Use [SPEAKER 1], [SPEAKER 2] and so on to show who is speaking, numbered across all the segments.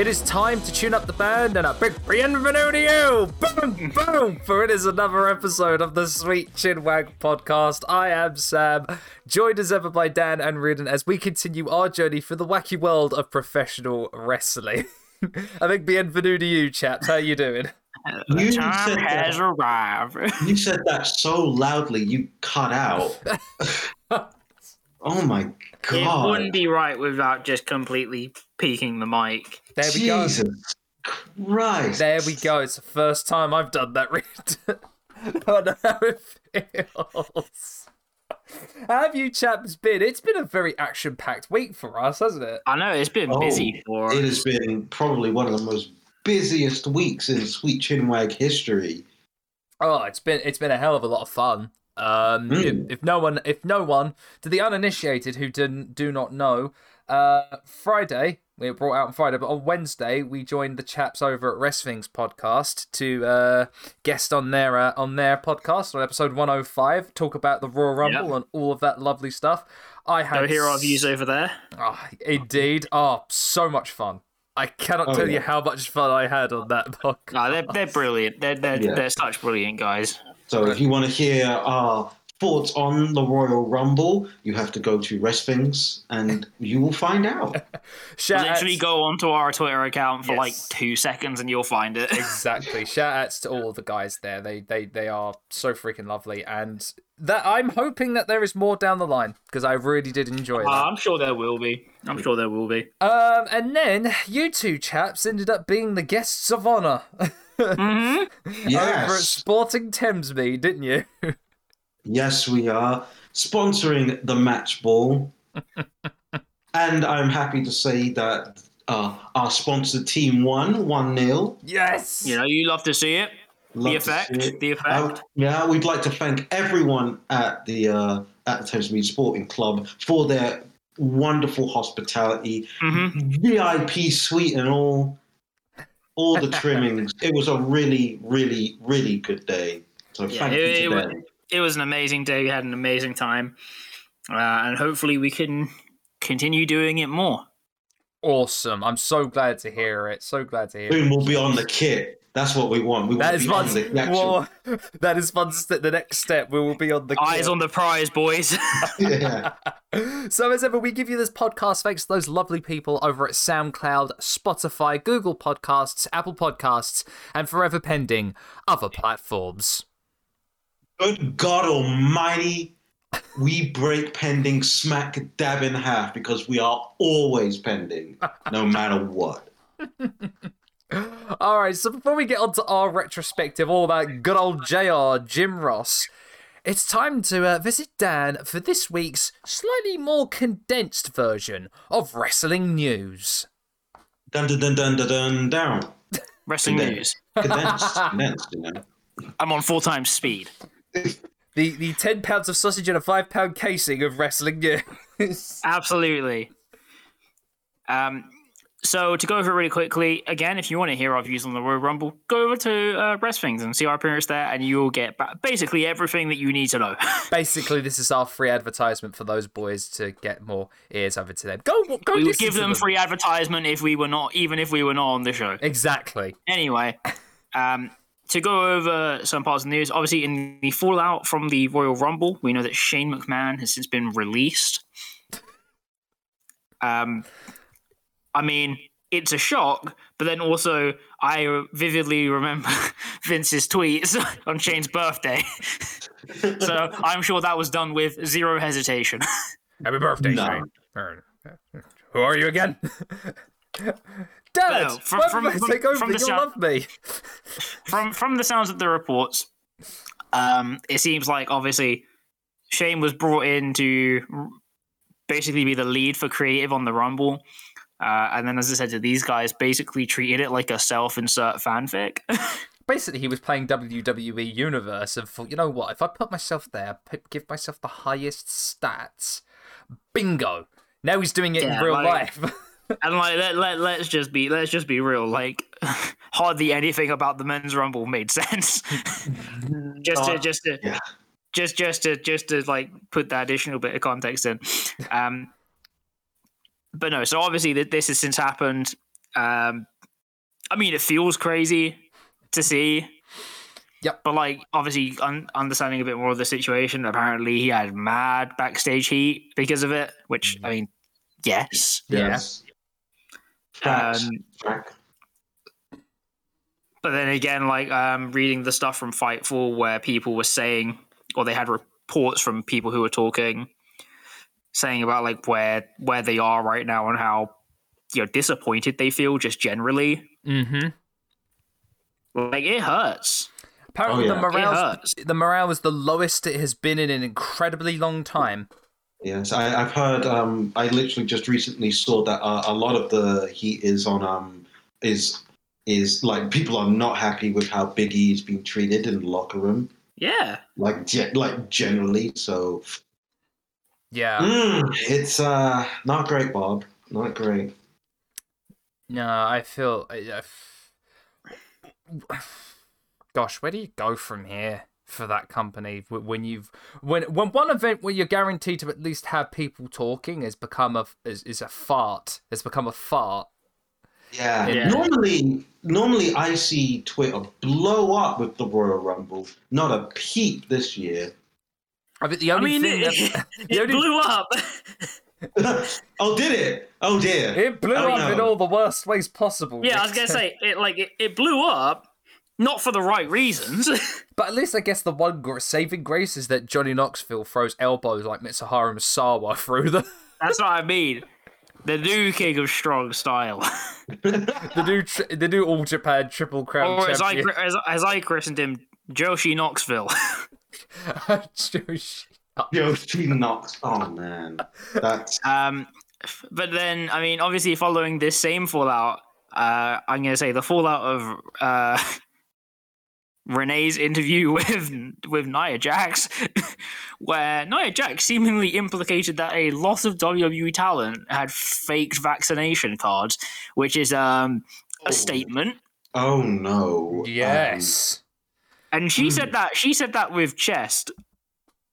[SPEAKER 1] It is time to tune up the band and a big bienvenue to you! Boom, boom! For it is another episode of the Sweet Chinwag podcast. I am Sam, joined as ever by Dan and Riordan as we continue our journey through the wacky world of professional wrestling. a big bienvenue to you, chaps. How you doing?
[SPEAKER 2] The
[SPEAKER 3] You
[SPEAKER 2] time
[SPEAKER 3] said
[SPEAKER 2] has
[SPEAKER 3] that.
[SPEAKER 2] arrived.
[SPEAKER 3] You said that so loudly, you cut out. oh my god!
[SPEAKER 2] It
[SPEAKER 3] god!
[SPEAKER 2] wouldn't be right without just completely peaking the mic.
[SPEAKER 1] There we go.
[SPEAKER 3] Jesus Christ!
[SPEAKER 1] There we go. It's the first time I've done that, Riordan. I know how it feels. How have you chaps been? It's been a very action packed week for us, hasn't it?
[SPEAKER 2] I know it's been
[SPEAKER 3] Oh,
[SPEAKER 2] busy for
[SPEAKER 3] It has been probably one of the most busiest weeks in Sweet Chinwag history.
[SPEAKER 1] Oh, it's been it's been a hell of a lot of fun. Um,
[SPEAKER 3] Mm.
[SPEAKER 1] if, if no one, if no one, to the uninitiated who didn't do not know, uh, Friday we were brought out on Friday, but on Wednesday we joined the chaps over at Wrestling's podcast to uh, guest on their uh, on their podcast on episode one hundred five, talk about the Royal Rumble
[SPEAKER 2] Yep.
[SPEAKER 1] and all of that lovely stuff. I had
[SPEAKER 2] Go hear our views over there.
[SPEAKER 1] Ah, indeed, oh, so much fun. I cannot
[SPEAKER 3] Oh,
[SPEAKER 1] tell you how much fun I had on that podcast.
[SPEAKER 2] No, they're they're brilliant. They're they're,
[SPEAKER 3] Yeah.
[SPEAKER 2] they're such brilliant guys.
[SPEAKER 3] So if you want to hear our thoughts on the Royal Rumble, you have to go to Wrestlings and you will find out.
[SPEAKER 1] Shout
[SPEAKER 2] Literally
[SPEAKER 1] outs-
[SPEAKER 2] go onto our Twitter account for like two seconds and you'll find it.
[SPEAKER 1] exactly. Shout outs to all the guys there. They they they are so freaking lovely, and that I'm hoping that there is more down the line because I really did enjoy
[SPEAKER 2] Uh. I'm sure there will be. I'm sure there will be.
[SPEAKER 1] Um, and then you two chaps ended up being the guests of honor
[SPEAKER 2] hmm
[SPEAKER 1] over at
[SPEAKER 3] Yes.
[SPEAKER 1] Sporting Thamesmead, didn't you?
[SPEAKER 3] Yes, we are sponsoring the match ball. and I'm happy to say that uh, our sponsor team won 1 0.
[SPEAKER 1] yes.
[SPEAKER 2] You know, you love to see it. the effect. The effect.
[SPEAKER 3] yeah, we'd like to thank everyone at the uh, at the Thamesmead Sporting Club for their wonderful hospitality,
[SPEAKER 2] hmm
[SPEAKER 3] VIP suite, and all all the trimmings. it was a really, really, really good day. So
[SPEAKER 2] Yeah,
[SPEAKER 3] thank
[SPEAKER 2] it-
[SPEAKER 3] you
[SPEAKER 2] it
[SPEAKER 3] to
[SPEAKER 2] was- it was an amazing day. We had an amazing time, uh, and hopefully we can continue doing it more.
[SPEAKER 1] Awesome. I'm so glad to hear it. So glad to hear it.
[SPEAKER 3] Soon we'll be on the kit. That's what we want. We
[SPEAKER 1] That
[SPEAKER 3] to
[SPEAKER 1] is fun.
[SPEAKER 3] the actual.
[SPEAKER 1] Well, that is fun. Step. The next step, we will be on the
[SPEAKER 2] Eyes on the prize, boys.
[SPEAKER 3] Yeah.
[SPEAKER 1] so as ever, we give you this podcast thanks to those lovely people over at SoundCloud, Spotify, Google Podcasts, Apple Podcasts, and forever pending other platforms.
[SPEAKER 3] Good God Almighty, we break pending smack dab in half because we are always pending, no matter what.
[SPEAKER 1] All right, so before we get on to our retrospective, all about good old JR Jim Ross, it's time to uh, visit Dan for this week's slightly more condensed version of wrestling news.
[SPEAKER 3] Dun dun dun dun dun dun down.
[SPEAKER 2] Wrestling
[SPEAKER 3] Condensed.
[SPEAKER 2] news.
[SPEAKER 3] Condensed, condensed, you know.
[SPEAKER 2] I'm on full time speed.
[SPEAKER 1] The the ten pounds of sausage and a five pound casing of wrestling news.
[SPEAKER 2] Absolutely. Um, so to go over it really quickly, again, if you want to hear our views on the Royal Rumble, go over to uh, Wrestlings and see our appearance there, and you'll get basically everything that you need to know.
[SPEAKER 1] Basically, this is our free advertisement for those boys to get more ears over to them. Go, go
[SPEAKER 2] we would give
[SPEAKER 1] to
[SPEAKER 2] them free advertisement if we were not, even if we were not on the show.
[SPEAKER 1] Exactly.
[SPEAKER 2] Anyway, um, to go over some parts of the news, obviously in the fallout from the Royal Rumble, we know that Shane McMahon has since been released. Um, I mean, it's a shock, but then also I vividly remember Vince's tweets on Shane's birthday, so I'm sure that was done with zero hesitation.
[SPEAKER 1] Happy birthday,
[SPEAKER 3] No.
[SPEAKER 1] Shane. Who are you again? Dad,
[SPEAKER 2] No, from- from- from-
[SPEAKER 1] take over?
[SPEAKER 2] from the
[SPEAKER 1] You'll
[SPEAKER 2] sound-
[SPEAKER 1] love me.
[SPEAKER 2] from from the sounds of the reports, um, it seems like obviously Shane was brought in to basically be the lead for creative on the Rumble. Uh, and then, as I said, to these guys basically treated it like a self-insert fanfic.
[SPEAKER 1] Basically, he was playing WWE Universe and thought, you know what? If I put myself there, put, give myself the highest stats, bingo. Now he's doing it
[SPEAKER 2] Yeah,
[SPEAKER 1] in real
[SPEAKER 2] like-
[SPEAKER 1] life.
[SPEAKER 2] and like, let, let let's just be let's just be real. Like, hardly anything about the men's Rumble made sense. just to just to
[SPEAKER 3] yeah.
[SPEAKER 2] just just to just to like put that additional bit of context in. Um, but no, so obviously th- this has since happened. Um, I mean, it feels crazy to see.
[SPEAKER 1] Yep.
[SPEAKER 2] But like, obviously, un- understanding a bit more of the situation, apparently he had mad backstage heat because of it. Which I mean, yes.
[SPEAKER 3] Yes. Facts.
[SPEAKER 2] Um,
[SPEAKER 3] Fact.
[SPEAKER 2] But then again, like um, reading the stuff from Fightful where people were saying, or they had reports from people who were talking, saying about like where where they are right now and how you know disappointed they feel just generally.
[SPEAKER 1] Mm-hmm.
[SPEAKER 2] Like it hurts.
[SPEAKER 1] Apparently,
[SPEAKER 3] Oh,
[SPEAKER 1] the
[SPEAKER 3] yeah.
[SPEAKER 2] It
[SPEAKER 1] morale the morale is the lowest it has been in an incredibly long time.
[SPEAKER 3] Yes, I, I've heard. Um, I literally just recently saw that uh, a lot of the heat is on. Um, is is like people are not happy with how Big E is being treated in the locker room,
[SPEAKER 2] Yeah.
[SPEAKER 3] like ge- like generally. So
[SPEAKER 1] Yeah.
[SPEAKER 3] mm, it's uh not great, Bob. Not great.
[SPEAKER 1] No, I feel. I- I- Gosh, where do you go from here for that company when you've when when one event where you're guaranteed to at least have people talking has become a is, is a fart has become a fart.
[SPEAKER 3] Yeah.
[SPEAKER 2] Yeah.
[SPEAKER 3] Normally, normally I see Twitter blow up with the Royal Rumble. Not a peep this year.
[SPEAKER 1] I mean, the
[SPEAKER 2] I
[SPEAKER 1] only
[SPEAKER 2] mean,
[SPEAKER 1] thing
[SPEAKER 2] it,
[SPEAKER 1] that, the
[SPEAKER 2] it
[SPEAKER 1] only-
[SPEAKER 2] blew up.
[SPEAKER 3] oh, did it? Oh dear.
[SPEAKER 1] it blew
[SPEAKER 3] Oh,
[SPEAKER 1] up in all the worst ways possible.
[SPEAKER 2] yeah, I was gonna say it. Like it, it blew up, not for the right reasons.
[SPEAKER 1] But at least I guess the one gr- saving grace is that Johnny Knoxville throws elbows like Mitsuharu Misawa through them.
[SPEAKER 2] That's what I mean. The new king of strong style,
[SPEAKER 1] the new tri- the new All Japan Triple Crown
[SPEAKER 2] or as I as, as I christened him, Joshi Knoxville.
[SPEAKER 3] Yoshi Knox. Oh man, that's
[SPEAKER 2] Um, but then, I mean, obviously, following this same fallout, uh, I'm going to say the fallout of uh, Renee's interview with with Nia Jax, where Nia Jax seemingly implicated that a lot of WWE talent had faked vaccination cards, which is um, a
[SPEAKER 3] Oh.
[SPEAKER 2] statement.
[SPEAKER 3] oh no.
[SPEAKER 1] yes.
[SPEAKER 2] And she
[SPEAKER 3] Hmm.
[SPEAKER 2] said that she said that with chest,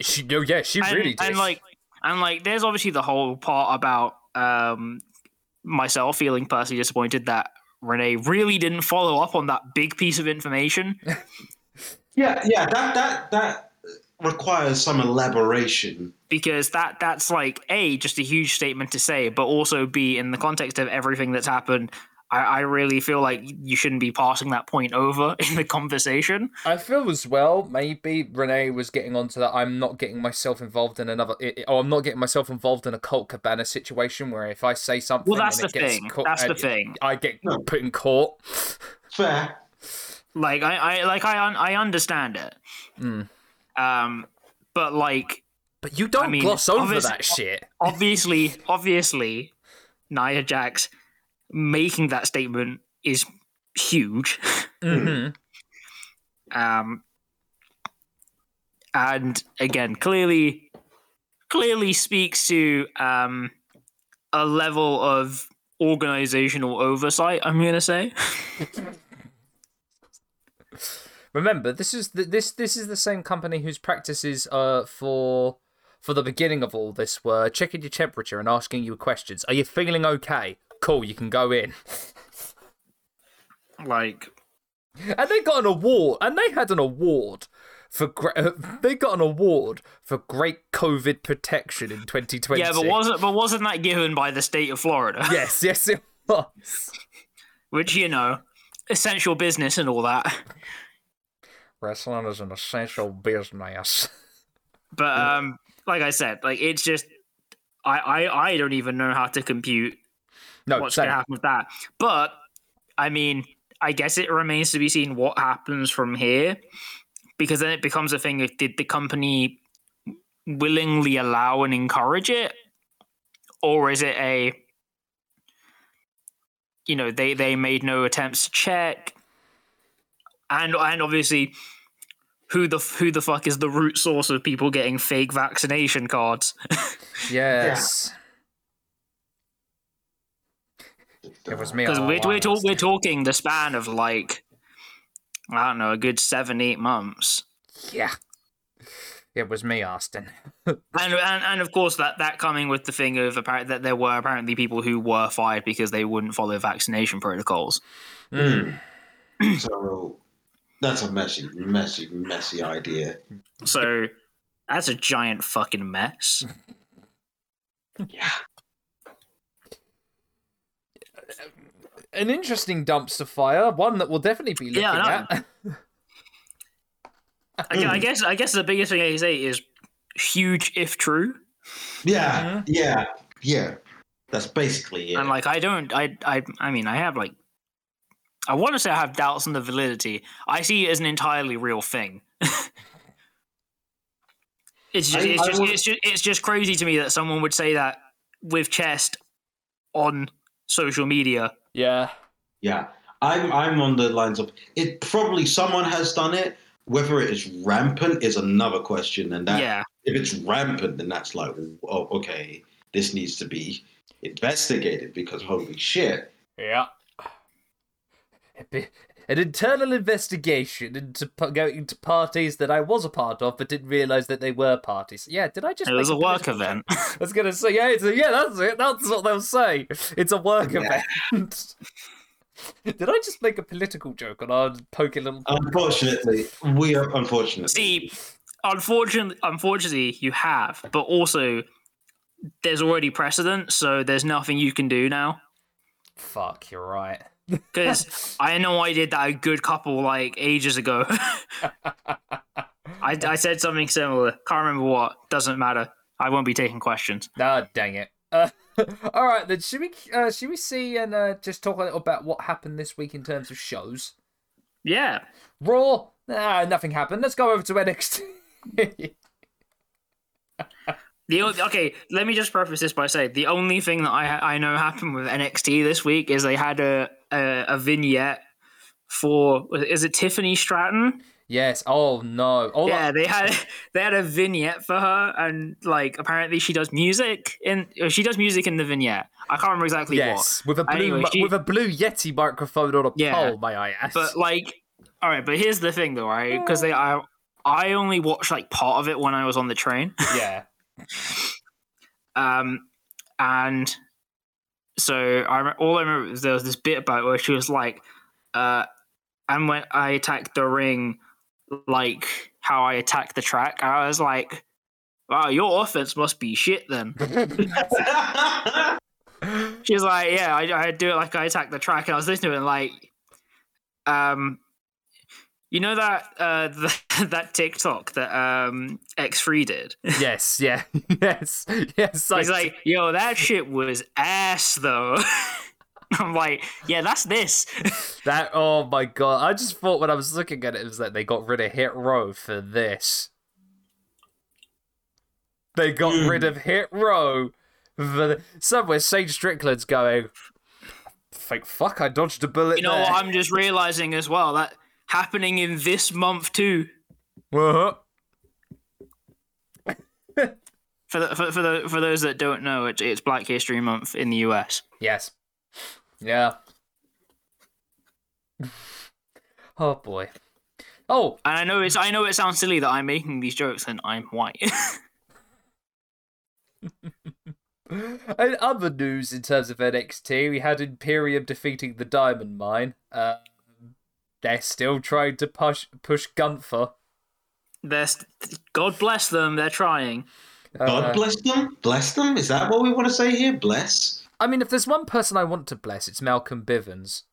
[SPEAKER 1] She, no, yeah, she
[SPEAKER 2] and,
[SPEAKER 1] really did.
[SPEAKER 2] and like and like there's obviously the whole part about um myself feeling personally disappointed that renee really didn't follow up on that big piece of information
[SPEAKER 3] yeah, yeah. That that that requires some elaboration.
[SPEAKER 2] because that that's like a just a huge statement to say but also b in the context of everything that's happened I, I really feel like you shouldn't be passing that point over in the conversation.
[SPEAKER 1] I feel as well. Maybe Renee was getting onto that. I'm not getting myself involved in another. i- i- Oh, I'm not getting myself involved in a Colt Cabana situation where if I say something,
[SPEAKER 2] Well, that's
[SPEAKER 1] and
[SPEAKER 2] the
[SPEAKER 1] it gets
[SPEAKER 2] thing.
[SPEAKER 1] caught-
[SPEAKER 2] That's the thing.
[SPEAKER 1] I get
[SPEAKER 3] No.
[SPEAKER 1] put in court.
[SPEAKER 3] Fair.
[SPEAKER 2] Like I, I like I un- I understand it.
[SPEAKER 1] Mm.
[SPEAKER 2] Um, but like
[SPEAKER 1] But you don't
[SPEAKER 2] mean,
[SPEAKER 1] gloss over that shit.
[SPEAKER 2] obviously, obviously, Nia Jax making that statement is huge.
[SPEAKER 1] hmm
[SPEAKER 2] Um, and again, clearly, clearly speaks to um, a level of organizational oversight. I'm gonna say.
[SPEAKER 1] Remember, this is the, this this is the same company whose practices uh for for the beginning of all this were checking your temperature and asking you questions. Are you feeling okay? Cool, you can go in.
[SPEAKER 2] Like,
[SPEAKER 1] And they got an award, and they had an award for gre- uh, they got an award for great COVID protection in 2020.
[SPEAKER 2] yeah, but wasn't but wasn't that given by the state of Florida?
[SPEAKER 1] yes, yes, it was.
[SPEAKER 2] Which you know, essential business and all that.
[SPEAKER 1] Wrestling is an essential business.
[SPEAKER 2] But um, like I said, like it's just I I, I don't even know how to compute
[SPEAKER 1] No,
[SPEAKER 2] what's going to happen with that. But I mean, I guess it remains to be seen what happens from here, because then it becomes a thing of did the company willingly allow and encourage it, or is it a you know they they made no attempts to check, and and obviously. Who the who the fuck is the root source of people getting fake vaccination cards?
[SPEAKER 1] Yes. It was me.
[SPEAKER 2] Because we're, we're,
[SPEAKER 1] along.
[SPEAKER 2] talk, we're talking the span of like, I don't know, a good seven, eight months.
[SPEAKER 1] Yeah. It was me, Austin.
[SPEAKER 2] And, and and of course that that coming with the thing of apparent that there were apparently people who were fired because they wouldn't follow vaccination protocols.
[SPEAKER 1] Mm.
[SPEAKER 3] So that's a messy, messy, messy idea.
[SPEAKER 2] So that's a giant fucking mess.
[SPEAKER 3] Yeah.
[SPEAKER 1] An interesting dumpster fire, one that we'll definitely be looking
[SPEAKER 2] Yeah, I
[SPEAKER 1] at.
[SPEAKER 2] I, I guess I guess the biggest thing I can say is huge if true.
[SPEAKER 3] Yeah, mm-hmm. yeah, yeah. That's basically it.
[SPEAKER 2] And like I don't I I I mean I have like I want to say I have doubts on the validity. I see it as an entirely real thing. it's just
[SPEAKER 3] I-
[SPEAKER 2] it's
[SPEAKER 3] I
[SPEAKER 2] just
[SPEAKER 3] would-
[SPEAKER 2] it's just it's just crazy to me that someone would say that with chest on social media.
[SPEAKER 1] Yeah.
[SPEAKER 3] Yeah, I'm I'm on the lines of it. Probably someone has done it. Whether it is rampant is another question, and that
[SPEAKER 2] yeah.
[SPEAKER 3] if it's rampant, then that's like, oh, okay, this needs to be investigated because holy shit.
[SPEAKER 1] Yeah. An internal investigation into p- going to parties that I was a part of, but didn't realize that they were parties. Yeah, did I just?
[SPEAKER 2] It was
[SPEAKER 1] make
[SPEAKER 2] a work
[SPEAKER 1] political-
[SPEAKER 2] event.
[SPEAKER 1] I was gonna say, yeah, it's a, yeah, that's it. That's what they'll say. It's a work
[SPEAKER 3] Yeah.
[SPEAKER 1] event. did I just make a political joke on our poking little?
[SPEAKER 3] Um, unfortunately, we are unfortunately.
[SPEAKER 2] See, unfortunately, unfortunately, you have, but also there's already precedent, so there's nothing you can do now.
[SPEAKER 1] Fuck, you're right.
[SPEAKER 2] Because I know I did that a good couple like ages ago. I, I said something similar. Can't remember what. Doesn't matter. I won't be taking questions.
[SPEAKER 1] Ah, dang it. Uh, all right, then should we uh, should we see and uh, just talk a little about what happened this week in terms of shows?
[SPEAKER 2] Yeah.
[SPEAKER 1] Raw, ah, nothing happened. Let's go over to NXT.
[SPEAKER 2] The okay, let me just preface this by saying the only thing that I I know happened with NXT this week is they had a a, a vignette for is it Tiffany Stratton?
[SPEAKER 1] yes. Oh no. Oh
[SPEAKER 2] yeah, they had they had a vignette for her, and like apparently she does music in she does music in the vignette. I can't remember exactly
[SPEAKER 1] yes, with a blue
[SPEAKER 2] Anyway, she-
[SPEAKER 1] with a blue Yeti microphone on a
[SPEAKER 2] Yeah.
[SPEAKER 1] pole. May I ask?
[SPEAKER 2] but like, all right. But here's the thing, though, right? Because they I I only watched like part of it when I was on the train.
[SPEAKER 1] yeah.
[SPEAKER 2] Um, and so I all I remember was there was this bit about where she was like, uh, and when I attacked the ring, like how I attacked the track, I was like, wow, your offense must be shit then. She's like, yeah, I, I do it like I attack the track, and I was listening to it and like, um, you know that uh the, that TikTok that um X Free did.
[SPEAKER 1] yes. Yeah. yes. Yes.
[SPEAKER 2] He's like, yo, that shit was ass though. I'm like, yeah, that's this.
[SPEAKER 1] that. Oh my god! I just thought when I was looking at it, it was that they got rid of Hit Row for this. They got
[SPEAKER 3] Hmm.
[SPEAKER 1] rid of Hit Row for the... somewhere. Sage Strickland's going. Think fuck! I dodged a bullet.
[SPEAKER 2] You know
[SPEAKER 1] there.
[SPEAKER 2] what? I'm just realizing as well that happening in this month too.
[SPEAKER 1] Uh-huh.
[SPEAKER 2] For the, for for, the, for those that don't know, it, it's Black History Month in the US.
[SPEAKER 1] Yes. Yeah. oh boy. Oh,
[SPEAKER 2] And I know it's I know it sounds silly that I'm making these jokes and I'm white.
[SPEAKER 1] and other news in terms of NXT, we had Imperium defeating the Diamond Mine. Um, they're still trying to push push Gunther.
[SPEAKER 2] They're st- God bless them. They're trying.
[SPEAKER 3] God
[SPEAKER 1] Uh,
[SPEAKER 3] bless them. Bless them. Is that what we want to say here? Bless.
[SPEAKER 1] I mean, if there's one person I want to bless, it's Malcolm Bivens.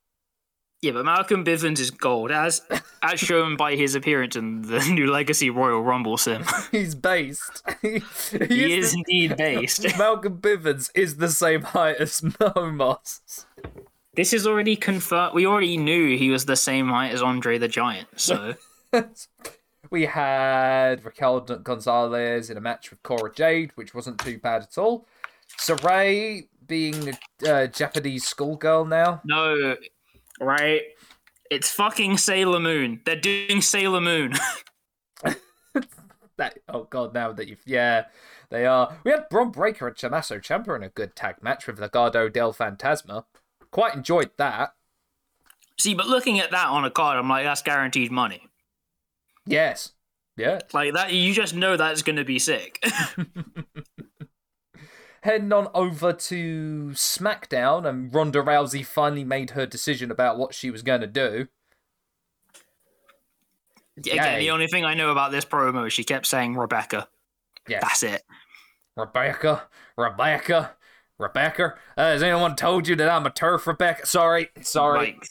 [SPEAKER 2] Yeah, but Malcolm Bivens is gold, as as shown by his appearance in the new Legacy Royal Rumble sim.
[SPEAKER 1] He's based. he
[SPEAKER 2] he
[SPEAKER 1] is
[SPEAKER 2] is indeed based.
[SPEAKER 1] Malcolm Bivens is the same height as Nomos.
[SPEAKER 2] This is already confirmed. We already knew he was the same height as Andre the Giant. So
[SPEAKER 1] we had Raquel Gonzalez in a match with Cora Jade, which wasn't too bad at all. Sarray being a uh, Japanese schoolgirl now.
[SPEAKER 2] no, right? It's fucking Sailor Moon. They're doing Sailor Moon.
[SPEAKER 1] That oh god, now that you've yeah, they are. We had Bron Breakker and Tommaso Ciampa in a good tag match with Legado del Fantasma. Quite enjoyed that.
[SPEAKER 2] See, but looking at that on a card, I'm like, that's guaranteed money.
[SPEAKER 1] Yes. Yeah.
[SPEAKER 2] Like that, you just know that's going to be sick.
[SPEAKER 1] Heading on over to SmackDown, and Ronda Rousey finally made her decision about what she was going to do.
[SPEAKER 2] Again,
[SPEAKER 1] Yay.
[SPEAKER 2] the only thing I know about this promo is she kept saying Rebecca.
[SPEAKER 1] Yeah.
[SPEAKER 2] That's it.
[SPEAKER 1] Rebecca, Rebecca, Rebecca. Uh, has anyone told you that I'm a turf, Rebecca? Sorry, sorry.
[SPEAKER 2] Like,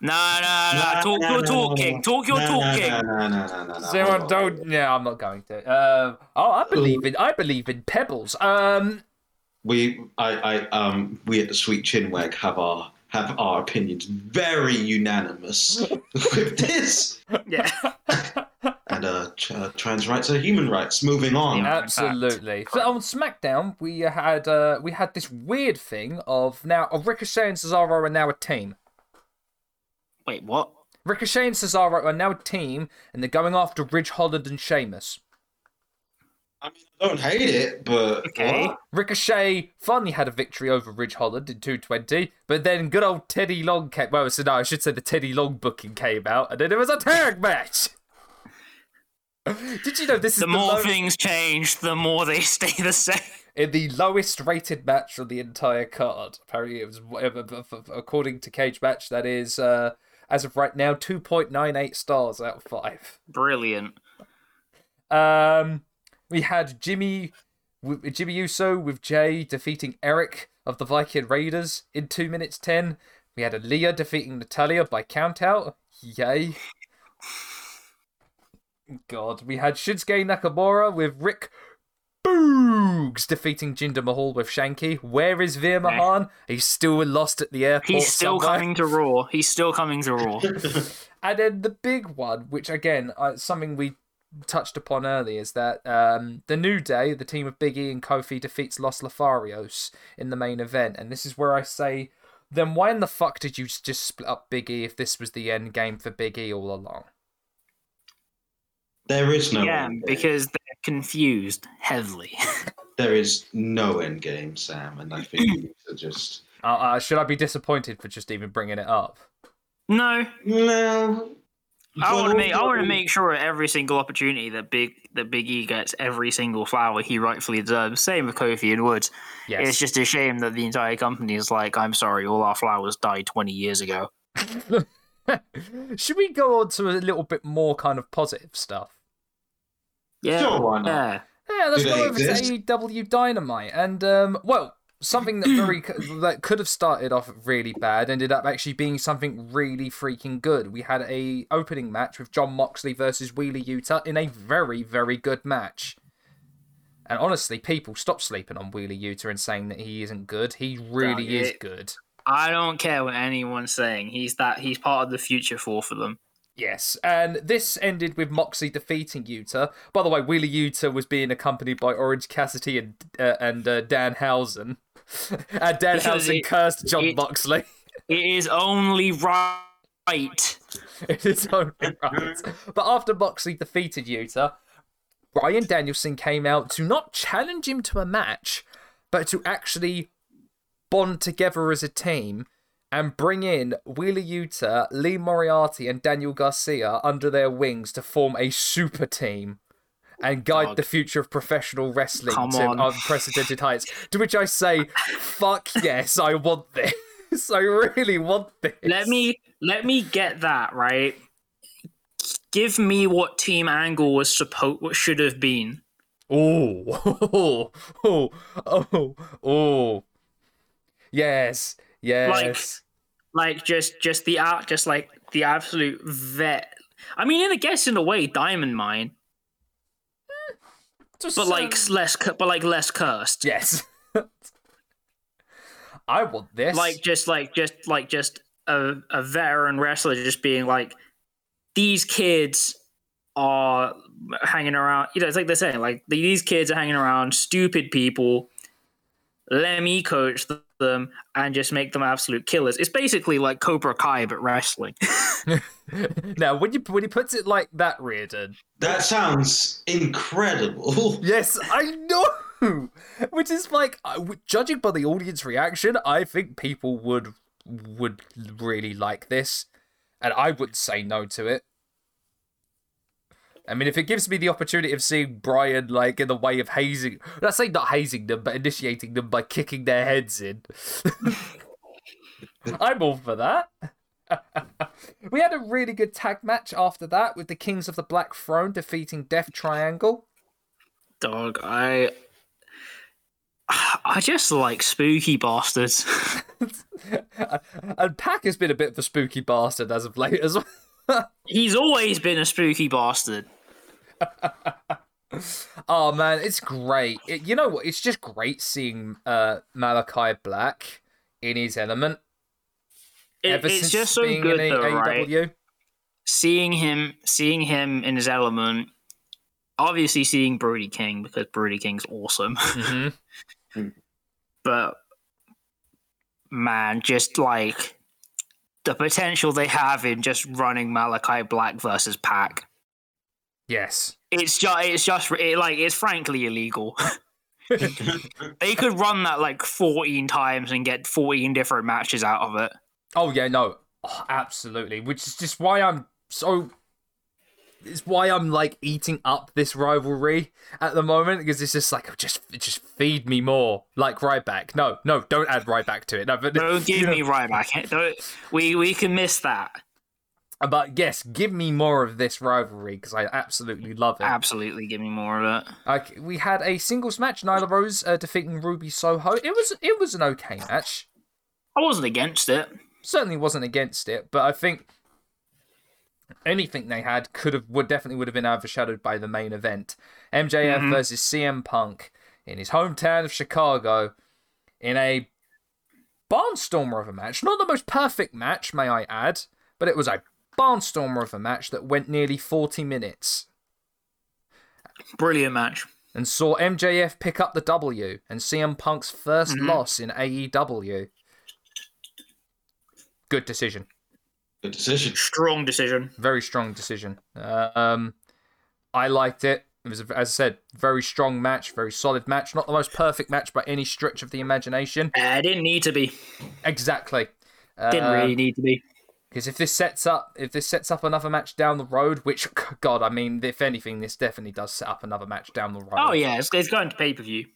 [SPEAKER 2] nah, nah, nah. Talk your talking. Talk your
[SPEAKER 3] no,
[SPEAKER 2] talking.
[SPEAKER 3] No, no, no, no, no, no.
[SPEAKER 1] Has anyone told? Yeah, I'm not going to. Uh, oh, I believe in. I believe in pebbles. Um,
[SPEAKER 3] We, I, I, um, we at the Sweet Chinwag have our have our opinions very unanimous with this.
[SPEAKER 2] Yeah.
[SPEAKER 3] And uh, uh, trans rights are human rights. Moving on.
[SPEAKER 1] Absolutely. So on SmackDown, we had uh, we had this weird thing of now of Ricochet and Cesaro are now a team.
[SPEAKER 2] Wait, what?
[SPEAKER 1] Ricochet and Cesaro are now a team, and they're going after Ridge Holland and Sheamus.
[SPEAKER 3] I mean, I don't hate it, but
[SPEAKER 2] Okay.
[SPEAKER 3] what?
[SPEAKER 1] Ricochet finally had a victory over Ridge Holland in 220, but then good old Teddy Long came. Well, so no, I should say the Teddy Long booking came out, and then it was a tag match. Did you know this is
[SPEAKER 2] The
[SPEAKER 1] the,
[SPEAKER 2] more
[SPEAKER 1] low-
[SPEAKER 2] things change, the more they stay the same.
[SPEAKER 1] in the lowest rated match on the entire card? Apparently, it was whatever. According to Cage Match, that is uh, as of right now 2.98 stars out of five.
[SPEAKER 2] Brilliant.
[SPEAKER 1] Um, we had Jimmy, Jimmy Uso with Jay defeating Erik of the Viking Raiders in two minutes ten. We had Aliyah defeating Natalya by countout. Yay! God, we had Shinsuke Nakamura with Rick Boogs defeating Jinder Mahal with Shanky. Where is Veer Mahaan? He's still lost at the airport.
[SPEAKER 2] He's still
[SPEAKER 1] somewhere.
[SPEAKER 2] coming to Raw. He's still coming to Raw.
[SPEAKER 1] And then the big one, which again, uh, something we touched upon earlier, is that um, the New Day, the team of Big E and Kofi, defeats Los Lotharios in the main event. And this is where I say, then why in the fuck did you just split up Big E if this was the end game for Big E all along?
[SPEAKER 3] There is no
[SPEAKER 2] yeah,
[SPEAKER 3] end game.
[SPEAKER 2] because they're confused heavily.
[SPEAKER 3] there is no end game, Sam, and I think you need just
[SPEAKER 1] Uh, uh, should I be disappointed for just even bringing it up?
[SPEAKER 2] no,
[SPEAKER 3] no.
[SPEAKER 2] I want to make I want to make sure at every single opportunity that big that Big E gets every single flower he rightfully deserves. Same with Kofi and Woods.
[SPEAKER 1] Yes.
[SPEAKER 2] It's just a shame that the entire company is like, I'm sorry, all our flowers died twenty years ago.
[SPEAKER 1] should we go on to a little bit more kind of positive stuff?
[SPEAKER 2] Yeah,
[SPEAKER 3] Sure, why not?
[SPEAKER 2] yeah.
[SPEAKER 1] Yeah, let's
[SPEAKER 3] Do
[SPEAKER 1] go
[SPEAKER 3] they
[SPEAKER 1] over to
[SPEAKER 3] exist?
[SPEAKER 1] AEW Dynamite, and um, well, something that very that could have started off really bad ended up actually being something really freaking good. We had a opening match with Jon Moxley versus Wheeler Yuta in a very very good match. And honestly, people stop sleeping on Wheeler Yuta and saying that he isn't good. He really
[SPEAKER 2] Yeah,
[SPEAKER 1] is
[SPEAKER 2] it-
[SPEAKER 1] good.
[SPEAKER 2] I don't care what anyone's saying. He's that he's part of the future for for them.
[SPEAKER 1] Yes, and this ended with Moxley defeating Yuta. By the way, Wheeler Yuta was being accompanied by Orange Cassidy and uh, and uh, Danhausen. and Dan
[SPEAKER 2] Because
[SPEAKER 1] Housen cursed John
[SPEAKER 2] it-
[SPEAKER 1] Moxley.
[SPEAKER 2] It is only right.
[SPEAKER 1] it is only right. But after Moxley defeated Yuta, Bryan Danielson came out to not challenge him to a match, but to actually bond together as a team and bring in Wheeler Yuta, Lee Moriarty, and Daniel Garcia under their wings to form a super team and guide
[SPEAKER 2] Dog.
[SPEAKER 1] the future of professional wrestling
[SPEAKER 2] Come
[SPEAKER 1] to
[SPEAKER 2] on.
[SPEAKER 1] unprecedented heights. To which I say, fuck yes, I want this. I really want this.
[SPEAKER 2] Let me let me get that right. Give me what Team Angle was supposed what should have been.
[SPEAKER 1] Oh, oh, oh, oh, oh. Yes, yes.
[SPEAKER 2] Like like just just the out just like the absolute vet. I mean, in a guess in a way, Diamond Mine,
[SPEAKER 1] Just,
[SPEAKER 2] but like
[SPEAKER 1] uh,
[SPEAKER 2] less but like less cursed.
[SPEAKER 1] yes. I want this.
[SPEAKER 2] Like just like just like just a a veteran wrestler just being like, these kids are hanging around. You know, it's like they're saying like these kids are hanging around stupid people. Let me coach them and just make them absolute killers. It's basically like Cobra Kai but wrestling.
[SPEAKER 1] now, when you when he puts it like that, Riordan.
[SPEAKER 3] That sounds incredible.
[SPEAKER 1] Yes, I know. Which is like, judging by the audience reaction, I think people would would really like this, and I wouldn't say no to it. I mean, if it gives me the opportunity of seeing Bryan like in the way of hazing, let's say not hazing them, but initiating them by kicking their heads in, I'm all for that. we had a really good tag match after that with the Kings of the Black Throne defeating Death Triangle.
[SPEAKER 2] Dog, I I just like spooky bastards.
[SPEAKER 1] and Pac has been a bit of a spooky bastard as of late as well.
[SPEAKER 2] He's always been a spooky bastard.
[SPEAKER 1] oh man, it's great. It, you know what? It's just great seeing uh, Malachi Black in his element.
[SPEAKER 2] It, it's just so
[SPEAKER 1] being
[SPEAKER 2] good
[SPEAKER 1] in
[SPEAKER 2] though, right? Seeing him, seeing him in his element. Obviously, seeing Brody King because Brody King's awesome.
[SPEAKER 1] hmm
[SPEAKER 2] but man, just like the potential they have in just running Malachi Black versus Pac.
[SPEAKER 1] Yes.
[SPEAKER 2] It's just, it's just, it, like, it's frankly illegal. they could run that like 14 times and get 14 different matches out of it.
[SPEAKER 1] Oh yeah, no, oh, absolutely. Which is just why I'm so. It's why I'm like eating up this rivalry at the moment because it's just like just just feed me more like right back. No, no, don't add right back to it. No, but
[SPEAKER 2] Don't
[SPEAKER 1] you
[SPEAKER 2] give
[SPEAKER 1] know,
[SPEAKER 2] me right back. Don't, we, we can miss that.
[SPEAKER 1] But yes, give me more of this rivalry because I absolutely love it.
[SPEAKER 2] Absolutely, give me more of it.
[SPEAKER 1] Like we had a singles match, Nyla Rose uh, defeating Ruby Soho. It was it was an okay match.
[SPEAKER 2] I wasn't against it.
[SPEAKER 1] certainly wasn't against it, but I think anything they had could have would definitely would have been overshadowed by the main event. MJF
[SPEAKER 2] Mhm.
[SPEAKER 1] versus CM Punk in his hometown of Chicago in a barnstormer of a match. Not the most perfect match, may I add, but it was a barnstormer of a match that went nearly 40 minutes
[SPEAKER 2] Brilliant match.
[SPEAKER 1] and saw MJF pick up the W and CM Punk's 1st
[SPEAKER 2] Mhm.
[SPEAKER 1] loss in AEW. Good decision.
[SPEAKER 3] Good decision.
[SPEAKER 2] Strong decision.
[SPEAKER 1] very strong decision. Uh, um, I liked it. It was, as I said, very strong match, very solid match. Not the most perfect match by any stretch of the imagination.
[SPEAKER 2] Uh, it didn't need to be.
[SPEAKER 1] Exactly.
[SPEAKER 2] Didn't really need to be.
[SPEAKER 1] Because if this sets up, if this sets up another match down the road, which God, I mean, if anything, this definitely does set up another match down the road.
[SPEAKER 2] Oh yeah, it's, it's going to pay per view.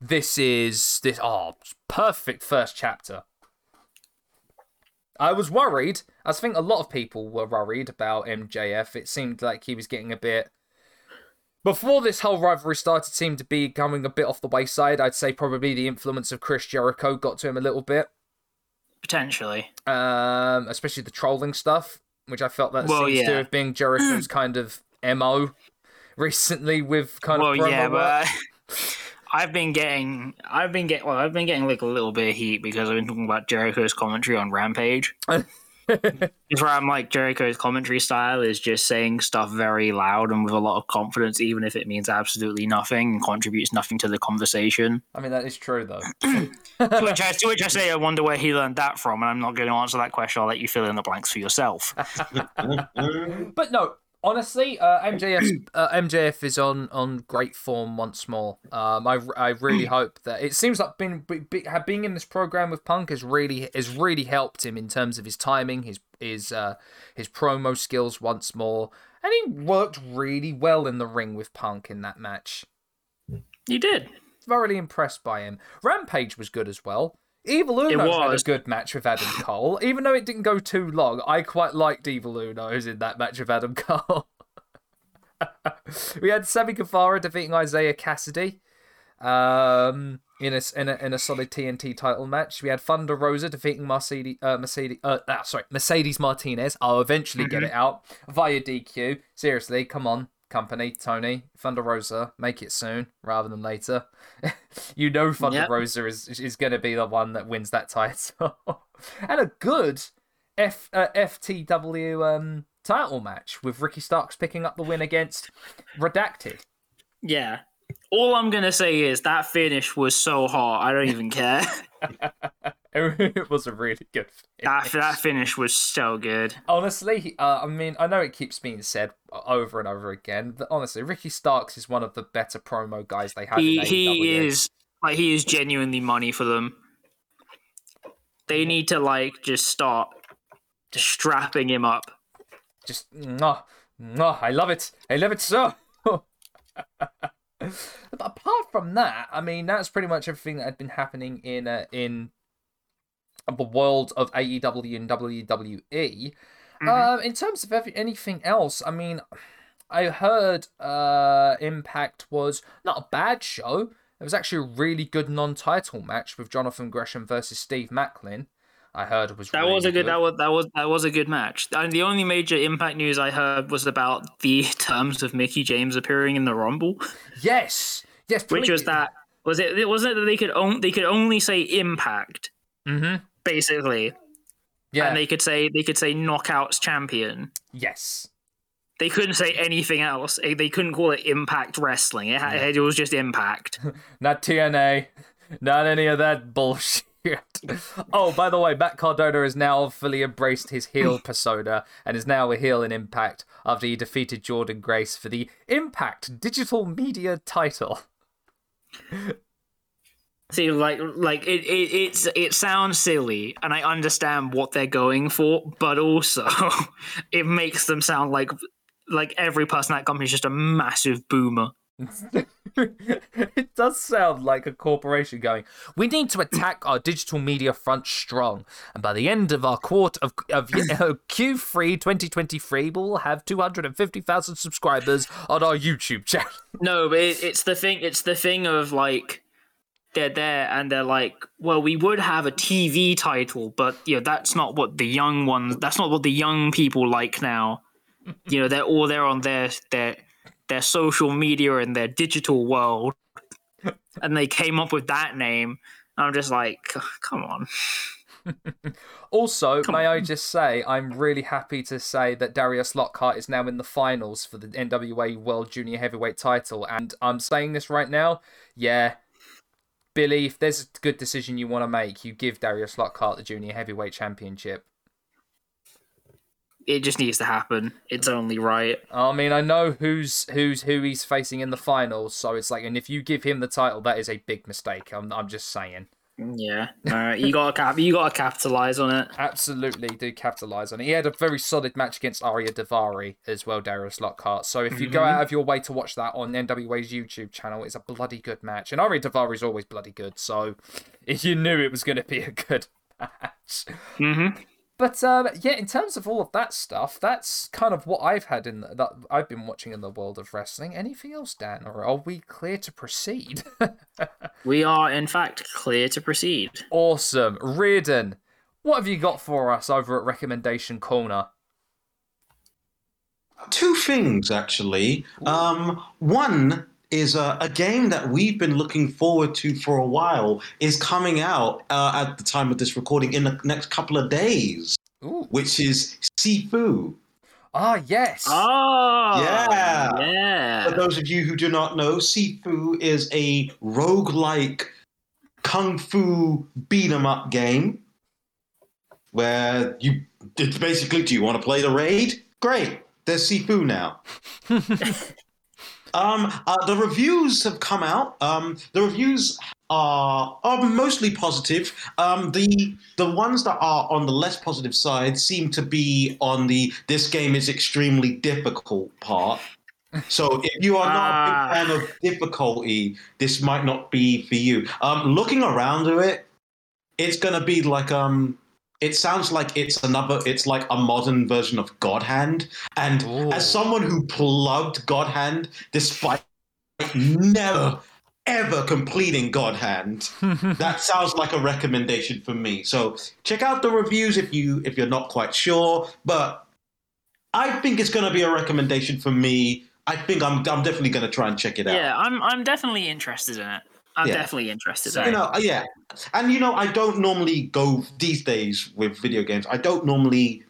[SPEAKER 1] This is this. Oh, perfect first chapter. I was worried. I think a lot of people were worried about MJF. It seemed like he was getting a bit. Before this whole rivalry started, seemed to be going a bit off the wayside. I'd say probably the influence of Chris Jericho got to him a little bit,
[SPEAKER 2] Potentially.
[SPEAKER 1] um, especially the trolling stuff, which I felt that
[SPEAKER 2] Well,
[SPEAKER 1] seems to
[SPEAKER 2] yeah.
[SPEAKER 1] have been Jericho's kind of mo recently with kind
[SPEAKER 2] well,
[SPEAKER 1] of promo
[SPEAKER 2] yeah, but I've been getting, I've been getting, well, I've been getting like a little bit of heat because I've been talking about Jericho's commentary on Rampage. It's where I'm like Jericho's commentary style is just saying stuff very loud and with a lot of confidence, even if it means absolutely nothing and contributes nothing to the conversation.
[SPEAKER 1] I mean that is true though.
[SPEAKER 2] to, which I, to which I say, I wonder where he learned that from, and I'm not going to answer that question. I'll let you fill in the blanks for yourself.
[SPEAKER 1] But no, honestly, uh, MJF uh, MJF is on on great form once more. Um, I, I really hope that it seems like being be, be- being in this program with Punk has really has really helped him in terms of his timing, his his uh, his promo skills once more, and he worked really well in the ring with Punk in that match.
[SPEAKER 2] You did.
[SPEAKER 1] Thoroughly impressed by him. Rampage was good as well. Evil Uno had a good match with Adam Cole, even though it didn't go too long. I quite liked Evil Uno's in that match with Adam Cole. we had Sammy Guevara defeating Isiah Kassidy um, in a, in a in a solid TNT title match. We had Thunder Rosa defeating Mercedes uh, Mercedes uh, ah, sorry Mercedes Martinez. I'll eventually get it out via DQ. Seriously, come on, company Tony Thunder Rosa, make it soon rather than later. you know Thunder
[SPEAKER 2] Yep.
[SPEAKER 1] Rosa is is going to be the one that wins that title, and a good F uh, FTW um title match with Ricky Starks picking up the win against Redacted.
[SPEAKER 2] Yeah. All I'm going to say is that finish was so hot. I don't even care.
[SPEAKER 1] it was a really good.
[SPEAKER 2] that,
[SPEAKER 1] finish.
[SPEAKER 2] that finish was so good.
[SPEAKER 1] Honestly, uh, I mean, I know it keeps being said over and over again, but honestly, Ricky Starks is one of the better promo guys they have.
[SPEAKER 2] He,
[SPEAKER 1] in
[SPEAKER 2] he is like he is genuinely money for them. They need to like just start strapping him up.
[SPEAKER 1] just no, no, I love it. I love it so. but apart from that, I mean, that's pretty much everything that had been happening in uh, in the world of AEW and WWE. Um, in terms of every, anything else, I mean, I heard uh, Impact was not a bad show. It was actually a really good non-title match with Jonathan Gresham versus Steve Maclin. I heard was
[SPEAKER 2] That
[SPEAKER 1] really
[SPEAKER 2] was a good. That was that was that was a good match. And the only major Impact news I heard was about the terms of Mickie James appearing in the Rumble,
[SPEAKER 1] yes, yes,
[SPEAKER 2] which was that was it. It wasn't it that they could on, they could only say Impact
[SPEAKER 1] Mm-hmm.
[SPEAKER 2] Basically,
[SPEAKER 1] Yeah.
[SPEAKER 2] and they could say they could say Knockouts Champion.
[SPEAKER 1] yes.
[SPEAKER 2] They couldn't say anything else. They couldn't call it Impact Wrestling. It, it was just Impact.
[SPEAKER 1] Not TNA. Not any of that bullshit. oh, by the way, Matt Cardona has now fully embraced his heel persona and is now a heel in Impact after he defeated Jordynne Grace for the Impact Digital Media title.
[SPEAKER 2] See, like, like it, it, it's it sounds silly, and I understand what they're going for, but also it makes them sound like like every person at that company is just a massive boomer.
[SPEAKER 1] it does sound like a corporation going, we need to attack our digital media front strong. And by the end of our quarter of, of uh, Q3 2023, we'll have 250,000 subscribers on our YouTube channel.
[SPEAKER 2] No, but it, it's the thing. It's the thing of like they're there and they're like, well, we would have a TV title, but you know that's not what the young ones. That's not what the young people like now. You know, they're all there on their their their social media and their digital world, and they came up with that name. I'm just like, come on.
[SPEAKER 1] Also,
[SPEAKER 2] Come
[SPEAKER 1] may I just say, I'm really happy to say that Darius Lockhart is now in the finals for the NWA World Junior Heavyweight title. And I'm saying this right now, yeah, Billy, if there's a good decision you want to make, you give Darius Lockhart the Junior Heavyweight Championship.
[SPEAKER 2] It just needs to happen. It's only right.
[SPEAKER 1] I mean, I know who's who's who he's facing in the finals, so it's like, and if you give him the title, that is a big mistake. I'm I'm just saying.
[SPEAKER 2] Yeah, uh, you gotta cap. You gotta capitalize on it.
[SPEAKER 1] Absolutely do capitalize on it. He had a very solid match against Arya Daivari as well, Darius Lockhart. So if you go out of your way to watch that on NWA's YouTube channel, it's a bloody good match. And Arya Daivari is always bloody good, so if you knew it was going to be a good match.
[SPEAKER 2] Mm-hmm.
[SPEAKER 1] But um, yeah, in terms of all of that stuff, that's kind of what I've had in the, that I've been watching in the world of wrestling. Anything else, Dan, or are we clear to proceed?
[SPEAKER 2] We are, in fact, clear to proceed.
[SPEAKER 1] awesome, Riordan. What have you got for us over at Recommendation Corner?
[SPEAKER 3] Two things, actually. Um, one is uh, a game that we've been looking forward to for a while is coming out uh, at the time of this recording in the next couple of days,
[SPEAKER 1] Ooh.
[SPEAKER 3] which is Sifu.
[SPEAKER 1] Ah, yes.
[SPEAKER 2] Ah,
[SPEAKER 3] Yeah.
[SPEAKER 2] yeah.
[SPEAKER 3] For those of you who do not know, Sifu is a roguelike kung fu beat 'em up game where you it's basically do you want to play the raid? Great. There's Sifu now. um uh, the reviews have come out. Um the reviews are are mostly positive. Um the the ones that are on the less positive side seem to be on the this game is extremely difficult part. So if you are not
[SPEAKER 2] Ah.
[SPEAKER 3] a big fan of difficulty, this might not be for you. Um, looking around at it, it's gonna be like um, it sounds like it's another. It's like a modern version of God Hand. And
[SPEAKER 1] Ooh.
[SPEAKER 3] as someone who plugged God Hand, despite never ever completing God Hand, that sounds like a recommendation for me. So check out the reviews if you if you're not quite sure. But I think it's going to be a recommendation for me. I think I'm I'm definitely going to try and check it out.
[SPEAKER 2] Yeah, I'm I'm definitely interested in it. I'm
[SPEAKER 3] Yeah.
[SPEAKER 2] definitely interested
[SPEAKER 1] So,
[SPEAKER 2] in
[SPEAKER 3] You know, yeah, and you know, I don't normally go these days with video games. I don't normally.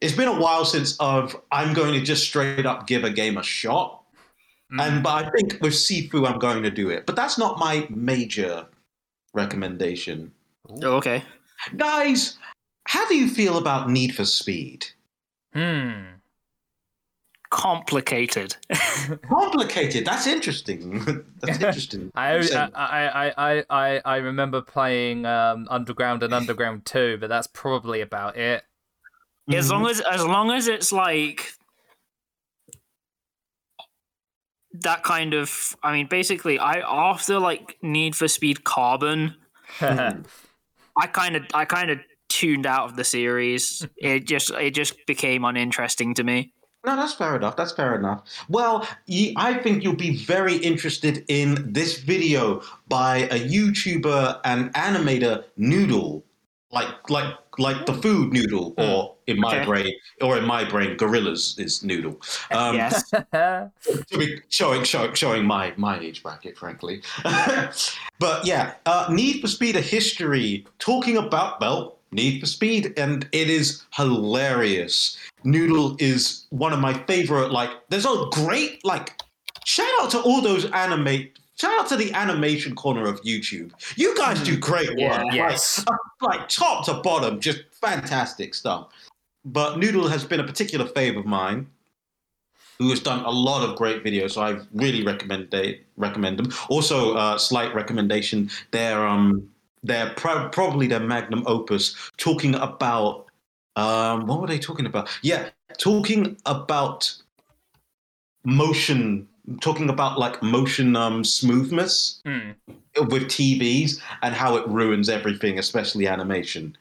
[SPEAKER 3] It's been a while since of I'm going to just straight up give a game a shot,
[SPEAKER 1] Mm.
[SPEAKER 3] and but I think with Sifu I'm going to do it. But that's not my major recommendation,
[SPEAKER 2] Oh, okay.
[SPEAKER 3] guys. How do you feel about Need for Speed?
[SPEAKER 1] Hmm.
[SPEAKER 2] Complicated.
[SPEAKER 3] Complicated. That's interesting. that's interesting.
[SPEAKER 1] I, I, I, I, I, I remember playing um, Underground and Underground 2, but that's probably about it.
[SPEAKER 2] as long as as long as it's like that kind of I mean basically I after like Need for Speed Carbon I kind of I kind of tuned out of the series. it just it just became uninteresting to me.
[SPEAKER 3] No, that's fair enough. That's fair enough. Well, I think you'll be very interested in this video by a YouTuber and animator, Noodle, like like like the food Noodle, or in my
[SPEAKER 2] Okay.
[SPEAKER 3] brain, or in my brain, Gorillaz is Noodle. Um,
[SPEAKER 2] yes.
[SPEAKER 3] to be showing showing showing my my age bracket, frankly. but yeah, uh, Need for Speed: A History, talking about well, Need for Speed, and it is hilarious. Noodle is one of my favorite. Like, there's a great like. Shout out to all those animate. Shout out to the animation corner of YouTube. You guys do great work.
[SPEAKER 2] Yeah.
[SPEAKER 3] Like,
[SPEAKER 1] yes.
[SPEAKER 3] like top to bottom, just fantastic stuff. But Noodle has been a particular fave of mine, who has done a lot of great videos. So I really recommend they recommend them. Also, uh, slight recommendation: they're um they're pro- probably their magnum opus, talking about um what were they talking about? Yeah, talking about motion, talking about like motion um smoothness
[SPEAKER 1] Hmm.
[SPEAKER 3] with TVs and how it ruins everything, especially animation,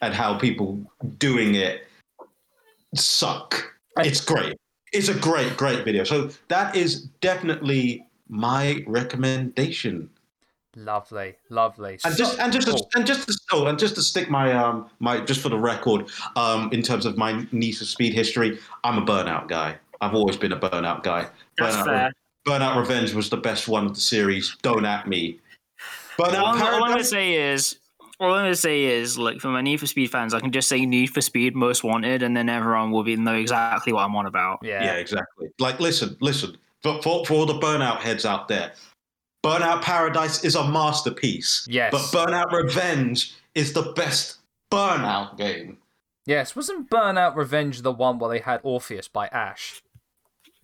[SPEAKER 3] and how people doing it suck. It's great. It's a great, great video. So that is definitely my recommendation.
[SPEAKER 1] Lovely, lovely.
[SPEAKER 3] And just and just to,
[SPEAKER 1] Oh.
[SPEAKER 3] and just to, oh, and just to stick my um my just for the record um in terms of my Need for Speed history, I'm a burnout guy. I've always been a burnout guy.
[SPEAKER 2] That's
[SPEAKER 3] Burnout,
[SPEAKER 2] fair.
[SPEAKER 3] Burnout Revenge was the best one of the series. Don't at me. But
[SPEAKER 2] All, I'm- all I'm gonna say is, all I'm gonna say is, like for my Need for Speed fans, I can just say Need for Speed Most Wanted, and then everyone will be know exactly what I'm on about.
[SPEAKER 1] yeah.
[SPEAKER 3] Yeah, exactly. Like, listen, listen. For, for, for all the burnout heads out there, Burnout Paradise is a masterpiece.
[SPEAKER 1] Yes.
[SPEAKER 3] But Burnout Revenge is the best burnout game.
[SPEAKER 1] Yes, wasn't Burnout Revenge the one where they had Orpheus by Ash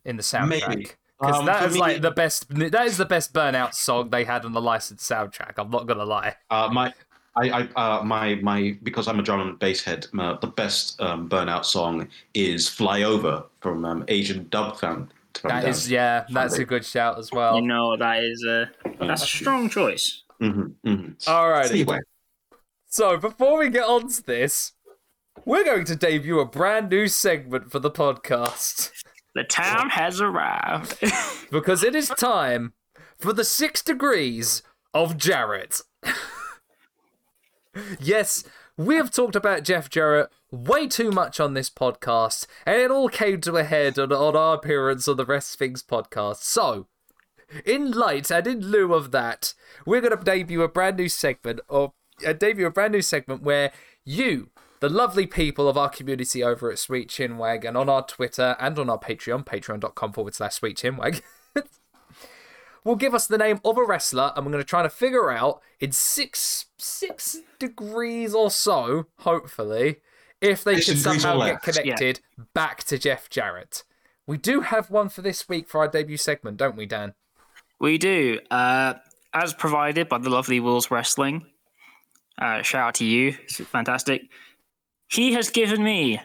[SPEAKER 1] in the soundtrack?
[SPEAKER 3] Maybe.
[SPEAKER 1] Because
[SPEAKER 3] Um,
[SPEAKER 1] that
[SPEAKER 3] for
[SPEAKER 1] is
[SPEAKER 3] me-
[SPEAKER 1] like the best. That is the best Burnout song they had on the licensed soundtrack. I'm not gonna lie.
[SPEAKER 3] Uh, my, I, I, uh, my, my, because I'm a drum and bass head. Uh, the best um, burnout song is "Fly Over" from um, Asian Dub Fan.
[SPEAKER 1] That is, yeah, that's a good shout as well.
[SPEAKER 2] You know that is a that's a strong choice.
[SPEAKER 3] hmm hmm
[SPEAKER 1] Alrighty.
[SPEAKER 3] Anyway,
[SPEAKER 1] So before we get on to this, we're going to debut a brand new segment for the podcast
[SPEAKER 2] The time has arrived.
[SPEAKER 1] because it is time for the six degrees of Jarrett. yes, we have talked about Jeff Jarrett way too much on this podcast, and it all came to a head on, on our appearance on the Rest Things podcast. So, in light and in lieu of that, we're going to debut a brand new segment, or uh, debut a brand new segment where you, the lovely people of our community over at Sweet Chinwag and on our Twitter and on our Patreon, patreon.com forward slash Sweet Chinwag, will give us the name of a wrestler, and we're going to try to figure out in six six degrees or so, hopefully, if they
[SPEAKER 3] Six
[SPEAKER 1] can
[SPEAKER 3] degrees
[SPEAKER 1] somehow get
[SPEAKER 3] less,
[SPEAKER 2] yeah.
[SPEAKER 1] connected back to Jeff Jarrett. We do have one for this week for our debut segment, don't we, Dan?
[SPEAKER 2] we do. Uh, as provided by the lovely Wills Wrestling. Uh, shout out to you. It's fantastic. He has given me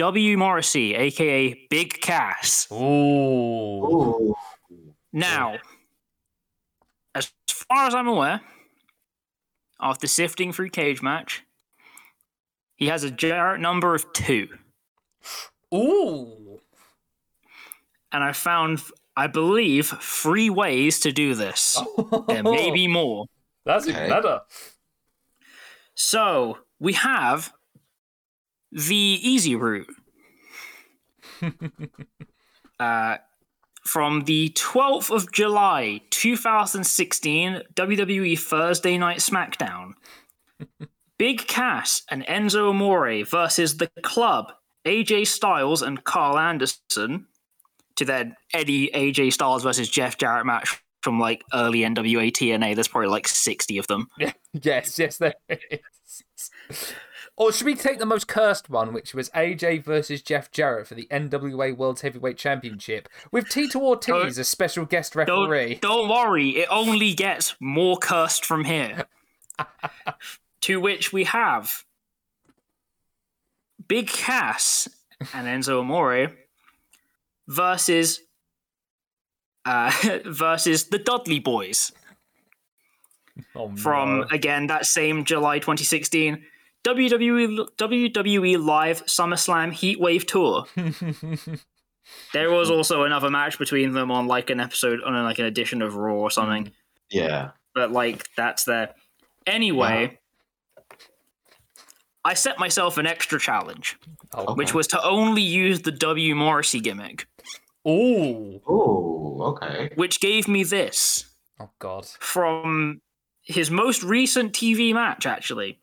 [SPEAKER 2] W. Morrissey, aka Big Cass.
[SPEAKER 1] Ooh.
[SPEAKER 3] Ooh.
[SPEAKER 2] Now, as far as I'm aware, after sifting through Cage Match, he has a Jarrett number of two.
[SPEAKER 1] Ooh.
[SPEAKER 2] And I found, I believe, three ways to do this. There may be more.
[SPEAKER 1] That's even
[SPEAKER 3] Okay.
[SPEAKER 1] better.
[SPEAKER 2] So, we have the easy route. uh, from the 12th of July 2016 WWE Thursday Night SmackDown. Big Cass and Enzo Amore versus The Club, AJ Styles and Karl Anderson, to then Eddie AJ Styles versus Jeff Jarrett match from like early NWA TNA. There's probably like 60 of them.
[SPEAKER 1] Yes, yes, there is. Or should we take the most cursed one, which was AJ versus Jeff Jarrett for the NWA World Heavyweight Championship, with Tito Ortiz as special guest referee?
[SPEAKER 2] Don't, don't worry, it only gets more cursed from here. to which we have Big Cass and Enzo Amore versus uh, versus the Dudley Boyz
[SPEAKER 1] Oh,
[SPEAKER 2] from
[SPEAKER 1] no.
[SPEAKER 2] again that same July 2016 WWE WWE Live SummerSlam Heatwave Tour. there was also another match between them on like an episode on like an edition of Raw or something, mm.
[SPEAKER 3] Yeah.
[SPEAKER 2] but like that's there. Anyway, I set myself an extra challenge,
[SPEAKER 1] Oh,
[SPEAKER 2] which was to only use the W Morrissey gimmick,
[SPEAKER 1] Oh.
[SPEAKER 3] Oh, okay.
[SPEAKER 2] which gave me this.
[SPEAKER 1] Oh God.
[SPEAKER 2] from his most recent TV match, actually.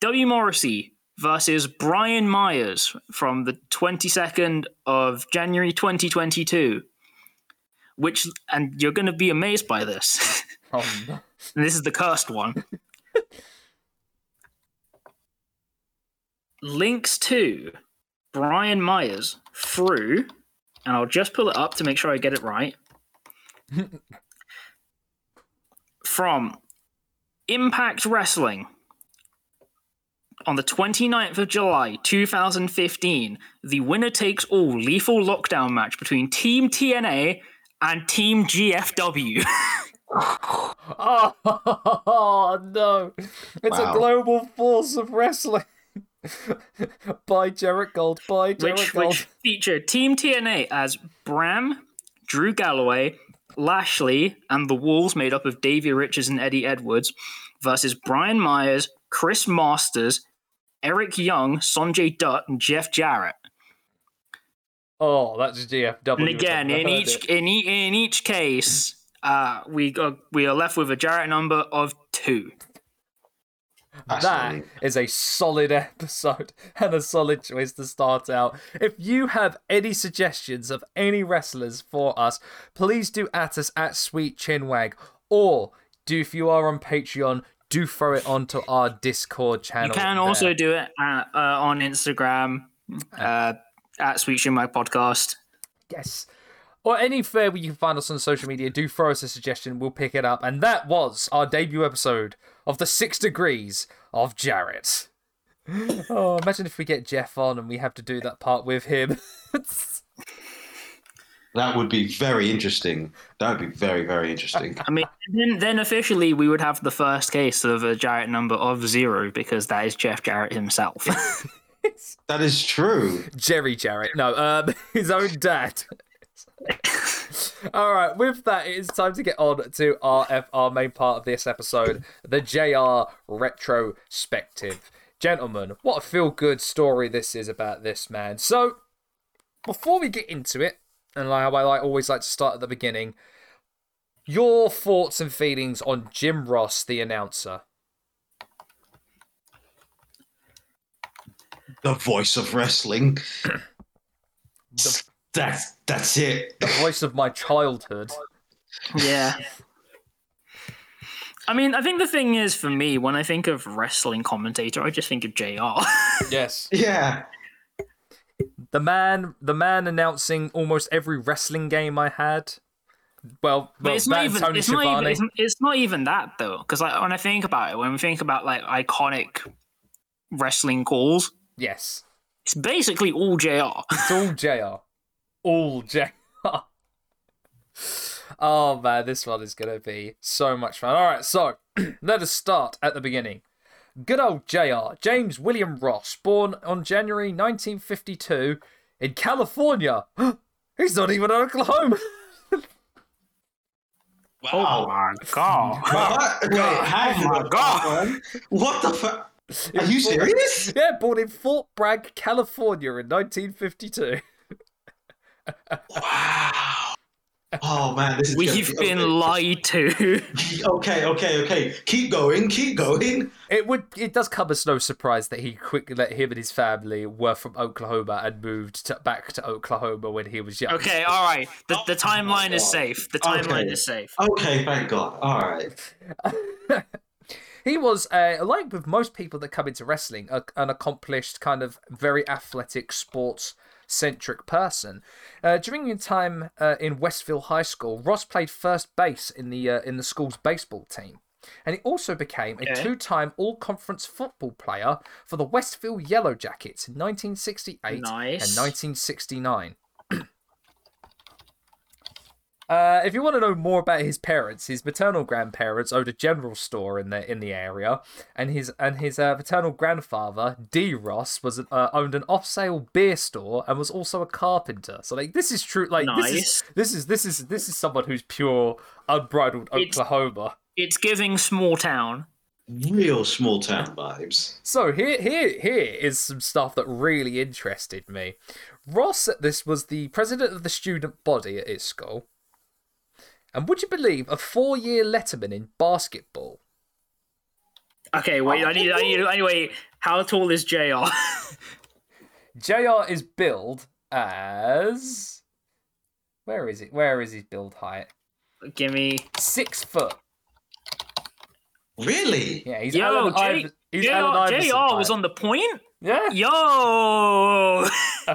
[SPEAKER 2] W. Morrissey versus Brian Myers from the 22nd of January 2022. Which, and you're going to be amazed by this.
[SPEAKER 1] Oh no.
[SPEAKER 2] this is the cursed one. Links to Brian Myers through, and I'll just pull it up to make sure I get it right. From Impact Wrestling on the 29th of July 2015, the winner takes all lethal lockdown match between Team TNA and Team GFW.
[SPEAKER 1] Oh, no. It's
[SPEAKER 3] Wow.
[SPEAKER 1] a global force of wrestling. By Jarrett Gold. By Jarrett
[SPEAKER 2] which,
[SPEAKER 1] Gold.
[SPEAKER 2] which featured Team TNA as Bram, Drew Galloway, Lashley, and the Wolves made up of Davey Richards and Eddie Edwards versus Brian Myers, Chris Masters, Eric Young, Sonjay Dutt, and Jeff Jarrett.
[SPEAKER 1] Oh, that's a GFW.
[SPEAKER 2] And again, in each in, e- in each case, uh, we got, we are left with a Jarrett number of two.
[SPEAKER 1] That
[SPEAKER 3] Fascinating.
[SPEAKER 1] is a solid episode and a solid choice to start out. If you have any suggestions of any wrestlers for us, please do at us at Sweet Chinwag. Or do if you are on Patreon, do throw it onto our Discord channel.
[SPEAKER 2] You can
[SPEAKER 1] there.
[SPEAKER 2] also do it at, uh, on Instagram uh, at Sweet Shimmy Podcast.
[SPEAKER 1] Yes. Or anywhere where you can find us on social media, do throw us a suggestion. We'll pick it up. And that was our debut episode of the Six Degrees of Jarrett. Oh, imagine if we get Jeff on and we have to do that part with him.
[SPEAKER 3] That would be very interesting. That would be very, very interesting.
[SPEAKER 2] I mean, then, then officially we would have the first case of a Jarrett number of zero because that is Jeff Jarrett himself.
[SPEAKER 3] That is true.
[SPEAKER 1] Jerry Jarrett. No, um, his own dad. All right, with that, it is time to get on to our, F- our main part of this episode the JR retrospective. Gentlemen, what a feel good story this is about this man. So, before we get into it, and like how I like, always like to start at the beginning, your thoughts and feelings on Jim Ross, the announcer.
[SPEAKER 3] The voice of wrestling. That's that's it.
[SPEAKER 1] The voice of my childhood.
[SPEAKER 2] yeah. I mean, I think the thing is for me, when I think of wrestling commentator, I just think of JR.
[SPEAKER 1] Yes.
[SPEAKER 3] Yeah.
[SPEAKER 1] The man, the man announcing almost every wrestling game I had. Well, well
[SPEAKER 2] it's not even it's not even it's, it's not even that though because like, when I think about it when we think about like iconic wrestling calls
[SPEAKER 1] Yes,
[SPEAKER 2] it's basically all JR
[SPEAKER 1] it's all JR All JR oh man, this one is gonna be so much fun. All right, so let us start at the beginning. Good old JR James William Ross, born on January 1952 in California. He's not even in Oklahoma.
[SPEAKER 2] oh my god
[SPEAKER 3] What? Wait, hang
[SPEAKER 2] oh
[SPEAKER 3] my.
[SPEAKER 2] God.
[SPEAKER 3] What the fuck? Are you serious?
[SPEAKER 1] Yeah, born in Fort Bragg, California in 1952.
[SPEAKER 3] Wow. Oh man, this is
[SPEAKER 2] we've
[SPEAKER 3] be-
[SPEAKER 2] been
[SPEAKER 3] okay.
[SPEAKER 2] lied to
[SPEAKER 3] Okay, okay, okay. Keep going, keep going.
[SPEAKER 1] It would. It does come as no surprise that he quickly let him and his family were from Oklahoma and moved to, back to Oklahoma when he was young.
[SPEAKER 2] okay all right the, the timeline is safe the timeline
[SPEAKER 3] Okay.
[SPEAKER 2] is safe
[SPEAKER 3] Okay, thank God. All right.
[SPEAKER 1] He was, uh, like with most people that come into wrestling, a, an accomplished, kind of very athletic, sports centric person. Uh, during your time uh, in Westville High School, Ross played first base in the uh, in the school's baseball team. And he also became a
[SPEAKER 2] Okay.
[SPEAKER 1] two time All Conference football player for the Westville Yellow Jackets in 1968
[SPEAKER 2] Nice.
[SPEAKER 1] and 1969. Uh, if you want to know more about his parents, his maternal grandparents owned a general store in the in the area, and his and his uh, paternal grandfather D. Ross was uh, owned an off-sale beer store and was also a carpenter. So like this is true. Like this is this is this is this is someone who's pure unbridled
[SPEAKER 2] It's-
[SPEAKER 1] Oklahoma.
[SPEAKER 2] It's giving small town.
[SPEAKER 3] Real small town vibes.
[SPEAKER 1] So here, here, here is some stuff that really interested me. Ross, this was the president of the student body at his school, and would you believe a four-year letterman in basketball?
[SPEAKER 2] Okay, wait. I need. I need. Anyway, how tall is JR?
[SPEAKER 1] JR is billed as where is it? Where is his build height?
[SPEAKER 2] Give me.
[SPEAKER 1] Six foot.
[SPEAKER 3] Really?
[SPEAKER 1] Yeah, he's
[SPEAKER 2] Yo,
[SPEAKER 1] Allen
[SPEAKER 2] J-
[SPEAKER 1] Iver- he's
[SPEAKER 2] Jr.
[SPEAKER 1] Allen Iverson
[SPEAKER 2] Jr. was on the point.
[SPEAKER 1] Yeah.
[SPEAKER 2] Yo.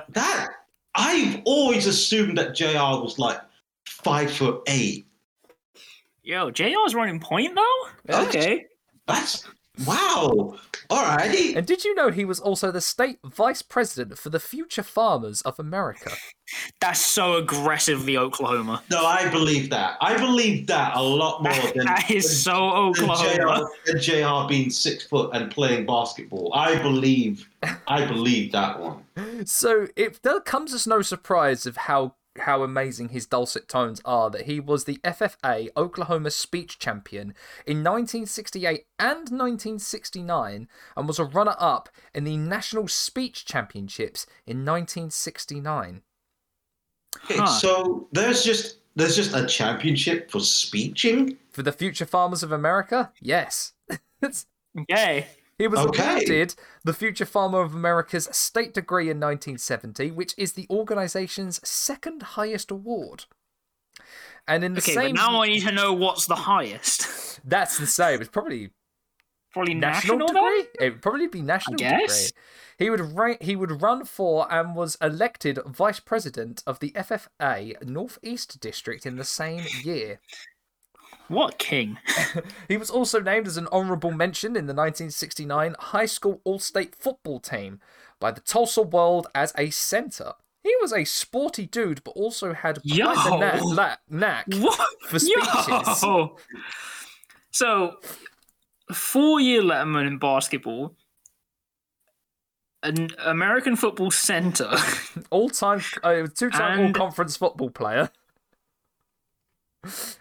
[SPEAKER 3] That I've always assumed that JR was like five foot eight.
[SPEAKER 2] Yo, JR's running point though.
[SPEAKER 1] Yeah.
[SPEAKER 2] Okay.
[SPEAKER 3] That's wow. All right.
[SPEAKER 1] And did you know he was also the state vice president for the Future Farmers of America?
[SPEAKER 2] That's so aggressively Oklahoma.
[SPEAKER 3] No, I believe that. I believe that a lot more than
[SPEAKER 2] that is so
[SPEAKER 3] than
[SPEAKER 2] Oklahoma.
[SPEAKER 3] JR, than JR being six foot and playing basketball. I believe. I believe that one.
[SPEAKER 1] So it there comes as no surprise of how how amazing his dulcet tones are that he was the FFA Oklahoma speech champion in 1968 and 1969 and was a runner up in the National Speech Championships in 1969.
[SPEAKER 3] Okay,
[SPEAKER 2] Huh.
[SPEAKER 3] so there's just there's just a championship for speeching.
[SPEAKER 1] For the Future Farmers of America? Yes.
[SPEAKER 2] Yay.
[SPEAKER 1] He was
[SPEAKER 3] Okay.
[SPEAKER 1] awarded the Future Farmer of America's state degree in 1970, which is the organization's second highest award. And in the
[SPEAKER 2] Okay,
[SPEAKER 1] same
[SPEAKER 2] but now I need to know what's the highest.
[SPEAKER 1] That's the same. It's probably
[SPEAKER 2] Probably
[SPEAKER 1] national,
[SPEAKER 2] national, though?
[SPEAKER 1] degree. It would probably be national
[SPEAKER 2] guess.
[SPEAKER 1] degree. He would ra- he would run for and was elected vice president of the FFA Northeast District in the same year.
[SPEAKER 2] What king?
[SPEAKER 1] He was also named as an honorable mention in the 1969 high school all-state football team by the Tulsa World as a center. He was a sporty dude, but also had quite the
[SPEAKER 2] Yo!
[SPEAKER 1] knack, la- knack for speeches.
[SPEAKER 2] Yo! So, four-year letterman in basketball, an American football center,
[SPEAKER 1] all-time uh, two-time all-conference football player,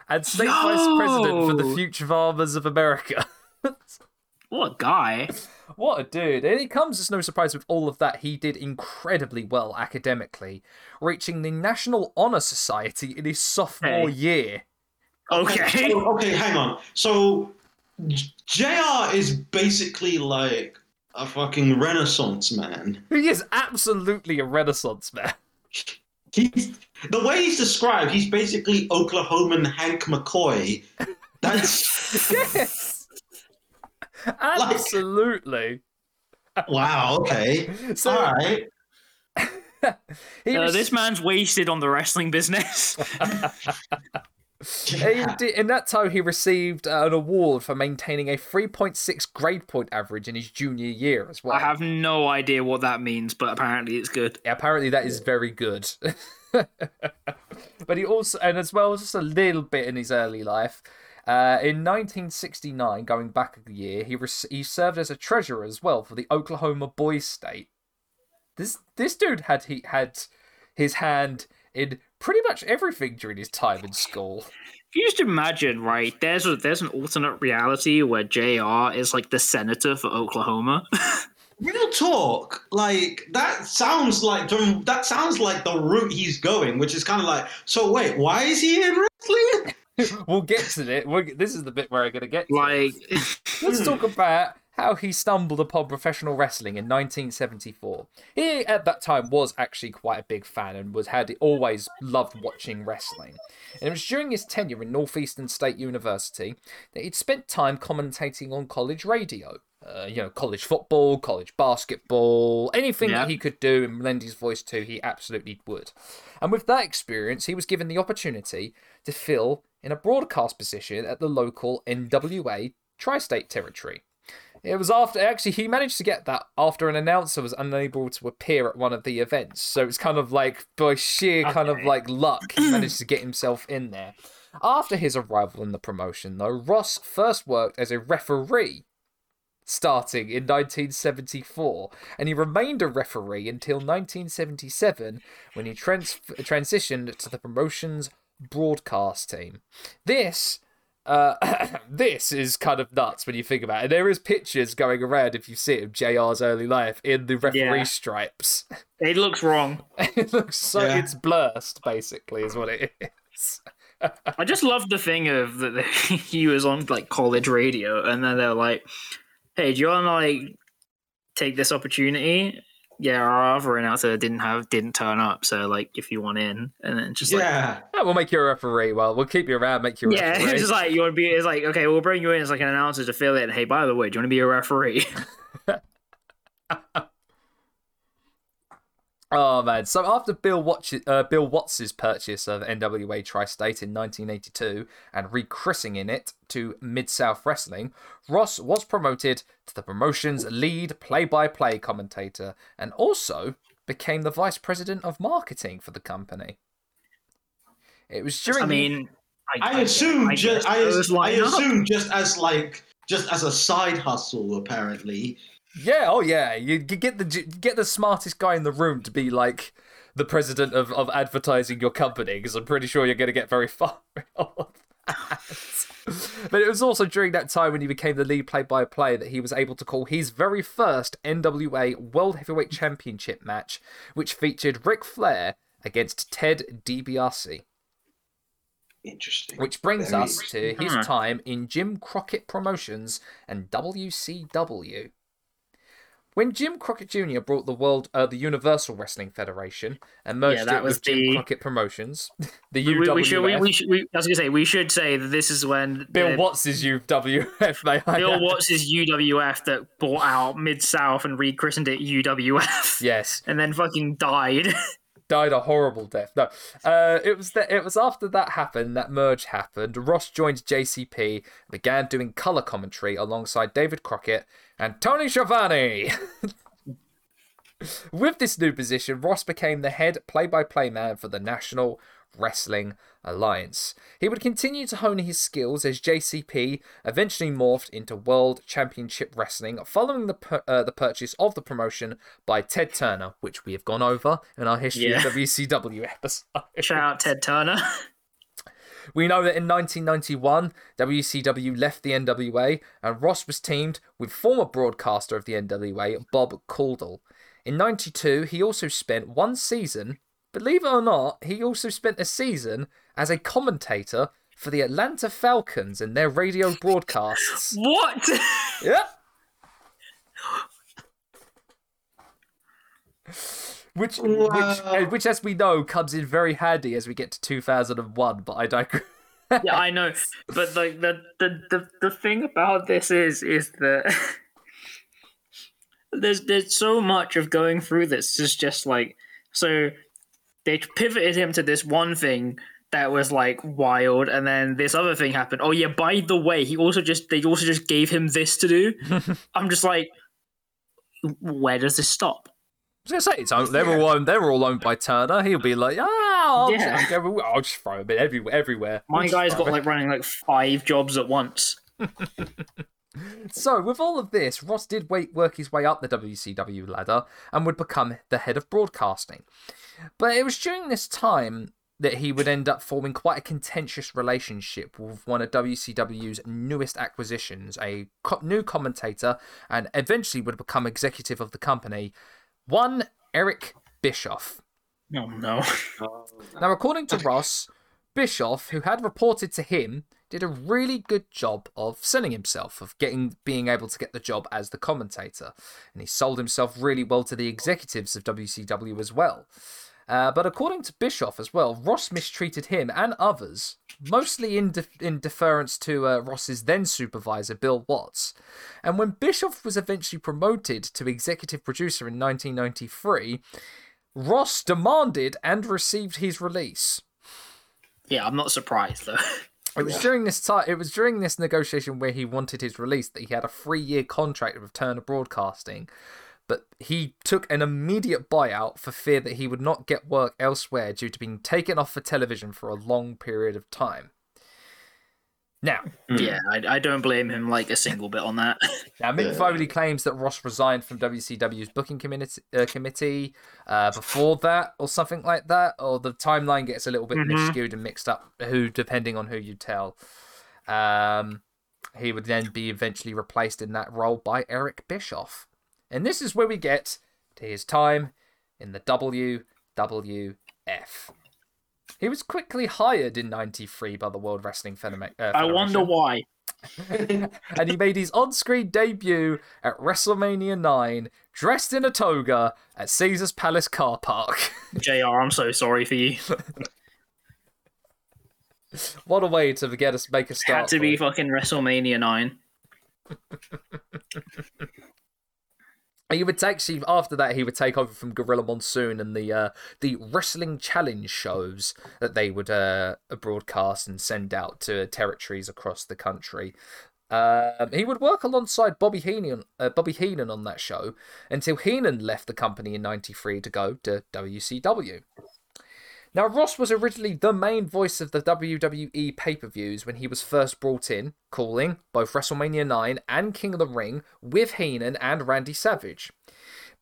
[SPEAKER 1] and state vice president for the Future Farmers of America.
[SPEAKER 2] what a guy!
[SPEAKER 1] What a dude. And it comes as no surprise with all of that, he did incredibly well academically, reaching the National Honor Society in his sophomore
[SPEAKER 2] Hey.
[SPEAKER 1] year.
[SPEAKER 2] Okay,
[SPEAKER 3] So, okay, hang on. So JR is basically like a fucking renaissance man.
[SPEAKER 1] He is absolutely a renaissance man.
[SPEAKER 3] He's the way he's described, he's basically Oklahoman Hank McCoy. That's
[SPEAKER 1] Yes. Absolutely.
[SPEAKER 3] wow, okay.
[SPEAKER 1] So
[SPEAKER 3] All right.
[SPEAKER 1] he,
[SPEAKER 2] uh,
[SPEAKER 1] was-
[SPEAKER 2] this man's wasted on the wrestling business.
[SPEAKER 1] he did- in that time, he received uh, an award for maintaining a 3.6 grade point average in his junior year as well.
[SPEAKER 2] I have no idea what that means, but apparently it's good.
[SPEAKER 1] apparently that is very good. but he also, and as well, just a little bit in his early life. Uh, in 1969, going back a year, he rec- he served as a treasurer as well for the Oklahoma Boys State. This this dude had he had his hand in pretty much everything during his time in school.
[SPEAKER 2] If you just imagine, right? There's a, there's an alternate reality where JR is like the senator for Oklahoma.
[SPEAKER 3] Real talk, like that sounds like the, that sounds like the route he's going, which is kind of like. So wait, why is he in wrestling?
[SPEAKER 1] we'll get to it. We'll, this is the bit where I'm gonna get. To.
[SPEAKER 2] like,
[SPEAKER 1] Let's talk about how he stumbled upon professional wrestling in 1974. He at that time was actually quite a big fan and was had always loved watching wrestling. And it was during his tenure in Northeastern State University that he'd spent time commentating on college radio. Uh, you know, college football, college basketball, anything
[SPEAKER 2] Yeah.
[SPEAKER 1] that he could do and lend his voice to, he absolutely would. And with that experience, he was given the opportunity to fill in a broadcast position at the local NWA tri state territory. It was after actually he managed to get that after an announcer was unable to appear at one of the events. So it's kind of like by sheer kind of like luck he managed to get himself in there. After his arrival in the promotion, though, Ross first worked as a referee starting in 1974, and he remained a referee until 1977 when he trans- transitioned to the promotion's broadcast team. This uh, this is kind of nuts when you think about it. And There is pictures going around if you see it of JR's early life in the referee
[SPEAKER 2] Yeah.
[SPEAKER 1] stripes.
[SPEAKER 2] It looks wrong.
[SPEAKER 1] it looks so
[SPEAKER 3] Yeah.
[SPEAKER 1] it's blurst basically is what it is.
[SPEAKER 2] I just love the thing of that he was on like college radio, and then they're like, "Hey, do you want to like take this opportunity?" Yeah, our other announcer didn't have didn't turn up, so like if you want in, and then just like
[SPEAKER 3] Yeah.
[SPEAKER 1] Yeah, we'll make you a referee. Well, we'll keep you around, make you a
[SPEAKER 2] yeah,
[SPEAKER 1] referee.
[SPEAKER 2] it's just like you want to be. It's like okay, we'll bring you in as like an announcer to fill in. Hey, by the way, do you want to be a referee?
[SPEAKER 1] Oh man! So after Bill Watch, uh, Bill Watts's purchase of NWA Tri-State in 1982 and rechristening it to Mid South Wrestling, Ross was promoted to the promotion's lead play-by-play commentator and also became the vice president of marketing for the company. It was during.
[SPEAKER 2] I mean,
[SPEAKER 3] I assume
[SPEAKER 2] I
[SPEAKER 3] just
[SPEAKER 2] guess
[SPEAKER 3] I,
[SPEAKER 2] those
[SPEAKER 3] I
[SPEAKER 2] line
[SPEAKER 3] assume just as like just as a side hustle apparently.
[SPEAKER 1] Yeah, oh yeah. You, get the get the smartest guy in the room to be like the president of, of advertising your company because I'm pretty sure you're going to get very far. but it was also during that time when he became the lead play-by-play that he was able to call his very first NWA World Heavyweight Championship match, which featured Ric Flair against Ted DiBiase.
[SPEAKER 3] Interesting.
[SPEAKER 1] Which brings us to his
[SPEAKER 2] hmm.
[SPEAKER 1] time in Jim Crockett Promotions and WCW. When Jim Crockett Jr. brought the world, uh, the Universal Wrestling Federation, and merged
[SPEAKER 2] Yeah, that
[SPEAKER 1] it
[SPEAKER 2] was
[SPEAKER 1] with Jim Crockett Promotions, the
[SPEAKER 2] we,
[SPEAKER 1] UWF,
[SPEAKER 2] we should. We, we should. We, I was gonna say we should say that this is when
[SPEAKER 1] Bill
[SPEAKER 2] the-
[SPEAKER 1] Watts' UWF, I
[SPEAKER 2] Bill
[SPEAKER 1] add.
[SPEAKER 2] Watts' UWF that bought out Mid South and rechristened it UWF,
[SPEAKER 1] Yes,
[SPEAKER 2] and then fucking died.
[SPEAKER 1] died a horrible death. No, uh, it was that. It was after that happened, that merge happened. Ross joined JCP, began doing color commentary alongside David Crockett and Tony Schiavone. With this new position, Ross became the head play-by-play man for the National Wrestling Alliance. He would continue to hone his skills as JCP eventually morphed into World Championship Wrestling following the uh, the purchase of the promotion by Ted Turner, which we have gone over in our history
[SPEAKER 2] Yeah.
[SPEAKER 1] of WCW episode.
[SPEAKER 2] Shout out Ted Turner.
[SPEAKER 1] We know that in 1991, WCW left the NWA and Ross was teamed with former broadcaster of the NWA, Bob Caudle. In 92, he also spent one season, believe it or not, he also spent a season as a commentator for the Atlanta Falcons in their radio broadcasts.
[SPEAKER 2] What?
[SPEAKER 1] Yep. Which, which,
[SPEAKER 3] Wow.
[SPEAKER 1] uh, which, as we know, comes in very handy as we get to 2001. But I digress.
[SPEAKER 2] yeah, I know, but like the, the the the thing about this is is that there's there's so much of going through this is just like so they pivoted him to this one thing that was like wild and then this other thing happened oh yeah by the way he also just they also just gave him this to do i'm just like where does this stop
[SPEAKER 1] was gonna say it's owned, they're all owned. They're all owned by Turner. He'll be like, ah, I'll,
[SPEAKER 2] Yeah.
[SPEAKER 1] just, I'll, I'll just throw a bit everywhere. Everywhere.
[SPEAKER 2] my guy's got like running like five jobs at once.
[SPEAKER 1] So with all of this, Ross did wait, work his way up the WCW ladder and would become the head of broadcasting. But it was during this time that he would end up forming quite a contentious relationship with one of WCW's newest acquisitions, a co- new commentator, and eventually would become executive of the company, one Eric Bischoff.
[SPEAKER 2] oh no oh,
[SPEAKER 1] Now, according to Ross, Bischoff, who had reported to him, did a really good job of selling himself, of getting being able to get the job as the commentator, and he sold himself really well to the executives of WCW as well. Uh, but according to Bischoff as well, Ross mistreated him and others, mostly in, de- in deference to uh, Ross's then supervisor, Bill Watts. And when Bischoff was eventually promoted to executive producer in 1993, Ross demanded and received his release.
[SPEAKER 2] yeah i'm not surprised though
[SPEAKER 1] It was
[SPEAKER 3] Yeah.
[SPEAKER 1] during this time. It was during this negotiation where he wanted his release that he had a three-year contract with Turner Broadcasting, but he took an immediate buyout for fear that he would not get work elsewhere due to being taken off for television for a long period of time. Now,
[SPEAKER 2] Yeah, I, I don't blame him like a single bit on that.
[SPEAKER 1] now Mick
[SPEAKER 3] Yeah.
[SPEAKER 1] Foley claims that Ross resigned from WCW's booking committee, uh, committee uh, before that, or something like that, or the timeline gets a little bit
[SPEAKER 2] Mhm.
[SPEAKER 1] miscued and mixed up. Who, depending on who you tell, um, he would then be eventually replaced in that role by Eric Bischoff, and this is where we get to his time in the WWF. He was quickly hired in '93 by the World Wrestling Federa- uh, Federation.
[SPEAKER 2] I wonder why.
[SPEAKER 1] and he made his on-screen debut at WrestleMania 9, dressed in a toga at Caesar's Palace car park.
[SPEAKER 2] JR, I'm so sorry for you.
[SPEAKER 1] what a way to get us make a start.
[SPEAKER 2] Had to be fucking WrestleMania 9.
[SPEAKER 1] He would take actually after that he would take over from Gorilla Monsoon and the uh, the wrestling challenge shows that they would uh, broadcast and send out to territories across the country. Um, he would work alongside Bobby Heenan, uh, Bobby Heenan on that show until Heenan left the company in '93 to go to WCW. Now, Ross was originally the main voice of the WWE pay per views when he was first brought in, calling both WrestleMania 9 and King of the Ring with Heenan and Randy Savage.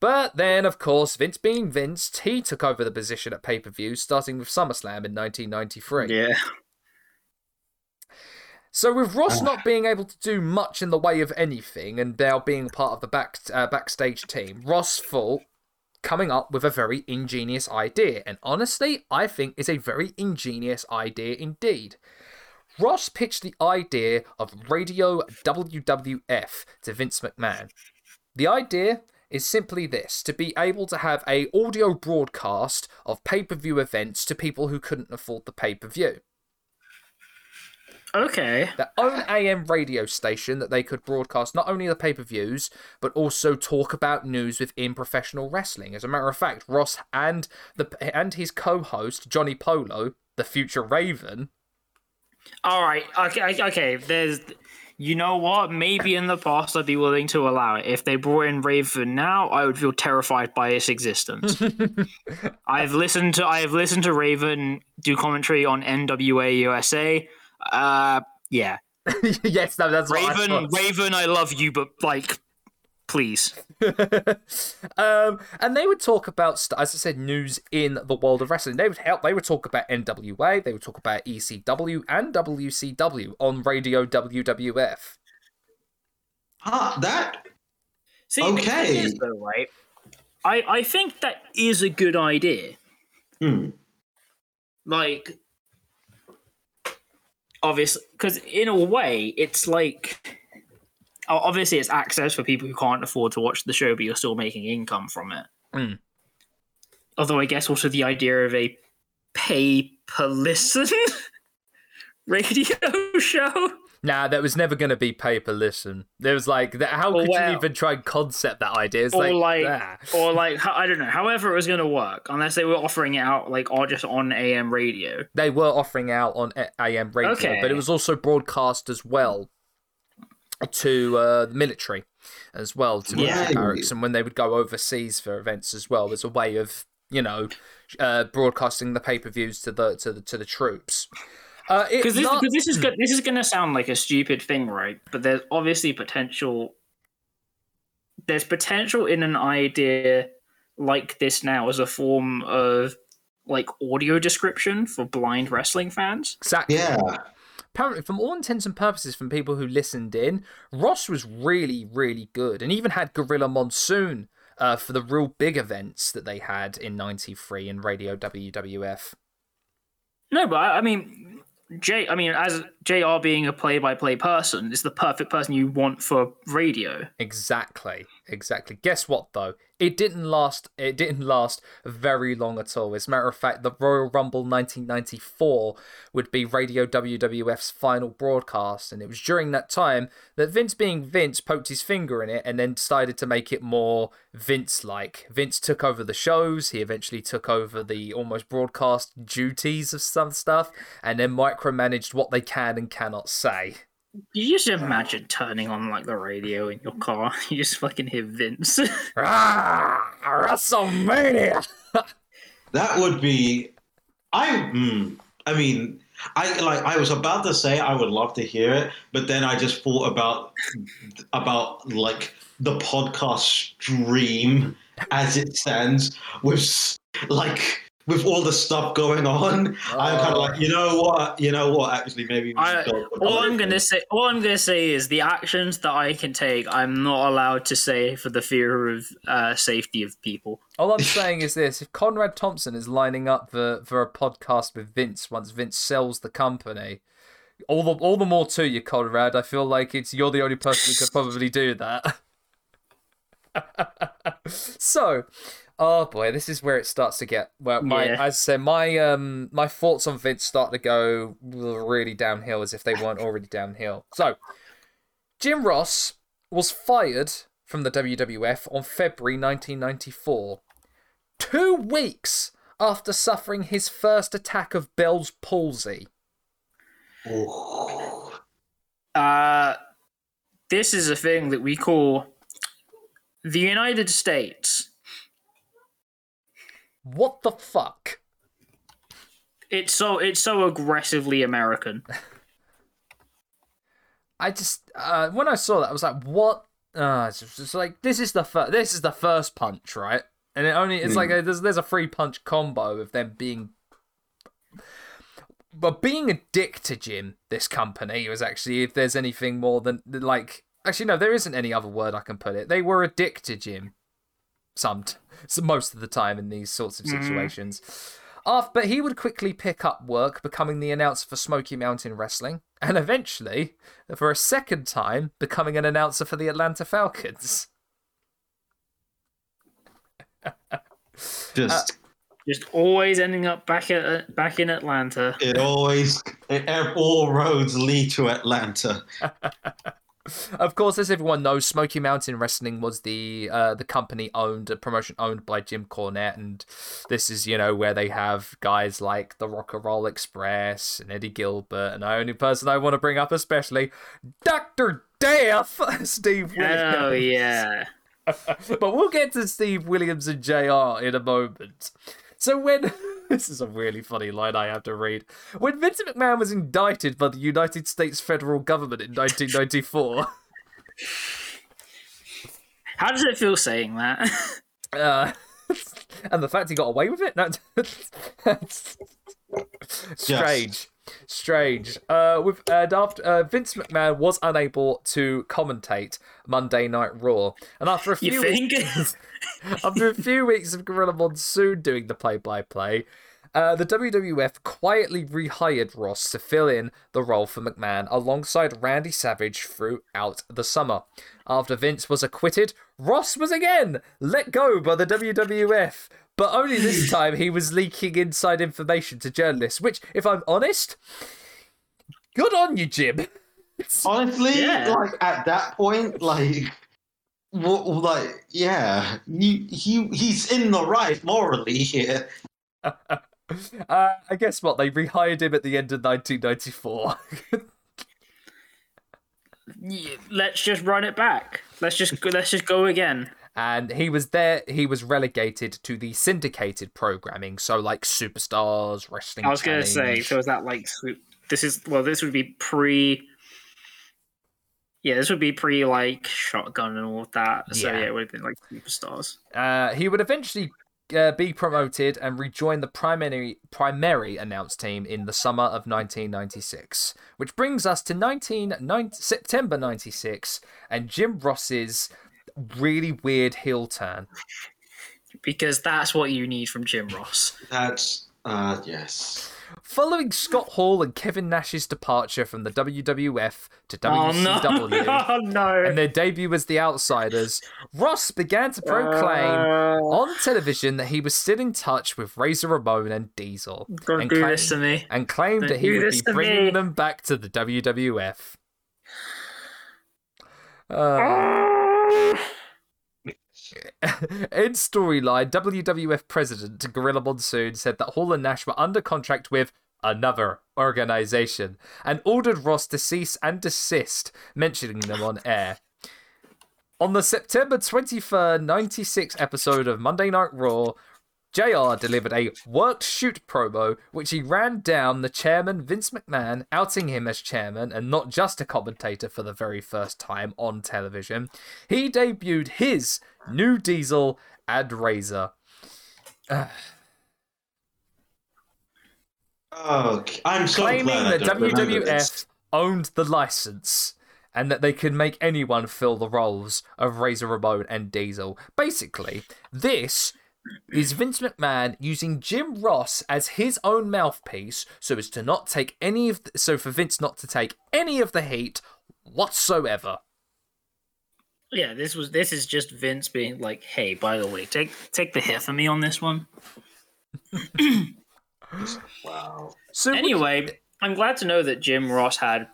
[SPEAKER 1] But then, of course, Vince being Vince, he took over the position at pay per views, starting with SummerSlam in 1993.
[SPEAKER 2] Yeah.
[SPEAKER 1] So with Ross not being able to do much in the way of anything, and now being part of the back uh, backstage team, Ross thought coming up with a very ingenious idea, and honestly, I think is a very ingenious idea indeed. Ross pitched the idea of Radio WWF to Vince McMahon. The idea is simply this to be able to have a audio broadcast of pay-per-view events to people who couldn't afford the pay-per-view
[SPEAKER 2] Okay.
[SPEAKER 1] their own AM radio station that they could broadcast not only the pay per views, but also talk about news within professional wrestling. As a matter of fact, Ross and the and his co host, Johnny Polo, the future Raven,
[SPEAKER 2] All right. Okay. Okay. There's. You know what? Maybe in the past I'd be willing to allow it. If they brought in Raven now, I would feel terrified by its existence. I've listened to I have listened to Raven do commentary on NWA USA. Uh, yeah,
[SPEAKER 1] yes, no, that's what I
[SPEAKER 2] Raven. Raven, I love you, but like, please.
[SPEAKER 1] um, and they would talk about, as I said, news in the world of wrestling. They would help. They would talk about NWA. They would talk about ECW and WCW on Radio WWF.
[SPEAKER 3] Ah, that
[SPEAKER 2] See,
[SPEAKER 3] Okay.
[SPEAKER 2] is, though, right? I I think that is a good idea.
[SPEAKER 3] hmm.
[SPEAKER 2] like obviously because in a way it's like obviously it's access for people who can't afford to watch the show but you're still making income from it
[SPEAKER 1] Mm.
[SPEAKER 2] although i guess also the idea of a pay per listen radio show
[SPEAKER 1] Nah, that was never going to be pay per listen. There was like, that, how
[SPEAKER 2] Or
[SPEAKER 1] could
[SPEAKER 2] well-
[SPEAKER 1] you even try and concept that idea? It's
[SPEAKER 2] or
[SPEAKER 1] like,
[SPEAKER 2] like or like i don't know however it was going to work unless they were offering it out like or just on am radio
[SPEAKER 1] they were offering out on AM radio,
[SPEAKER 2] Okay.
[SPEAKER 1] but it was also broadcast as well to uh, the military as well to
[SPEAKER 2] Yeah.
[SPEAKER 1] military barracks, and when they would go overseas for events as well, as a way of you know uh, broadcasting the pay per views to the to the to the troops. Uh,
[SPEAKER 2] because this,
[SPEAKER 1] not-
[SPEAKER 2] this is go- this is going to sound like a stupid thing, right? But there's obviously potential. There's potential in an idea like this now as a form of like audio description for blind wrestling fans.
[SPEAKER 1] exactly.
[SPEAKER 3] Yeah.
[SPEAKER 1] apparently, from all intents and purposes, from people who listened in, Ross was really, really good, and even had Gorilla Monsoon uh, for the real big events that they had in '93 in Radio WWF.
[SPEAKER 2] No, but I, I mean, Jay. I mean, as JR being a play-by-play person, is the perfect person you want for radio.
[SPEAKER 1] Exactly. Exactly. Guess what though? It didn't last. It didn't last very long at all. As a matter of fact, the Royal Rumble 1994 would be Radio WWF's final broadcast, and it was during that time that Vince, being Vince, poked his finger in it and then decided to make it more Vince-like. Vince took over the shows. He eventually took over the almost broadcast duties of some stuff, and then micromanaged what they can and cannot say.
[SPEAKER 2] You just imagine turning on like the radio in your car. You just fucking hear Vince.
[SPEAKER 1] ah, WrestleMania.
[SPEAKER 3] That would be. I. Mm, I mean, I like. I was about to say I would love to hear it, but then I just thought about about like the podcast stream as it stands with like with all the stuff going on, I'm kind of like, you know what, you know what? Actually, maybe
[SPEAKER 2] I,
[SPEAKER 3] should go.
[SPEAKER 2] all I'm gonna say, all I'm gonna say is the actions that I can take, I'm not allowed to say for the fear of uh, safety of people.
[SPEAKER 1] All I'm saying is this: if Conrad Thompson is lining up for, for a podcast with Vince once Vince sells the company, all the all the more to you, Conrad. I feel like it's you're the only person who could probably do that. so, oh boy, this is where it starts to get. Well, my
[SPEAKER 2] Yeah.
[SPEAKER 1] as I said, my um my thoughts on Vince start to go really downhill as if they weren't already downhill. So, Jim Ross was fired from the WWF on February 1994, two weeks after suffering his first attack of Bell's palsy.
[SPEAKER 3] Ooh.
[SPEAKER 2] Uh, this is a thing that we call the United States.
[SPEAKER 1] What the fuck?
[SPEAKER 2] It's so it's so aggressively American.
[SPEAKER 1] I just uh, when I saw that, I was like, "What?" Uh, it's just it's like this is the fir- this is the first punch, right? And it only it's like a, there's there's a free punch combo of them being, but being a dick to Jim. This company was actually, if there's anything more than like, actually no, there isn't any other word I can put it. They were a dick to Jim. Some, so most of the time in these sorts of mm-hmm. situations. After, but he would quickly pick up work, becoming the announcer for Smoky Mountain Wrestling, and eventually, for a second time, becoming an announcer for the Atlanta Falcons.
[SPEAKER 3] Just uh,
[SPEAKER 2] Just always ending up back at uh, back in Atlanta.
[SPEAKER 3] it always it, all roads lead to Atlanta.
[SPEAKER 1] Of course, as everyone knows, Smoky Mountain Wrestling was the uh, the company owned, a promotion owned by Jim Cornette, and this is you know where they have guys like the Rock and Roll Express and Eddie Gilbert, and the only person I want to bring up especially, Doctor Death, Steve Williams.
[SPEAKER 2] Oh yeah.
[SPEAKER 1] but we'll get to Steve Williams and JR in a moment. So when this is a really funny line I have to read. When Vincent McMahon was indicted by the United States federal government in 1994,
[SPEAKER 2] How does it feel saying that?
[SPEAKER 1] uh, and the fact he got away with it, no, that's strange. Strange. Uh, with and after uh, Vince McMahon was unable to commentate Monday Night Raw, and after a few
[SPEAKER 2] you think?
[SPEAKER 1] After a few weeks of Gorilla Monsoon doing the play-by-play, uh, the WWF quietly rehired Ross to fill in the role for McMahon alongside Randy Savage throughout the summer. After Vince was acquitted, Ross was again let go by the WWF. But only this time he was leaking inside information to journalists, which, if I'm honest, good on you, Jim.
[SPEAKER 3] Honestly,
[SPEAKER 2] Yeah.
[SPEAKER 3] like at that point, like, what, like, yeah, you, he, he's in the right morally here.
[SPEAKER 1] Uh, I guess what they rehired him at the end of 1994.
[SPEAKER 2] Yeah, let's just run it back. Let's just let's just go again.
[SPEAKER 1] And he was there he was relegated to the syndicated programming so like superstars wrestling
[SPEAKER 2] I was gonna say, so is that like this is well, this would be pre. Yeah, this would be pre like shotgun and all of that. So
[SPEAKER 1] Yeah.
[SPEAKER 2] yeah, it would have been like superstars.
[SPEAKER 1] uh, he would eventually uh, be promoted and rejoin the primary primary announced team in the summer of 1996 which brings us to 19, nine- september 96 and jim ross's really weird heel turn
[SPEAKER 2] Because that's what you need from Jim Ross.
[SPEAKER 3] That's Uh, yes.
[SPEAKER 1] Following Scott Hall and Kevin Nash's departure from the WWF to
[SPEAKER 2] Oh
[SPEAKER 1] WCW
[SPEAKER 2] no! oh no!
[SPEAKER 1] and their debut as the Outsiders, Ross began to proclaim
[SPEAKER 2] Uh,
[SPEAKER 1] on television that he was still in touch with Razor Ramon and Diesel,
[SPEAKER 2] don't
[SPEAKER 1] and
[SPEAKER 2] do
[SPEAKER 1] claim-
[SPEAKER 2] this to me.
[SPEAKER 1] and claimed
[SPEAKER 2] Don't
[SPEAKER 1] that he would
[SPEAKER 2] this
[SPEAKER 1] be bringing
[SPEAKER 2] me.
[SPEAKER 1] them back to the WWF. Uh,
[SPEAKER 2] Ah.
[SPEAKER 1] In storyline, WWF President Gorilla Monsoon said that Hall and Nash were under contract with another organization and ordered Ross to cease and desist mentioning them on air. On the September 23rd, 96 episode of Monday Night Raw, JR delivered a worked shoot promo, which he ran down the chairman Vince McMahon, outing him as chairman and not just a commentator for the very first time on television. He debuted his new Diesel and Razor.
[SPEAKER 3] Oh, I'm so
[SPEAKER 1] claiming
[SPEAKER 3] glad
[SPEAKER 1] that WWF owned the license and that they could make anyone fill the roles of Razor Ramon and Diesel. Basically, this is Vince McMahon using Jim Ross as his own mouthpiece so as to not take any of the, so for Vince not to take any of the heat whatsoever.
[SPEAKER 2] Yeah, this was this is just Vince being like, "Hey, by the way, take take the hit for me on this one."
[SPEAKER 3] Wow.
[SPEAKER 1] So would-
[SPEAKER 2] Anyway, I'm glad to know that Jim Ross had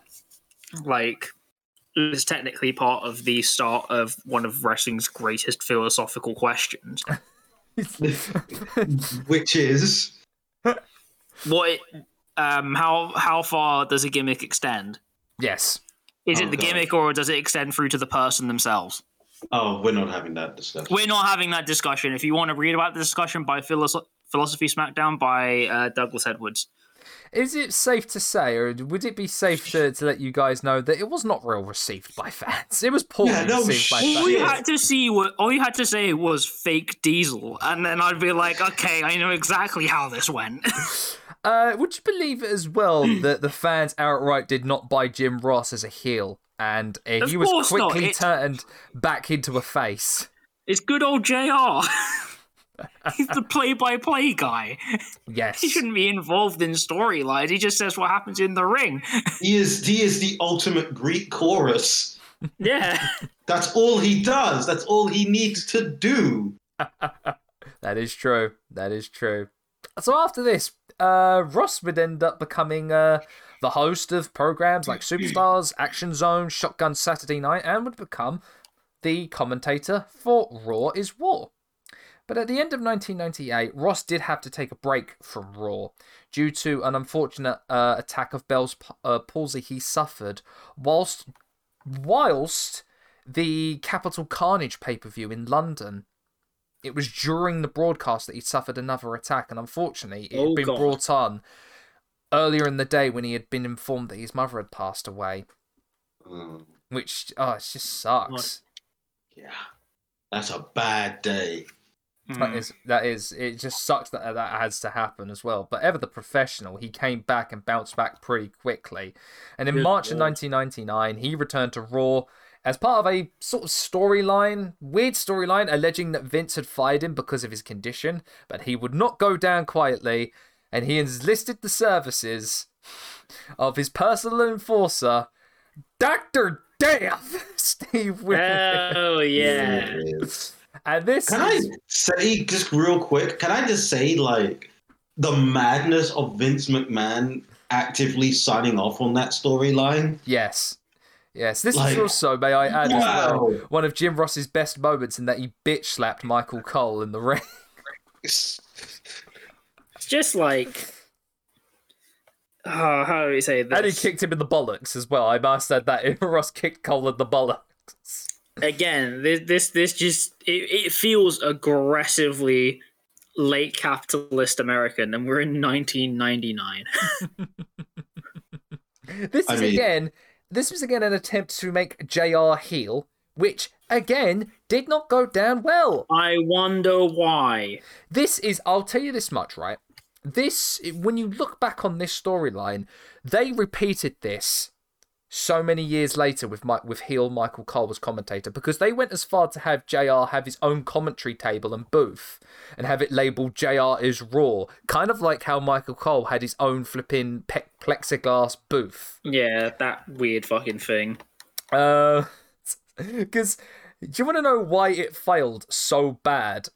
[SPEAKER 2] like is technically part of the start of one of wrestling's greatest philosophical questions.
[SPEAKER 3] Which is
[SPEAKER 2] what um how how far does a gimmick extend?
[SPEAKER 1] yes.
[SPEAKER 2] Is
[SPEAKER 3] Oh,
[SPEAKER 2] it the
[SPEAKER 3] God.
[SPEAKER 2] gimmick or does it extend through to the person themselves?
[SPEAKER 3] oh, we're not having that discussion.
[SPEAKER 2] We're not having that discussion. If you want to read about the discussion by Philosoph- Philosophy Smackdown by uh, Douglas Edwards.
[SPEAKER 1] Is it safe to say, or would it be safe to, to let you guys know that it was not well received by fans? It was poorly
[SPEAKER 3] Yeah, no
[SPEAKER 1] received by
[SPEAKER 3] shit.
[SPEAKER 2] All you had to see was all you had to say was fake diesel, and then I'd be like, okay, I know exactly how this went.
[SPEAKER 1] Uh, would you believe it as well that the fans outright did not buy Jim Ross as a heel, and uh, he was quickly
[SPEAKER 2] It-
[SPEAKER 1] turned back into a face?
[SPEAKER 2] it's good old Jr. He's the play-by-play guy.
[SPEAKER 1] Yes.
[SPEAKER 2] He shouldn't be involved in storylines. He just says what happens in the ring.
[SPEAKER 3] He is he is the ultimate Greek chorus.
[SPEAKER 2] Yeah.
[SPEAKER 3] That's all he does. That's all he needs to do.
[SPEAKER 1] That is true. That is true. So after this, uh, Ross would end up becoming uh, the host of programs like Superstars, Action Zone, Shotgun Saturday Night, and would become the commentator for Raw is War. But at the end of 1998, Ross did have to take a break from Raw due to an unfortunate uh, attack of Bell's uh, palsy he suffered whilst whilst the Capital Carnage pay per view in London. It was during the broadcast that he suffered another attack, and unfortunately, it had
[SPEAKER 2] Oh,
[SPEAKER 1] been
[SPEAKER 2] God.
[SPEAKER 1] brought on earlier in the day when he had been informed that his mother had passed away.
[SPEAKER 3] Mm,
[SPEAKER 1] Which, oh, it just sucks.
[SPEAKER 3] yeah, that's a bad day.
[SPEAKER 1] That
[SPEAKER 2] Mm.
[SPEAKER 1] is, that is, it just sucks that that has to happen as well. But ever the professional, he came back and bounced back pretty quickly. And in
[SPEAKER 2] Good
[SPEAKER 1] March of 1999, he returned to Raw as part of a sort of storyline, weird storyline, alleging that Vince had fired him because of his condition, but he would not go down quietly, and he enlisted the services of his personal enforcer, Doctor Death, Steve Williams.
[SPEAKER 2] Oh yeah.
[SPEAKER 3] It is.
[SPEAKER 1] and this
[SPEAKER 3] Can I say just real quick? Can I just say like the madness of Vince McMahon actively signing off on that storyline?
[SPEAKER 1] Yes. Yes, this
[SPEAKER 3] Like,
[SPEAKER 1] is also, may I add as well, one of Jim Ross's best moments in that he bitch slapped Michael Cole in the ring.
[SPEAKER 2] It's just like oh, how do we say this?
[SPEAKER 1] And he kicked him in the bollocks as well. I must add that Ross kicked Cole in the bollocks.
[SPEAKER 2] Again, this this this just it, it feels aggressively late capitalist American, and we're in 1999.
[SPEAKER 1] This
[SPEAKER 3] I
[SPEAKER 1] is
[SPEAKER 3] mean-
[SPEAKER 1] again, this was again an attempt to make JR heel, which again did not go down well.
[SPEAKER 2] I wonder why.
[SPEAKER 1] This is, I'll tell you this much, right? This, when you look back on this storyline, they repeated this so many years later with Mike, with heel Michael Cole as commentator because they went as far to have JR have his own commentary table and booth and have it labeled JR is Raw, kind of like how Michael Cole had his own flipping pe- plexiglass booth.
[SPEAKER 2] Yeah, that weird fucking thing.
[SPEAKER 1] Uh, because do you want to know why it failed so bad?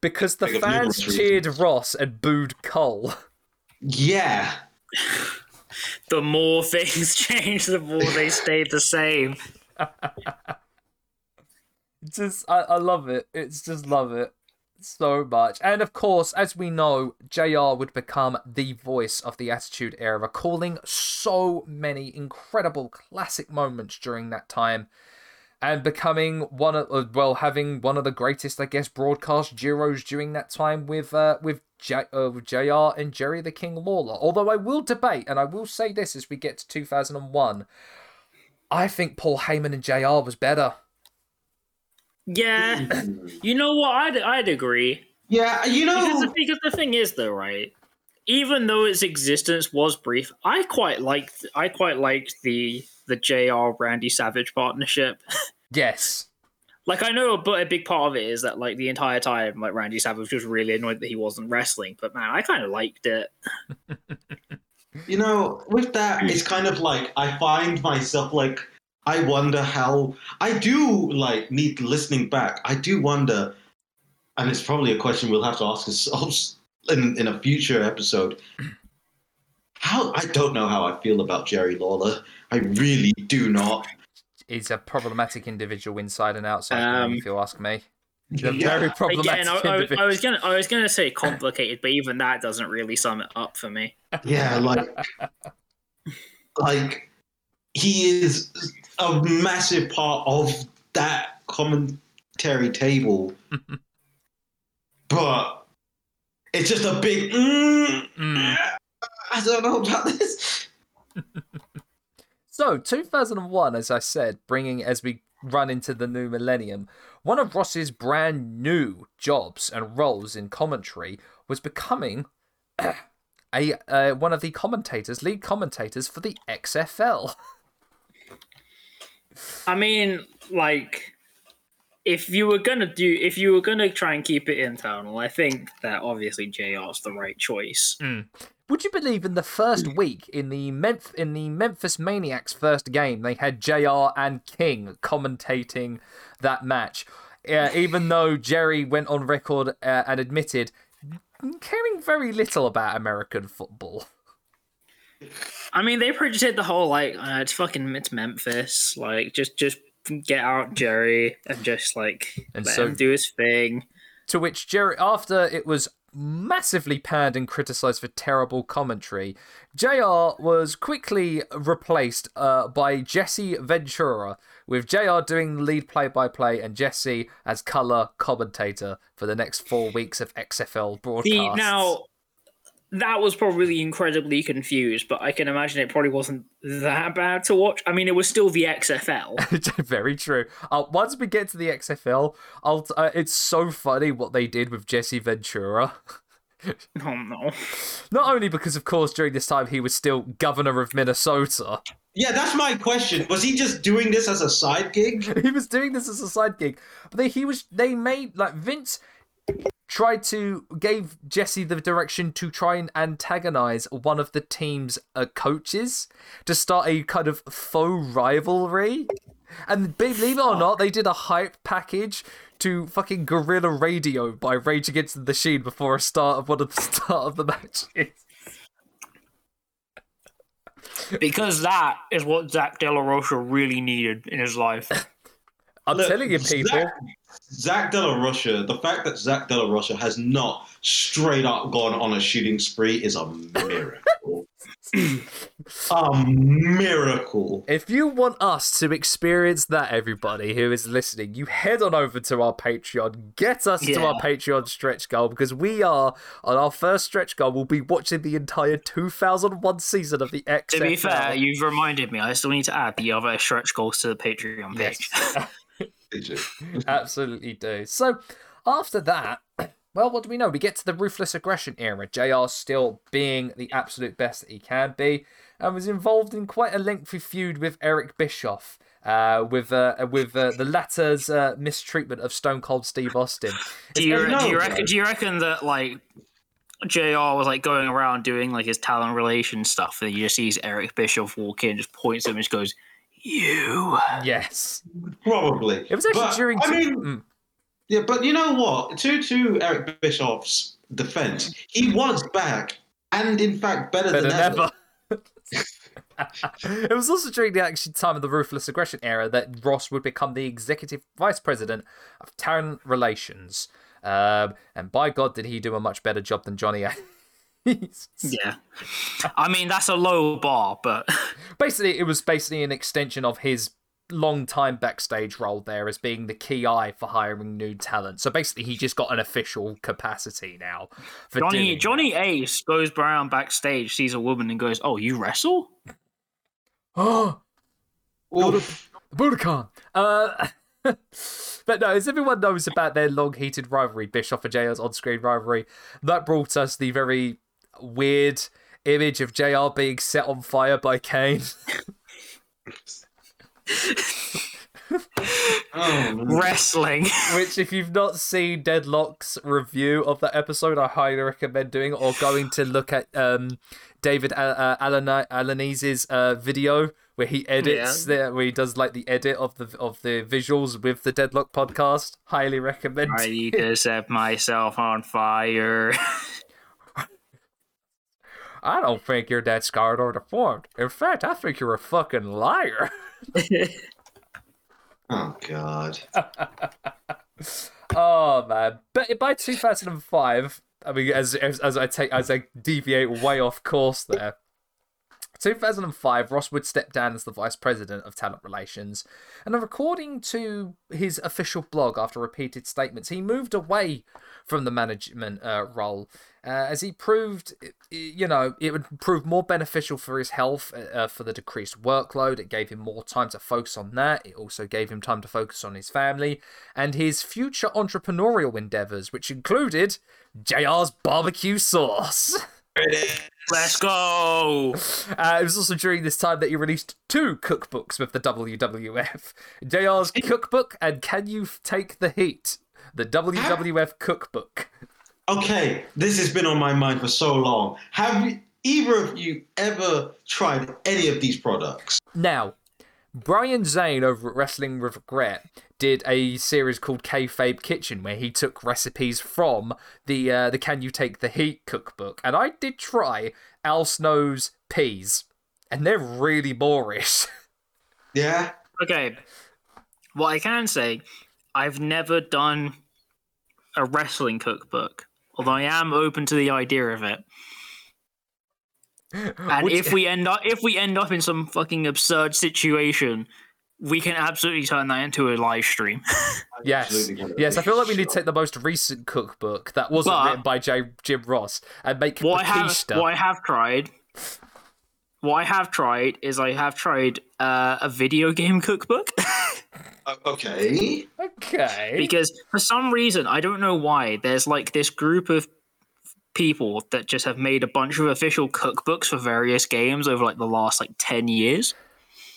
[SPEAKER 1] Because the fans cheered
[SPEAKER 3] reasons.
[SPEAKER 1] Ross and booed Cole.
[SPEAKER 3] Yeah.
[SPEAKER 2] The more things change, the more they stay the same.
[SPEAKER 1] just I, I love it. It's just love it so much. And of course, as we know, JR would become the voice of the Attitude Era, recalling so many incredible classic moments during that time. And becoming one of uh, well, having one of the greatest, I guess, broadcast duos during that time with uh, with J- uh, with Jr. and Jerry the King Lawler. Although I will debate, and I will say this as we get to two thousand and one, I think Paul Heyman and Jr. was better.
[SPEAKER 2] Yeah, you know what? I'd I'd agree.
[SPEAKER 3] Yeah, you
[SPEAKER 2] Because the,
[SPEAKER 3] know.
[SPEAKER 2] because the thing is, though, right? Even though its existence was brief, I quite liked I quite liked the the Jr. Randy Savage partnership.
[SPEAKER 1] Yes.
[SPEAKER 2] Like I know, but a big part of it is that like the entire time, like Randy Savage was really annoyed that he wasn't wrestling. But man, I kind of liked it.
[SPEAKER 3] You know, with that, it's kind of like I find myself like I wonder how I do like need listening back. I do wonder, and it's probably a question we'll have to ask ourselves in in a future episode. How I don't know how I feel about Jerry Lawler. I really do not.
[SPEAKER 1] He's a problematic individual inside and outside,
[SPEAKER 2] Um,
[SPEAKER 1] if you ask me.
[SPEAKER 3] Yeah.
[SPEAKER 1] very problematic
[SPEAKER 2] Again, I, I. I was gonna I was gonna say complicated, but even that doesn't really sum it up for me.
[SPEAKER 3] Yeah, like, like he is a massive part of that commentary table, but it's just a big. Mm,
[SPEAKER 1] Mm.
[SPEAKER 3] I don't know about this.
[SPEAKER 1] So, 2001, as I said, bringing as we run into the new millennium, one of Ross's brand new jobs and roles in commentary was becoming a uh, one of the commentators, lead commentators for the XFL.
[SPEAKER 2] I mean, like, if you were gonna do, if you were gonna try and keep it internal, I think that obviously JR's the right choice.
[SPEAKER 1] Would you believe in the first week in the Memph- in the Memphis Maniacs first game they had JR and King commentating that match, uh, even though Jerry went on record uh, and admitted caring very little about American football.
[SPEAKER 2] I mean, they pretty did the whole like, uh, it's fucking, it's Memphis, like, just just get out Jerry and just like
[SPEAKER 1] And
[SPEAKER 2] let
[SPEAKER 1] so-
[SPEAKER 2] him do his thing.
[SPEAKER 1] To which Jerry, after it was massively panned and criticised for terrible commentary, JR was quickly replaced uh, by Jesse Ventura, with JR doing lead play by play and Jesse as colour commentator for the next four weeks of XFL broadcasts.
[SPEAKER 2] Now that was probably incredibly confused, but I can imagine it probably wasn't that bad to watch. I mean, it was still the XFL.
[SPEAKER 1] Very true. Uh, once we get to the XFL, I'll t- uh, it's so funny what they did with Jesse Ventura.
[SPEAKER 2] oh no.
[SPEAKER 1] Not only because, of course, during this time he was still governor of Minnesota.
[SPEAKER 3] Yeah, that's my question. Was he just doing this as a side gig?
[SPEAKER 1] he was doing this as a side gig, but they, he was they made like Vince tried to gave Jesse the direction to try and antagonize one of the team's uh, coaches to start a kind of faux rivalry. And believe it or not, they did a hype package to fucking Guerrilla Radio by Rage Against the Machine before a start of one of the start of the matches.
[SPEAKER 2] Because that is what Zach De La Rocha really needed in his life.
[SPEAKER 1] I'm
[SPEAKER 3] Look,
[SPEAKER 1] telling you, people.
[SPEAKER 3] Zach, Zach De La Rocha, the fact that Zach De La Rocha has not straight up gone on a shooting spree is a miracle. a miracle.
[SPEAKER 1] If you want us to experience that, everybody who is listening, you head on over to our Patreon. Get us to our Patreon stretch goal because we are on our first stretch goal. We'll be watching the entire 2001 season of the XFL.
[SPEAKER 2] to be fair, you've reminded me. I still need to add the other stretch goals to the Patreon page.
[SPEAKER 1] Yes. Absolutely do. So after that, well, what do we know? We get to the ruthless aggression era. JR still being the absolute best that he can be, and was involved in quite a lengthy feud with Eric Bischoff. Uh, with uh, with uh, the latter's uh, mistreatment of Stone Cold Steve Austin.
[SPEAKER 2] Do you,
[SPEAKER 3] no,
[SPEAKER 2] do you reckon? Do you reckon that like Jr. was like going around doing like his talent relation stuff, and he just sees Eric Bischoff walk in, just points at him, and just goes, "You."
[SPEAKER 1] Yes,
[SPEAKER 3] Probably.
[SPEAKER 1] it was actually
[SPEAKER 3] But,
[SPEAKER 1] during.
[SPEAKER 3] I mean,
[SPEAKER 1] Mm.
[SPEAKER 3] yeah, but you know what? To to Eric Bischoff's defense, he was back and in fact better,
[SPEAKER 1] better
[SPEAKER 3] than
[SPEAKER 1] than
[SPEAKER 3] ever.
[SPEAKER 1] ever. it was also during the actual time of the ruthless aggression era that Ross would become the executive vice president of talent relations. Um, and by God, did he do a much better job than Johnny Ace.
[SPEAKER 2] Yeah. I mean, that's a low bar, but
[SPEAKER 1] basically, it was basically an extension of his long time backstage role there as being the key eye for hiring new talent. So basically, he just got an official capacity now. For
[SPEAKER 2] Johnny
[SPEAKER 1] doing
[SPEAKER 2] Johnny Ace goes around backstage, sees a woman, and goes, "Oh, you wrestle?"
[SPEAKER 1] Oh,
[SPEAKER 3] Oof.
[SPEAKER 1] Budokan. Uh, but no, as everyone knows about their long heated rivalry, Bischoff and JR's on screen rivalry, that brought us the very weird image of JR being set on fire by Kane.
[SPEAKER 3] Oh.
[SPEAKER 2] Wrestling.
[SPEAKER 1] Which, if you've not seen Deadlock's review of that episode, I highly recommend doing or going to look at um, David uh, uh, Alana- Alanese's uh, video where he edits, the, where he does like the edit of the of the visuals with the Deadlock podcast. Highly recommend.
[SPEAKER 2] I need to set myself on fire.
[SPEAKER 1] I don't think you're that scarred or deformed. In fact, I think you're a fucking liar.
[SPEAKER 3] Oh God.
[SPEAKER 1] Oh man! But by 2005, I mean, as, as as I take as I deviate way off course there. 2005, Ross would step down as the vice president of talent relations, and according to his official blog, after repeated statements, he moved away from the management uh, role uh, as he proved, uh, you know, it would prove more beneficial for his health uh, for the decreased workload. It gave him more time to focus on that. It also gave him time to focus on his family and his future entrepreneurial endeavors, which included JR's barbecue sauce.
[SPEAKER 2] Let's go.
[SPEAKER 1] Uh, it was also during this time that he released two cookbooks with the WWF JR's Cookbook and Can You Take the Heat? The WWF Cookbook.
[SPEAKER 3] Okay, this has been on my mind for so long. Have either of you ever tried any of these products?
[SPEAKER 1] Now, Brian Zane over at Wrestling with Wregret did a series called Kayfabe Kitchen where he took recipes from the uh, the Can You Take the Heat cookbook, and I did try Al Snow's peas, and they're really boorish.
[SPEAKER 3] Yeah.
[SPEAKER 2] Okay. What I can say, I've never done a wrestling cookbook, although I am open to the idea of it. And
[SPEAKER 1] Which-
[SPEAKER 2] if we end up if we end up in some fucking absurd situation, we can absolutely turn that into a live stream.
[SPEAKER 1] Yes, yes. I feel like we need to take the most recent cookbook that wasn't
[SPEAKER 2] But-
[SPEAKER 1] written by J- Jim Ross and make
[SPEAKER 2] what I have
[SPEAKER 1] Batista.
[SPEAKER 2] what I have tried what I have tried is I have tried uh, a video game cookbook
[SPEAKER 3] okay.
[SPEAKER 1] Okay.
[SPEAKER 2] because for some reason I don't know why there's like this group of people that just have made a bunch of official cookbooks for various games over like the last like 10 years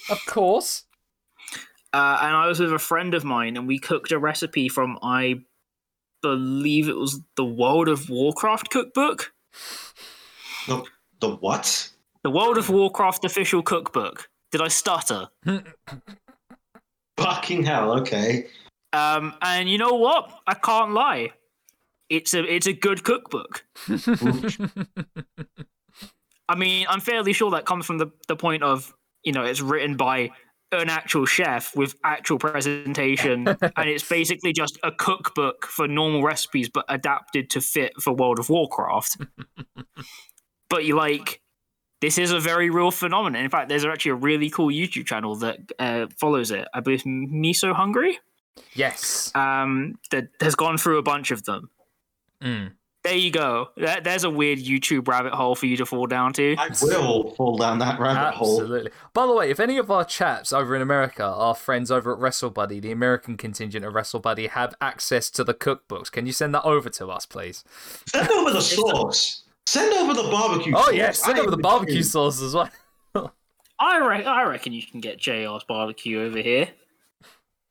[SPEAKER 1] Of course.
[SPEAKER 2] uh, and I was with a friend of mine and we cooked a recipe from I believe it was the World of Warcraft cookbook
[SPEAKER 3] The, the what?
[SPEAKER 2] the World of Warcraft official cookbook did I stutter
[SPEAKER 3] Fucking hell. Okay.
[SPEAKER 2] Um, and you know what? I can't lie. It's a it's a good cookbook. I mean, I'm fairly sure that comes from the, the point of you know it's written by an actual chef with actual presentation, and it's basically just a cookbook for normal recipes, but adapted to fit for World of Warcraft. but you like. This is a very real phenomenon. In fact, there's actually a really cool YouTube channel that uh, follows it. I believe Miso Hungry
[SPEAKER 1] yes.
[SPEAKER 2] um, that has gone through a bunch of them.
[SPEAKER 1] Mm.
[SPEAKER 2] there you go. That, there's a weird YouTube rabbit hole for you to fall down to.
[SPEAKER 3] I will fall down that rabbit hole.
[SPEAKER 1] Absolutely. By the way, if any of our chaps over in America, our friends over at WrestleBuddy, the American contingent of WrestleBuddy, have access to the cookbooks, can you send that over to us, please?
[SPEAKER 3] Send over the sauce. Send over the barbecue. Sauce.
[SPEAKER 1] Oh
[SPEAKER 3] sauce.
[SPEAKER 1] yes, send
[SPEAKER 3] I
[SPEAKER 1] over the barbecue
[SPEAKER 3] do.
[SPEAKER 1] sauce as well.
[SPEAKER 2] I, re- I reckon you can get JR's barbecue over here.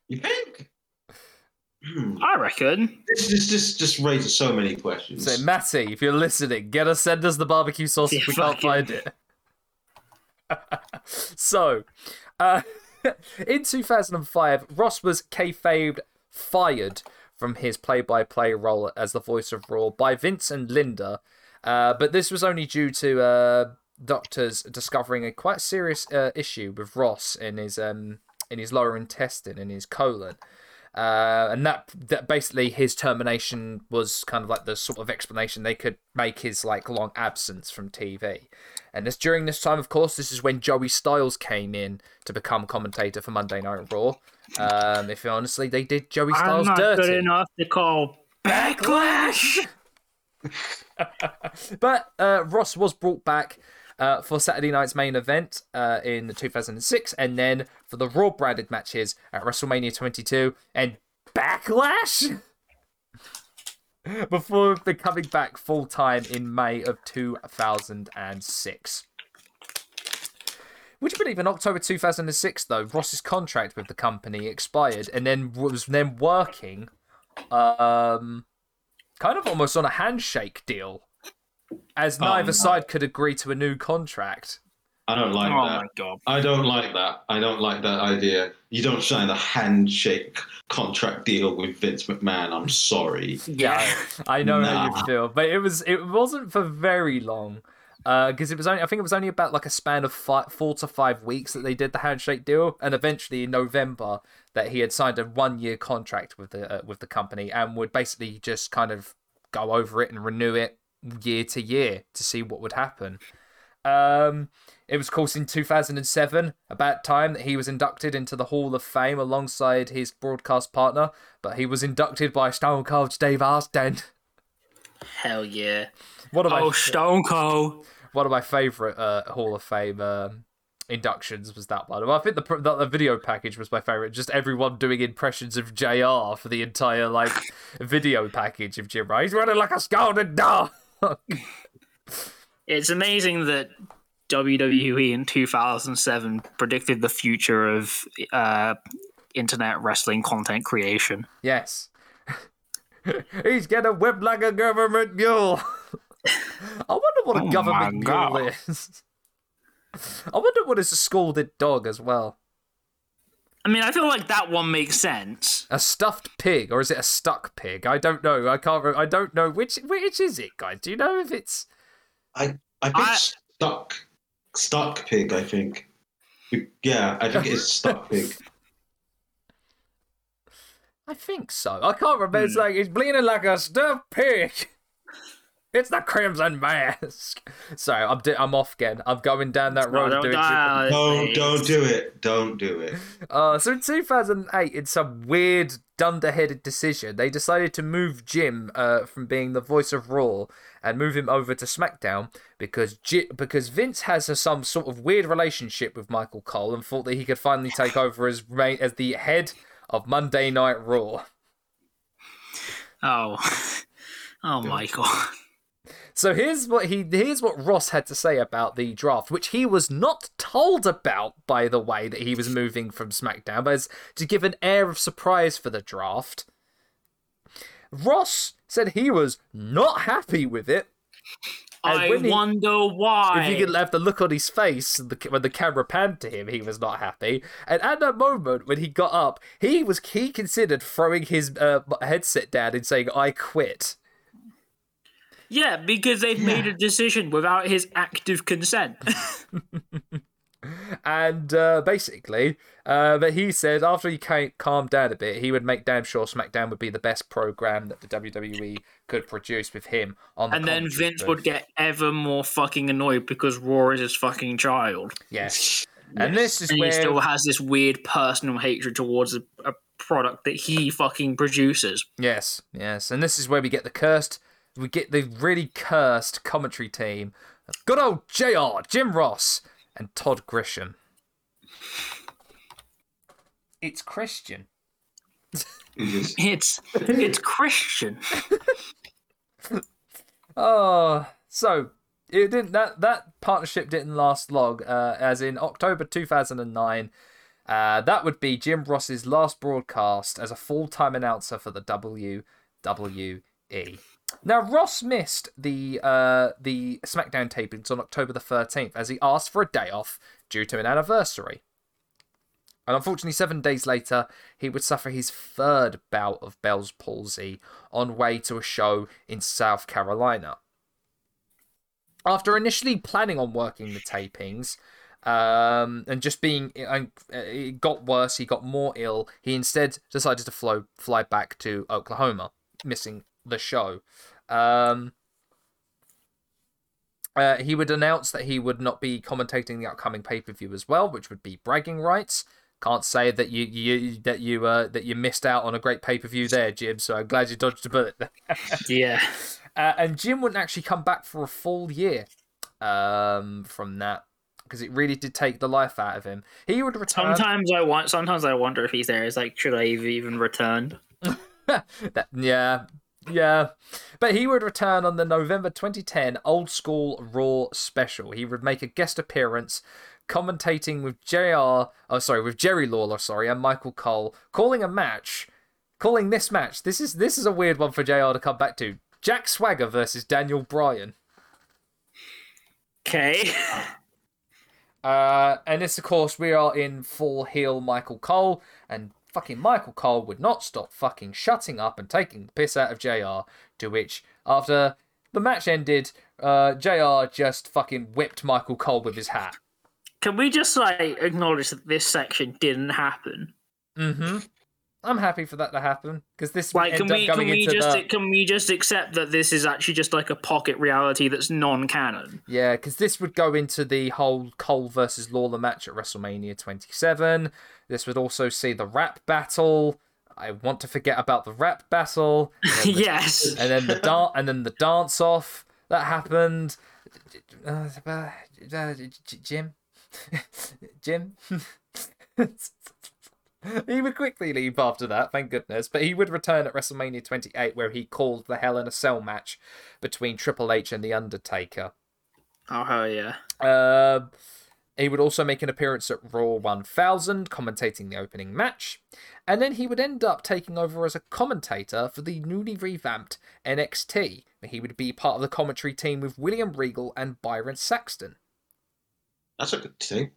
[SPEAKER 3] You think? Hmm.
[SPEAKER 2] I reckon.
[SPEAKER 3] This, this, this just raises so many questions.
[SPEAKER 1] So Matty, if you're listening, get us send us the barbecue sauce if we can't
[SPEAKER 2] fucking-
[SPEAKER 1] find it. so, uh, in 2005, Ross was kayfabed fired from his play-by-play role as the voice of Raw by Vince and Linda, uh, but this was only due to uh, doctors discovering a quite serious uh, issue with Ross in his um, in his lower intestine in his colon. Uh, and that that basically his termination was kind of like the sort of explanation they could make his like long absence from TV. And this during this time, of course, this is when Joey Styles came in to become commentator for Monday Night Raw. Um, if honestly, they did Joey Styles I'm
[SPEAKER 2] not
[SPEAKER 1] dirty.
[SPEAKER 2] good enough to call backlash.
[SPEAKER 1] But uh, Ross was brought back uh, for Saturday night's main event uh, in 2006, and then for the Raw branded matches at WrestleMania 22 and Backlash. Before becoming back full time in May of 2006. Would you believe in October 2006, though, Ross's contract with the company expired and then was then working um, kind of almost on a handshake deal, as
[SPEAKER 3] Oh,
[SPEAKER 1] neither
[SPEAKER 3] no.
[SPEAKER 1] side could agree to a new contract.
[SPEAKER 3] I don't like
[SPEAKER 2] oh
[SPEAKER 3] that.
[SPEAKER 2] my god.
[SPEAKER 3] I don't like that. I don't like that idea. You don't sign a handshake contract deal with Vince McMahon. I'm sorry.
[SPEAKER 2] Yeah.
[SPEAKER 1] I know how you feel, but it was it wasn't for very long. Because it was only, I think it was only about like a span of five, four to five weeks that they did the handshake deal, and eventually in November that he had signed a one-year contract with the uh, with the company and would basically just kind of go over it and renew it year to year to see what would happen. Um, it was, of course, in 2007, about time that he was inducted into the Hall of Fame alongside his broadcast partner, but he was inducted by Stone Cold Steve Austin.
[SPEAKER 2] Hell yeah.
[SPEAKER 1] What of my
[SPEAKER 2] Oh, Stone Cold.
[SPEAKER 1] one of my favorite uh, Hall of Fame um, inductions was that one. Well, I think the, the the video package was my favorite. Just everyone doing impressions of Jr. for the entire like video package of Jim Ross. He's running like a scalded dog.
[SPEAKER 2] It's amazing that WWE in 2007 predicted the future of uh, internet wrestling content creation.
[SPEAKER 1] yes. He's gonna whip like a government mule. I wonder what a
[SPEAKER 2] Oh
[SPEAKER 1] government mule is. I wonder what is a scalded dog as well.
[SPEAKER 2] I mean, I feel like that one makes sense.
[SPEAKER 1] A stuffed pig, or is it a stuck pig? I don't know. I can't. Re- I don't know which. Which is it, guys? Do you know if it's?
[SPEAKER 3] I I think
[SPEAKER 2] I-
[SPEAKER 3] stuck stuck pig. I think. Yeah, I think it's stuck pig.
[SPEAKER 1] I think so. I can't remember. It's hmm. like it's bleeding like a stuffed pig. It's the Crimson Mask. Sorry, I'm di- I'm off again. I'm going down that road.
[SPEAKER 2] No,
[SPEAKER 1] doing
[SPEAKER 2] don't die.
[SPEAKER 3] No, don't do it. Don't do it.
[SPEAKER 1] Uh, so in 2008, in some weird, dunderheaded decision, they decided to move Jim uh, from being the voice of Raw and move him over to SmackDown because Ji- because Vince has a, some sort of weird relationship with Michael Cole and thought that he could finally take over as main, as the head of Monday Night Raw.
[SPEAKER 2] Oh. Oh my god.
[SPEAKER 1] So here's what he here's what Ross had to say about the draft, which he was not told about, by the way, that he was moving from SmackDown, but to give an air of surprise for the draft. Ross said he was not happy with it.
[SPEAKER 2] I
[SPEAKER 1] he-
[SPEAKER 2] wonder why.
[SPEAKER 1] If you could have the look on his face the- when the camera panned to him, he was not happy. And at that moment, when he got up, he was he considered throwing his uh, headset down and saying, "I quit."
[SPEAKER 2] Yeah, because they've made a decision without his active consent.
[SPEAKER 1] And uh, basically, uh, but he said after he calmed down a bit, he would make damn sure SmackDown would be the best program that the WWE could produce with him on. The
[SPEAKER 2] and then Vince
[SPEAKER 1] booth.
[SPEAKER 2] would get ever more fucking annoyed because Raw is his fucking child.
[SPEAKER 1] yes, and this is
[SPEAKER 2] And
[SPEAKER 1] where
[SPEAKER 2] he still has this weird personal hatred towards a, a product that he fucking produces.
[SPEAKER 1] yes, yes, and this is where we get the cursed we get the really cursed commentary team of good old JR, Jim Ross, and Todd Grisham. It's Christian.
[SPEAKER 2] It's it's Christian.
[SPEAKER 1] Oh, so it didn't that that partnership didn't last long. Uh, as in October two thousand and nine, uh, that would be Jim Ross's last broadcast as a full time announcer for the WWE. Now Ross missed the uh, the SmackDown tapings on October the thirteenth as he asked for a day off due to an anniversary. And unfortunately, seven days later, he would suffer his third bout of Bell's palsy on way to a show in South Carolina. After initially planning on working the tapings, um, and just being, and it got worse. He got more ill. He instead decided to fly fly back to Oklahoma, missing the show. Um, uh, he would announce that he would not be commentating the upcoming pay per view as well, which would be bragging rights. Can't say that you you that you uh, that you missed out on a great pay per view there, Jim. So I'm glad you dodged a bullet.
[SPEAKER 2] yeah.
[SPEAKER 1] Uh, and Jim wouldn't actually come back for a full year um, from that because it really did take the life out of him. He would return.
[SPEAKER 2] Sometimes I want. Sometimes I wonder if he's there. It's like, should I even returned?
[SPEAKER 1] that, yeah, yeah. But he would return on the November 2010 Old School Raw special. He would make a guest appearance commentating with JR, oh sorry, with Jerry Lawler, sorry, and Michael Cole, calling a match, calling this match. This is this is a weird one for JR to come back to. Jack Swagger versus Daniel Bryan.
[SPEAKER 2] Okay.
[SPEAKER 1] Uh, and this, of course, we are in full heel Michael Cole, and fucking Michael Cole would not stop fucking shutting up and taking the piss out of JR. To which, after the match ended, uh, JR just fucking whipped Michael Cole with his hat.
[SPEAKER 2] Can we just like acknowledge that this section didn't happen?
[SPEAKER 1] Mm-hmm. I'm happy for that to happen because this
[SPEAKER 2] Like, can we can we just
[SPEAKER 1] the
[SPEAKER 2] can we just accept that this is actually just like a pocket reality that's non-canon?
[SPEAKER 1] yeah, because this would go into the whole Cole versus Lawler match at WrestleMania 27. This would also see the rap battle. I want to forget about the rap battle. And the,
[SPEAKER 2] yes.
[SPEAKER 1] and then the dance, and then the dance off that happened. Uh, uh, Jim, Jim. he would quickly leave after that, thank goodness. But he would return at WrestleMania 28, where he called the Hell in a Cell match between Triple H and The Undertaker.
[SPEAKER 2] Oh hell yeah.
[SPEAKER 1] Uh, he would also make an appearance at Raw 1000, commentating the opening match. And then he would end up taking over as a commentator for the newly revamped NXT. He would be part of the commentary team with William Regal and Byron Saxton.
[SPEAKER 3] That's a good thing.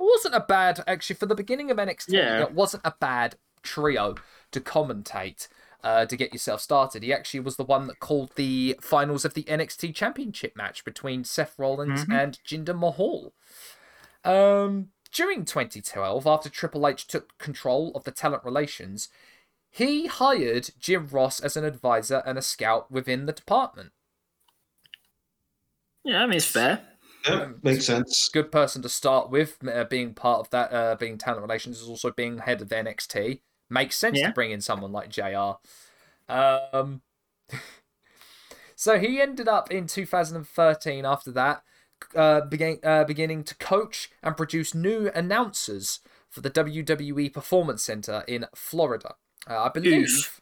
[SPEAKER 1] It wasn't a bad, actually, for the beginning of NXT,
[SPEAKER 2] Yeah.
[SPEAKER 1] it wasn't a bad trio to commentate uh, to get yourself started. He actually was the one that called the finals of the NXT Championship match between Seth Rollins
[SPEAKER 2] Mhm.
[SPEAKER 1] and Jinder Mahal. Um, during 2012, after Triple H took control of the talent relations, he hired Jim Ross as an advisor and a scout within the department.
[SPEAKER 2] Yeah, I mean it's fair.
[SPEAKER 3] Yeah, makes sense.
[SPEAKER 1] good person to start with, uh, being part of that, uh, being talent relations, is also being head of NXT. Makes sense
[SPEAKER 2] Yeah.
[SPEAKER 1] to bring in someone like JR. Um, so he ended up in 2013 after that, uh, begin, uh, beginning to coach and produce new announcers for the WWE Performance Center in Florida. Uh, I believe.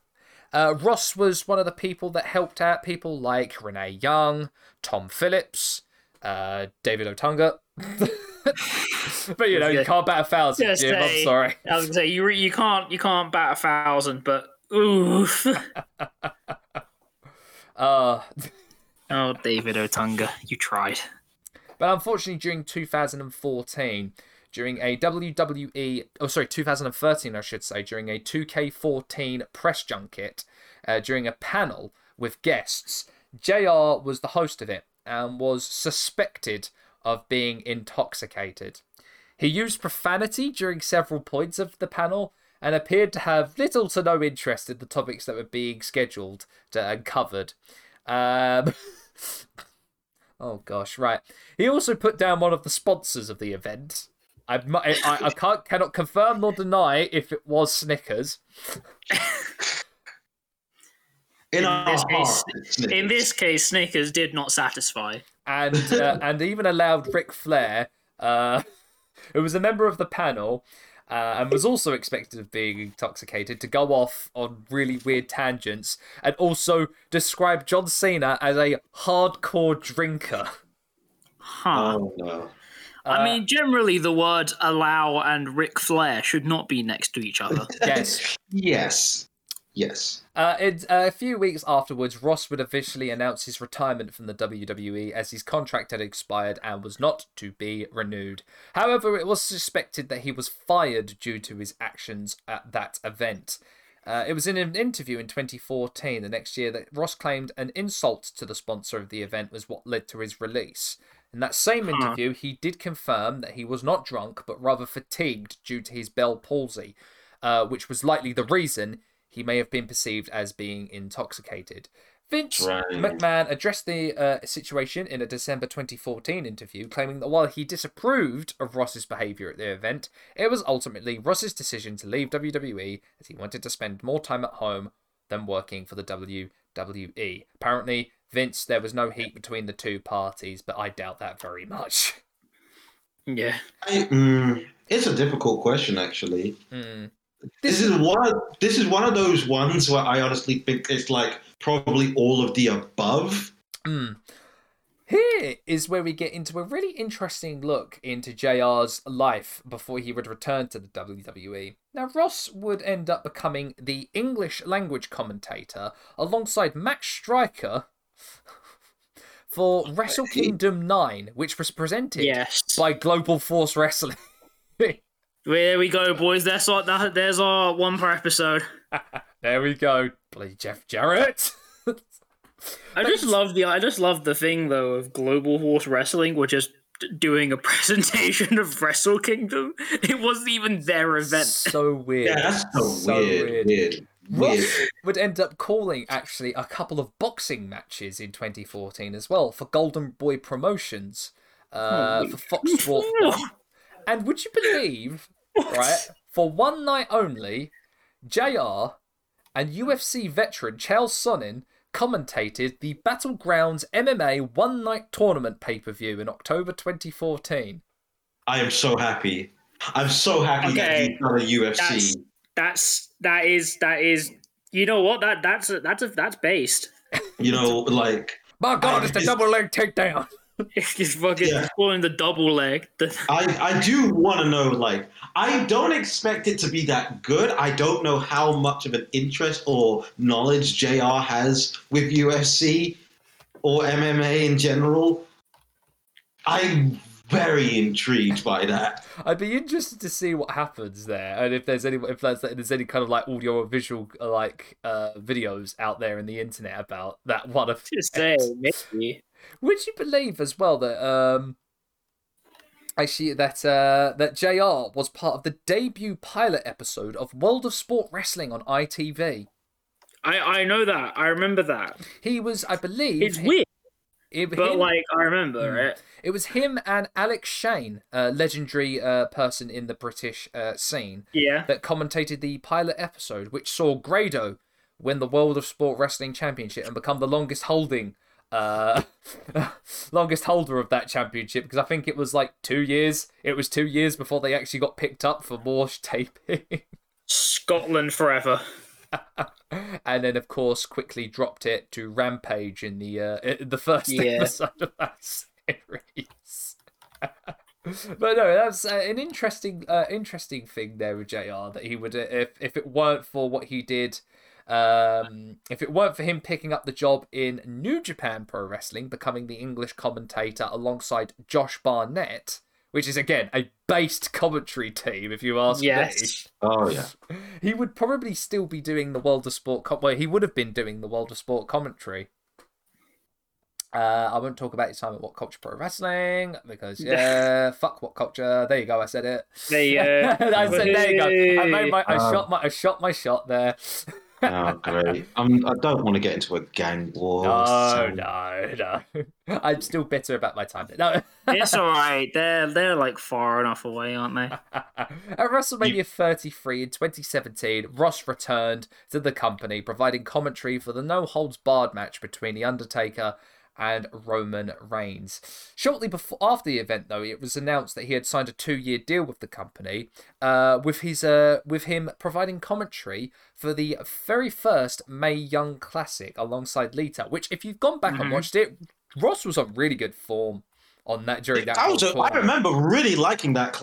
[SPEAKER 1] Uh, Ross was one of the people that helped out people like Renee Young, Tom Phillips, uh, David Otunga. but you know, you can't bat a thousand, Jim. I'm sorry.
[SPEAKER 2] I was gonna say you re- you can't you can't bat a thousand, but oof.
[SPEAKER 1] Uh,
[SPEAKER 2] oh, David Otunga, you tried.
[SPEAKER 1] but unfortunately, during 2014, during a WWE, oh sorry, 2013, I should say, during a 2K14 press junket, uh, during a panel with guests, JR was the host of it and was suspected of being intoxicated. He used profanity during several points of the panel and appeared to have little to no interest in the topics that were being scheduled and covered. Um, oh gosh, right. He also put down one of the sponsors of the event. I, I, I can't cannot confirm nor deny if it was Snickers.
[SPEAKER 3] In,
[SPEAKER 2] In this case-
[SPEAKER 3] heart,
[SPEAKER 2] In
[SPEAKER 3] Snickers.
[SPEAKER 2] this case, Snickers did not satisfy.
[SPEAKER 1] and uh, and even allowed Ric Flair, uh, who was a member of the panel. Uh, and was also expected of being intoxicated to go off on really weird tangents and also describe John Cena as a hardcore drinker.
[SPEAKER 2] Huh.
[SPEAKER 3] Oh no.
[SPEAKER 2] I
[SPEAKER 1] Uh,
[SPEAKER 2] mean, generally, the words allow and Ric Flair should not be next to each other.
[SPEAKER 1] Yes.
[SPEAKER 3] Yes. Yes.
[SPEAKER 1] Uh, it, uh, a few weeks afterwards, Ross would officially announce his retirement from the WWE as his contract had expired and was not to be renewed. However, it was suspected that he was fired due to his actions at that event. Uh, it was in an interview in 2014, the next year, that Ross claimed an insult to the sponsor of the event was what led to his release. In that same interview, he did confirm that he was not drunk but rather fatigued due to his Bell palsy, uh, which was likely the reason he may have been perceived as being intoxicated. Vince
[SPEAKER 3] Right.
[SPEAKER 1] McMahon addressed the uh, situation in a December 2014 interview, claiming that while he disapproved of Ross's behaviour at the event, it was ultimately Ross's decision to leave WWE as he wanted to spend more time at home than working for the WWE. Apparently, Vince, there was no heat between the two parties, but I doubt that very much.
[SPEAKER 2] yeah.
[SPEAKER 3] I, mm, it's a difficult question, actually.
[SPEAKER 1] Hmm.
[SPEAKER 3] This is one. Of, this is one of those ones where I honestly think it's like probably all of the above.
[SPEAKER 1] Mm. Here is where we get into a really interesting look into JR's life before he would return to the WWE. Now, Ross would end up becoming the English language commentator alongside Matt Striker for Wrestle Kingdom 9, which was presented
[SPEAKER 2] Yes.
[SPEAKER 1] by Global Force Wrestling.
[SPEAKER 2] There we go, boys. That's our, that, there's our one per episode.
[SPEAKER 1] there we go. Bloody Jeff Jarrett.
[SPEAKER 2] I just love the I just love the thing though of Global Horse Wrestling, which is d- doing a presentation of Wrestle Kingdom. It wasn't even their event.
[SPEAKER 1] so weird.
[SPEAKER 3] Yeah, that's so,
[SPEAKER 1] So
[SPEAKER 3] weird,
[SPEAKER 1] weird.
[SPEAKER 3] weird. Weird.
[SPEAKER 1] Ross would end up calling actually a couple of boxing matches in 2014 as well for Golden Boy Promotions uh,
[SPEAKER 2] Holy
[SPEAKER 1] for Fox Sport. And would you believe, right, for one night only, JR and UFC veteran Chael Sonnen commentated the Battlegrounds MMA one night tournament pay per view in October 2014.
[SPEAKER 3] I am so happy. I'm so happy that
[SPEAKER 2] Okay,
[SPEAKER 3] he's done a UFC.
[SPEAKER 2] that's- That's that is that is you know what that that's that's a, that's based.
[SPEAKER 3] You know, like
[SPEAKER 1] My God,
[SPEAKER 3] I-
[SPEAKER 1] it's the
[SPEAKER 3] it's-
[SPEAKER 1] double leg takedown.
[SPEAKER 2] He's fucking
[SPEAKER 3] Yeah.
[SPEAKER 2] calling the double leg.
[SPEAKER 3] I, I do want to know, like, I don't expect it to be that good. I don't know how much of an interest or knowledge JR has with UFC or MMA in general. I'm very intrigued by that.
[SPEAKER 1] I'd be interested to see what happens there, and if there's any if there's, there's any kind of like audio or visual like uh, videos out there in the internet about that one of.
[SPEAKER 2] just say maybe.
[SPEAKER 1] Would you believe as well that um, actually that uh, that Jr. was part of the debut pilot episode of World of Sport Wrestling on ITV?
[SPEAKER 2] I I know that. I remember that.
[SPEAKER 1] He was, I believe,
[SPEAKER 2] It's weird,
[SPEAKER 1] it,
[SPEAKER 2] but
[SPEAKER 1] him-
[SPEAKER 2] like I remember
[SPEAKER 1] Hmm.
[SPEAKER 2] it.
[SPEAKER 1] it was him and Alex Shane, a legendary uh, person in the British uh, scene.
[SPEAKER 2] Yeah.
[SPEAKER 1] that commentated the pilot episode, which saw Grado win the World of Sport Wrestling Championship and become the longest holding uh longest holder of that championship because I think it was like two years. It was two years before they actually got picked up for more taping.
[SPEAKER 2] Scotland forever.
[SPEAKER 1] and then of course quickly dropped it to Rampage in the uh the first
[SPEAKER 2] Yeah.
[SPEAKER 1] episode of that series. but no, that's uh, an interesting uh, interesting thing there with JR that he would uh, if if it weren't for what he did um if it weren't for him picking up the job in New Japan Pro Wrestling becoming the English commentator alongside Josh Barnett which is again a based commentary team if you ask me
[SPEAKER 2] Yes.
[SPEAKER 3] Oh, yeah.
[SPEAKER 1] he would probably still be doing the World of Sport. Com- well, he would have been doing the World of Sport commentary. Uh, I won't talk about his time at What Culture Pro Wrestling because yeah, fuck What Culture. There you go. I said it.
[SPEAKER 2] They, uh,
[SPEAKER 1] I said there you go. I made my. I
[SPEAKER 3] Um,
[SPEAKER 1] shot my. I shot my shot there.
[SPEAKER 3] Oh, great. I'm, I don't want to get into a gang war.
[SPEAKER 1] No,
[SPEAKER 3] so-
[SPEAKER 1] no, no. I'm still bitter about my time. there. No.
[SPEAKER 2] It's all right. They're they're like far enough away, aren't they?
[SPEAKER 1] At WrestleMania 33 in 2017, Ross returned to the company, providing commentary for the no holds barred match between The Undertaker and Roman Reigns. Shortly before after the event, though, it was announced that he had signed a two-year deal with the company, uh, with his uh, with him providing commentary for the very first Mae Young Classic alongside Lita. Which, if you've gone back and
[SPEAKER 2] Mhm.
[SPEAKER 1] watched it, Ross was on really good form on that during that.
[SPEAKER 3] That was
[SPEAKER 1] whole
[SPEAKER 3] a, I remember really liking that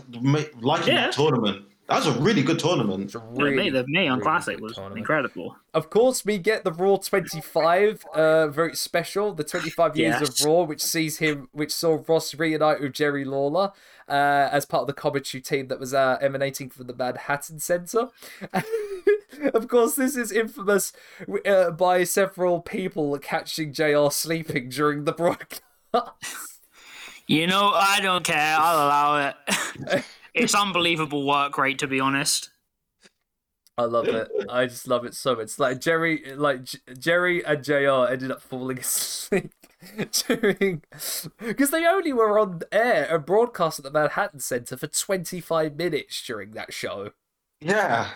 [SPEAKER 3] liking
[SPEAKER 2] Yeah.
[SPEAKER 3] that tournament. That was a really good tournament.
[SPEAKER 1] It's a
[SPEAKER 2] the
[SPEAKER 1] really,
[SPEAKER 2] Mae, the Mae on
[SPEAKER 1] really
[SPEAKER 2] Classic
[SPEAKER 1] good
[SPEAKER 2] was
[SPEAKER 1] tournament.
[SPEAKER 2] incredible.
[SPEAKER 1] Of course, we get the Raw 25, uh, very special, the 25 years
[SPEAKER 2] Yes.
[SPEAKER 1] of Raw, which sees him, which saw Ross reunite with Jerry Lawler uh, as part of the commentary team that was uh, emanating from the Manhattan Center. of course, this is infamous uh, by several people catching JR sleeping during the broadcast.
[SPEAKER 2] You know, I don't care. I'll allow it. it's unbelievable work rate, to be honest.
[SPEAKER 1] I love it. I just love it so much. It's like Jerry, like J- Jerry and Jr. ended up falling asleep during because they only were on air and broadcast at the Manhattan Center for 25 minutes during that show.
[SPEAKER 3] Yeah.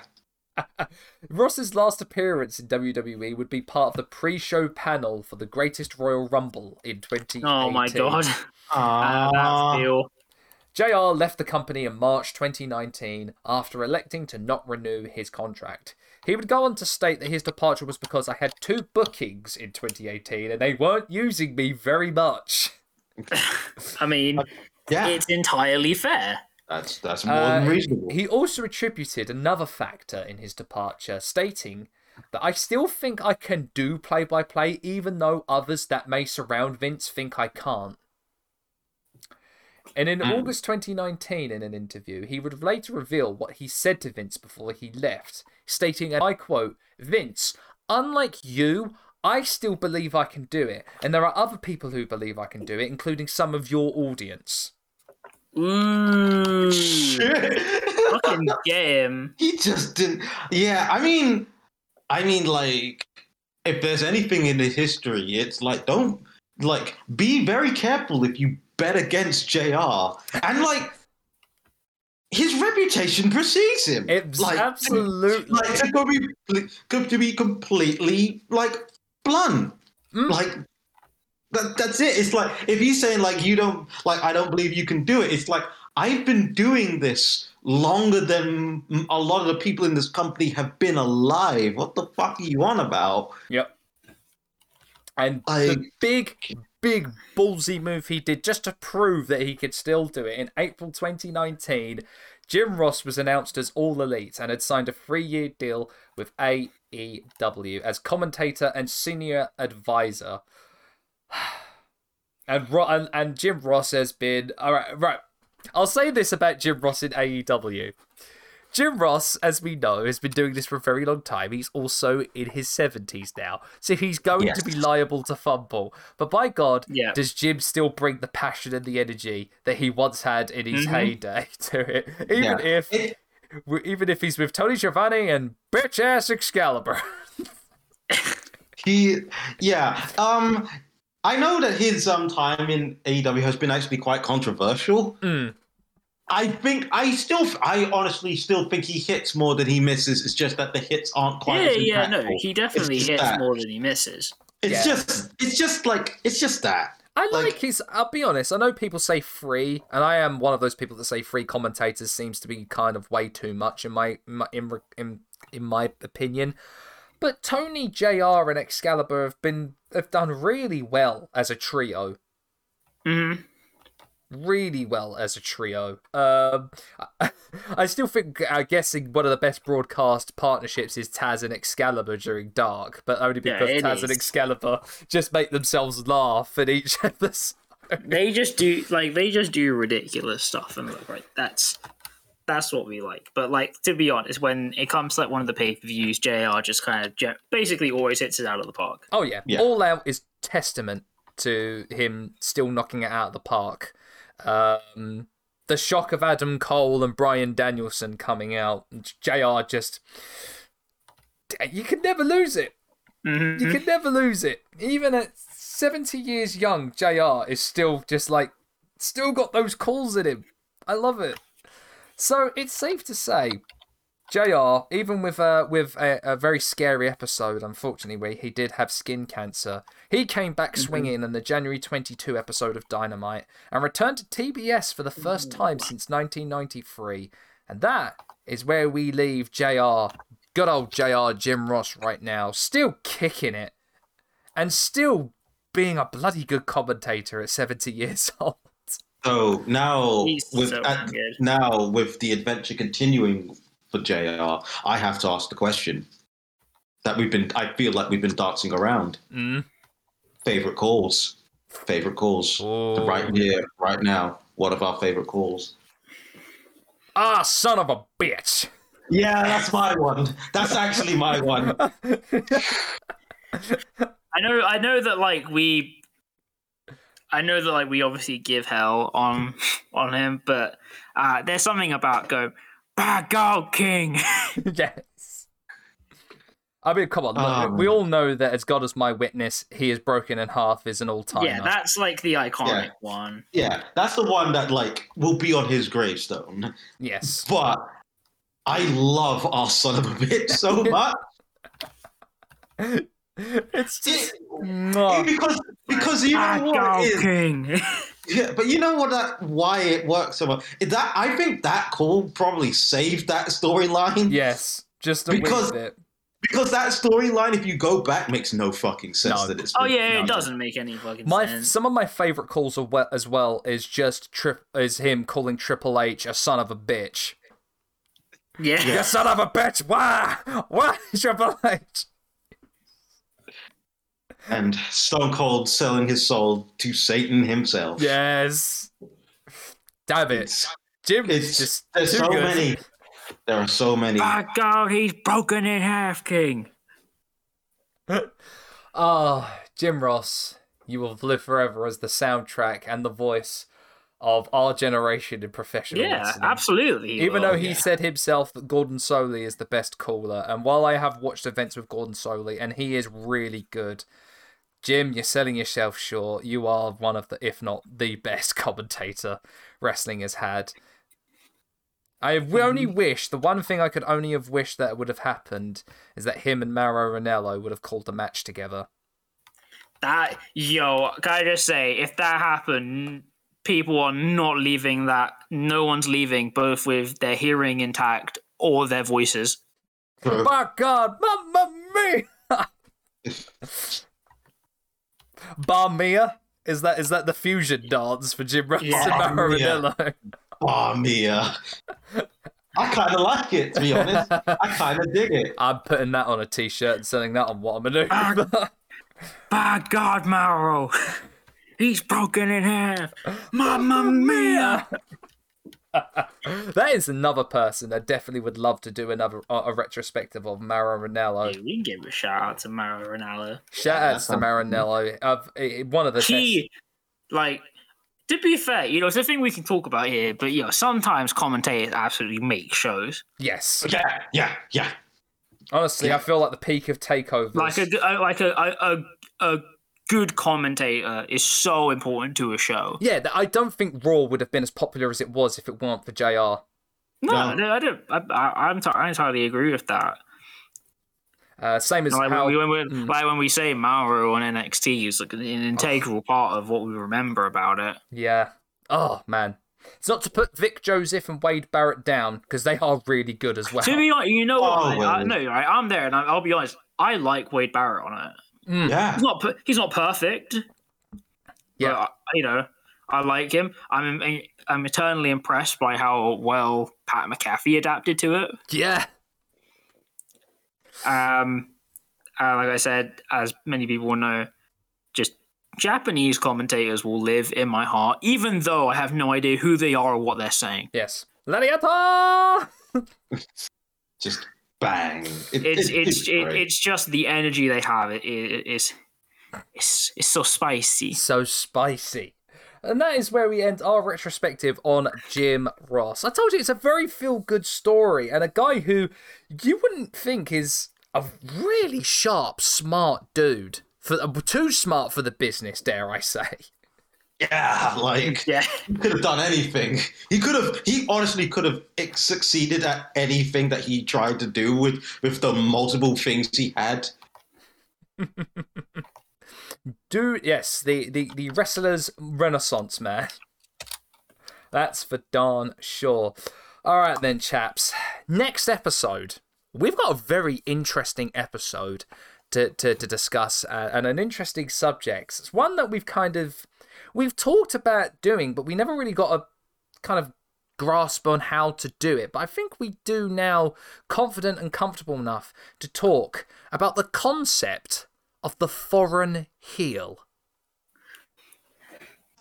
[SPEAKER 1] Ross's last appearance in WWE would be part of the pre-show panel for the Greatest Royal Rumble in 2018.
[SPEAKER 2] Oh my god. Uh, that's feel.
[SPEAKER 1] JR left the company in March 2019 after electing to not renew his contract. He would go on to state that his departure was because I had two bookings in 2018 and they weren't using me very much.
[SPEAKER 2] I mean,
[SPEAKER 3] yeah.
[SPEAKER 2] it's entirely fair.
[SPEAKER 3] That's that's more
[SPEAKER 1] Uh,
[SPEAKER 3] than reasonable.
[SPEAKER 1] He also attributed another factor in his departure, stating that I still think I can do play by play, even though others that may surround Vince think I can't. And in
[SPEAKER 3] Mm.
[SPEAKER 1] August 2019, in an interview, he would later reveal what he said to Vince before he left, stating, and I quote, Vince, unlike you, I still believe I can do it, and there are other people who believe I can do it, including some of your audience.
[SPEAKER 2] Ooh, fucking get him.
[SPEAKER 3] he just didn't. Yeah, I mean, I mean, like, if there's anything in the history, it's like don't like be very careful if you bet against Jr. And like, his reputation precedes him.
[SPEAKER 1] It's
[SPEAKER 3] like,
[SPEAKER 1] absolutely.
[SPEAKER 3] like to be to be completely like blunt.
[SPEAKER 1] Mm.
[SPEAKER 3] Like that, that's it. It's like if he's saying like you don't like I don't believe you can do it. It's like I've been doing this longer than a lot of the people in this company have been alive. What the fuck are you on about?
[SPEAKER 1] Yep. And
[SPEAKER 3] I-
[SPEAKER 1] the big, big ballsy move he did just to prove that he could still do it in April 2019, Jim Ross was announced as All Elite and had signed a three year deal with AEW as commentator and senior advisor. And, and, and Jim Ross has been. Alright, right. I'll say this about Jim Ross in AEW. Jim Ross, as we know, has been doing this for a very long time. He's also in his 70s now. So he's going
[SPEAKER 3] Yes.
[SPEAKER 1] to be liable to fumble. But by God,
[SPEAKER 2] Yeah.
[SPEAKER 1] does Jim still bring the passion and the energy that he once had in his
[SPEAKER 2] Mhm.
[SPEAKER 1] heyday to it? Even
[SPEAKER 3] Yeah.
[SPEAKER 1] if
[SPEAKER 3] It-
[SPEAKER 1] even if he's with Tony Schiavone and bitch ass Excalibur.
[SPEAKER 3] He, yeah. Um, I know that his um time in AEW has been actually quite controversial.
[SPEAKER 1] Mm.
[SPEAKER 3] I think I still, I honestly still think he hits more than he misses. It's just that the hits aren't quite.
[SPEAKER 2] Yeah,
[SPEAKER 3] as
[SPEAKER 2] yeah, no, he definitely hits
[SPEAKER 3] that.
[SPEAKER 2] more than he misses.
[SPEAKER 3] It's
[SPEAKER 1] Yeah.
[SPEAKER 3] just, it's just like, it's just that.
[SPEAKER 1] I like,
[SPEAKER 3] Like-
[SPEAKER 1] his. I'll be honest. I know people say free, and I am one of those people that say free commentators seems to be kind of way too much in my, in my in, in in my opinion. But Tony, Jr. and Excalibur have been have done really well as a trio.
[SPEAKER 2] hmm
[SPEAKER 1] Really well as a trio. Um, I, I still think, I'm guessing one of the best broadcast partnerships is Taz and Excalibur during Dark, but only because
[SPEAKER 2] it
[SPEAKER 1] Taz
[SPEAKER 2] is.
[SPEAKER 1] and Excalibur just make themselves laugh at each other's.
[SPEAKER 2] They just do like they just do ridiculous stuff, and like right, that's that's what we like. But like to be honest, when it comes to like one of the pay per views, Jr. just kind of basically always hits it out of the park.
[SPEAKER 1] Oh yeah.
[SPEAKER 3] Yeah.
[SPEAKER 1] All Out is testament to him still knocking it out of the park. Um, the shock of Adam Cole and Bryan Danielson coming out, Jr. just you can never lose it.
[SPEAKER 2] Mhm.
[SPEAKER 1] You can never lose it. Even at 70 years young, JR is still just like, still got those calls in him. I love it. So it's safe to say, JR, even with a, with a, a very scary episode, unfortunately, where he did have skin cancer, he came back mm-hmm. swinging in the January 22 episode of Dynamite and returned to TBS for the first mm. time since 1993. And that is where we leave JR, good old JR Jim Ross right now, still kicking it and still being a bloody good commentator at 70 years old.
[SPEAKER 3] So now,
[SPEAKER 2] He's
[SPEAKER 3] with
[SPEAKER 2] so
[SPEAKER 3] at-
[SPEAKER 2] good.
[SPEAKER 3] now with the adventure continuing for JR, I have to ask the question that we've been. I feel like we've been dancing around.
[SPEAKER 1] Mm.
[SPEAKER 3] Favorite calls, favorite calls.
[SPEAKER 1] Oh.
[SPEAKER 3] Right here, right now. What of our favorite calls?
[SPEAKER 1] Ah, son of a bitch.
[SPEAKER 3] Yeah, that's my one. That's actually my one.
[SPEAKER 2] I know, I know that like we, I know that like we obviously give hell on on him, but uh, there's something about go, bad God King.
[SPEAKER 1] yes. I mean, come on. look,
[SPEAKER 3] Um,
[SPEAKER 1] we all know that as God is my witness, he is broken in half is an all time.
[SPEAKER 2] yeah, that's like the iconic
[SPEAKER 3] Yeah.
[SPEAKER 2] one.
[SPEAKER 3] Yeah, that's the one that like will be on his gravestone.
[SPEAKER 1] yes.
[SPEAKER 3] But I love our son of a bitch so much.
[SPEAKER 1] it's just.
[SPEAKER 3] Yeah,
[SPEAKER 1] Mwah.
[SPEAKER 3] because because you know
[SPEAKER 2] ah,
[SPEAKER 3] what it is.
[SPEAKER 2] King.
[SPEAKER 3] Yeah, but you know what that why it works so much. Is that I think that call probably saved that storyline.
[SPEAKER 1] Yes. Just a
[SPEAKER 3] Because-
[SPEAKER 1] wee bit.
[SPEAKER 3] Because that storyline, if you go back, makes no fucking sense
[SPEAKER 1] No.
[SPEAKER 3] that it's
[SPEAKER 2] oh yeah,
[SPEAKER 1] No,
[SPEAKER 2] it doesn't make any fucking
[SPEAKER 1] My
[SPEAKER 2] sense.
[SPEAKER 1] some of my favorite calls as well is just trip is him calling Triple H a son of a bitch.
[SPEAKER 2] yeah.
[SPEAKER 1] You son of a bitch! Why? Why Triple H?
[SPEAKER 3] And Stone Cold selling his soul to Satan himself.
[SPEAKER 1] Yes. Damn it,
[SPEAKER 3] It's,
[SPEAKER 1] Jim.
[SPEAKER 3] it's
[SPEAKER 1] is just
[SPEAKER 3] there's
[SPEAKER 1] too
[SPEAKER 3] so
[SPEAKER 1] good.
[SPEAKER 3] many. There are so many.
[SPEAKER 2] Bad God, he's broken in half, King.
[SPEAKER 1] Ah, Jim Ross, you will live forever as the soundtrack and the voice of our generation in professional
[SPEAKER 2] Yeah,
[SPEAKER 1] wrestling.
[SPEAKER 2] absolutely.
[SPEAKER 1] Even
[SPEAKER 2] will,
[SPEAKER 1] though he
[SPEAKER 2] yeah.
[SPEAKER 1] said himself that Gordon Solie is the best caller, and while I have watched events with Gordon Solie and he is really good, Jim, you're selling yourself short. You are one of the, if not the best commentator wrestling has had. I only
[SPEAKER 2] Mm-hmm.
[SPEAKER 1] wish the one thing I could only have wished that would have happened is that him and Mauro Ranallo would have called the match together.
[SPEAKER 2] That yo, can I just say, if that happened, people are not leaving that. No one's leaving, both with their hearing intact or their voices.
[SPEAKER 1] My God, Mamma Mia! Bar Mia? Is that is that the fusion dance for Jim Ross
[SPEAKER 2] Yeah.
[SPEAKER 1] and Mauro
[SPEAKER 3] Bar Mia. Ranallo? Mia. I kind of like it, to be honest. I kind of dig it.
[SPEAKER 1] I'm putting that on a t-shirt and selling that on what I'm gonna do.
[SPEAKER 2] By God, Mauro, he's broken in half. Mamma mia!
[SPEAKER 1] That is another person that definitely would love to do another a, a retrospective of Mauro Ranallo.
[SPEAKER 2] Hey, we can give a shout out to Mauro Ronaldo.
[SPEAKER 1] Shout
[SPEAKER 3] Yeah,
[SPEAKER 1] outs to
[SPEAKER 3] that sounds
[SPEAKER 1] Maranello. Of eh, one of the best.
[SPEAKER 2] Like, to be fair, you know, it's a thing we can talk about here, but you know, sometimes commentators absolutely make shows.
[SPEAKER 1] Yes,
[SPEAKER 3] Yeah, yeah, yeah.
[SPEAKER 1] honestly, I feel like the peak of takeovers.
[SPEAKER 2] Like a, a like a, a a a good commentator is so important to a show.
[SPEAKER 1] yeah, I don't think Raw would have been as popular as it was if it weren't for Jr.
[SPEAKER 2] No,
[SPEAKER 3] No.
[SPEAKER 2] no, I don't. I, I, I'm t- I entirely agree with that.
[SPEAKER 1] Uh, same as
[SPEAKER 2] Like
[SPEAKER 1] how
[SPEAKER 2] when, we, when,
[SPEAKER 1] Mm.
[SPEAKER 2] like when we say Mauro on NXT is like an integral part of what we remember about it.
[SPEAKER 1] Yeah. Oh man. It's not to put Vic Joseph and Wade Barrett down because they are really good as well.
[SPEAKER 2] To be honest, you know what?
[SPEAKER 3] Oh,
[SPEAKER 2] I, I, no, right? I'm there, and I, I'll be honest. I like Wade Barrett on it.
[SPEAKER 1] Mm,
[SPEAKER 3] Yeah.
[SPEAKER 2] He's not. He's not perfect.
[SPEAKER 1] Yeah.
[SPEAKER 2] but, you know, I like him. I'm. I'm eternally impressed by how well Pat McAfee adapted to it.
[SPEAKER 1] yeah.
[SPEAKER 2] Um, uh, like I said, as many people will know, just Japanese commentators will live in my heart, even though I have no idea who they are or what they're saying.
[SPEAKER 1] Yes. Lariata!
[SPEAKER 3] Just bang. It-
[SPEAKER 2] It's
[SPEAKER 3] it-
[SPEAKER 2] it's it, it's just the energy they have. It, it it's it's it's so spicy.
[SPEAKER 1] So spicy. And that is where we end our retrospective on Jim Ross. I told you it's a very feel good story and a guy who you wouldn't think is a really sharp, smart dude. For too smart for the business, dare I say?
[SPEAKER 3] Yeah, like
[SPEAKER 2] Yeah.
[SPEAKER 3] he could have done anything. He could have. He honestly could have succeeded at anything that he tried to do with with the multiple things he had.
[SPEAKER 1] do yes, the the the wrestler's renaissance man. That's for darn sure. All right then, chaps. Next episode, we've got a very interesting episode to to, to discuss uh, and an interesting subject. It's one that we've kind of we've talked about doing, but we never really got a kind of grasp on how to do it. But I think we do now, confident and comfortable enough to talk about the concept of the foreign heel.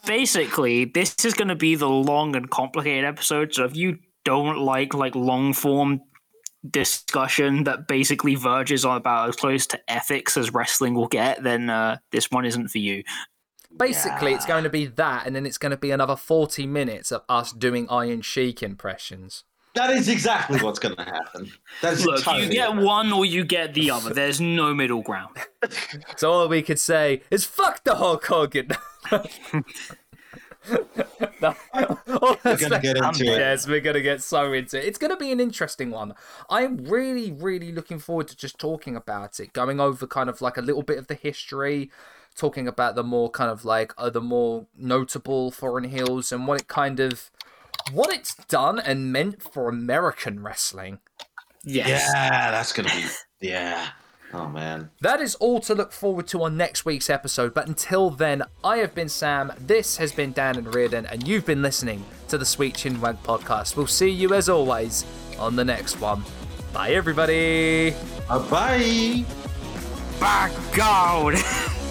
[SPEAKER 2] Basically, this is going to be the long and complicated episode. So if you don't like like long form discussion that basically verges on about as close to ethics as wrestling will get, then uh, this one isn't for you.
[SPEAKER 1] Basically, it's going to be that, and then it's going to be another 40 minutes of us doing Iron Sheik impressions.
[SPEAKER 3] That is exactly what's going to happen. That's
[SPEAKER 2] Look,
[SPEAKER 3] entirely
[SPEAKER 2] you get
[SPEAKER 3] what-
[SPEAKER 2] one or you get the other. There's no middle ground.
[SPEAKER 1] So all we could say is fuck the Hulk Hogan. no,
[SPEAKER 3] We're going to get into it.
[SPEAKER 1] Yes, we're gonna get so into it. It's gonna be an interesting one. I'm really, really looking forward to just talking about it, going over kind of like a little bit of the history, talking about the more kind of like uh, the more notable foreign heels and what it kind of what it's done and meant for American wrestling.
[SPEAKER 2] Yes.
[SPEAKER 3] Yeah, that's going to be. Yeah. Oh man.
[SPEAKER 1] That is all to look forward to on next week's episode. But until then, I have been Sam, this has been Dan and Riordan, and you've been listening to the Sweet Chin Chinwag podcast. We'll see you as always on the next one. Bye, everybody.
[SPEAKER 3] Uh, bye.
[SPEAKER 2] By God!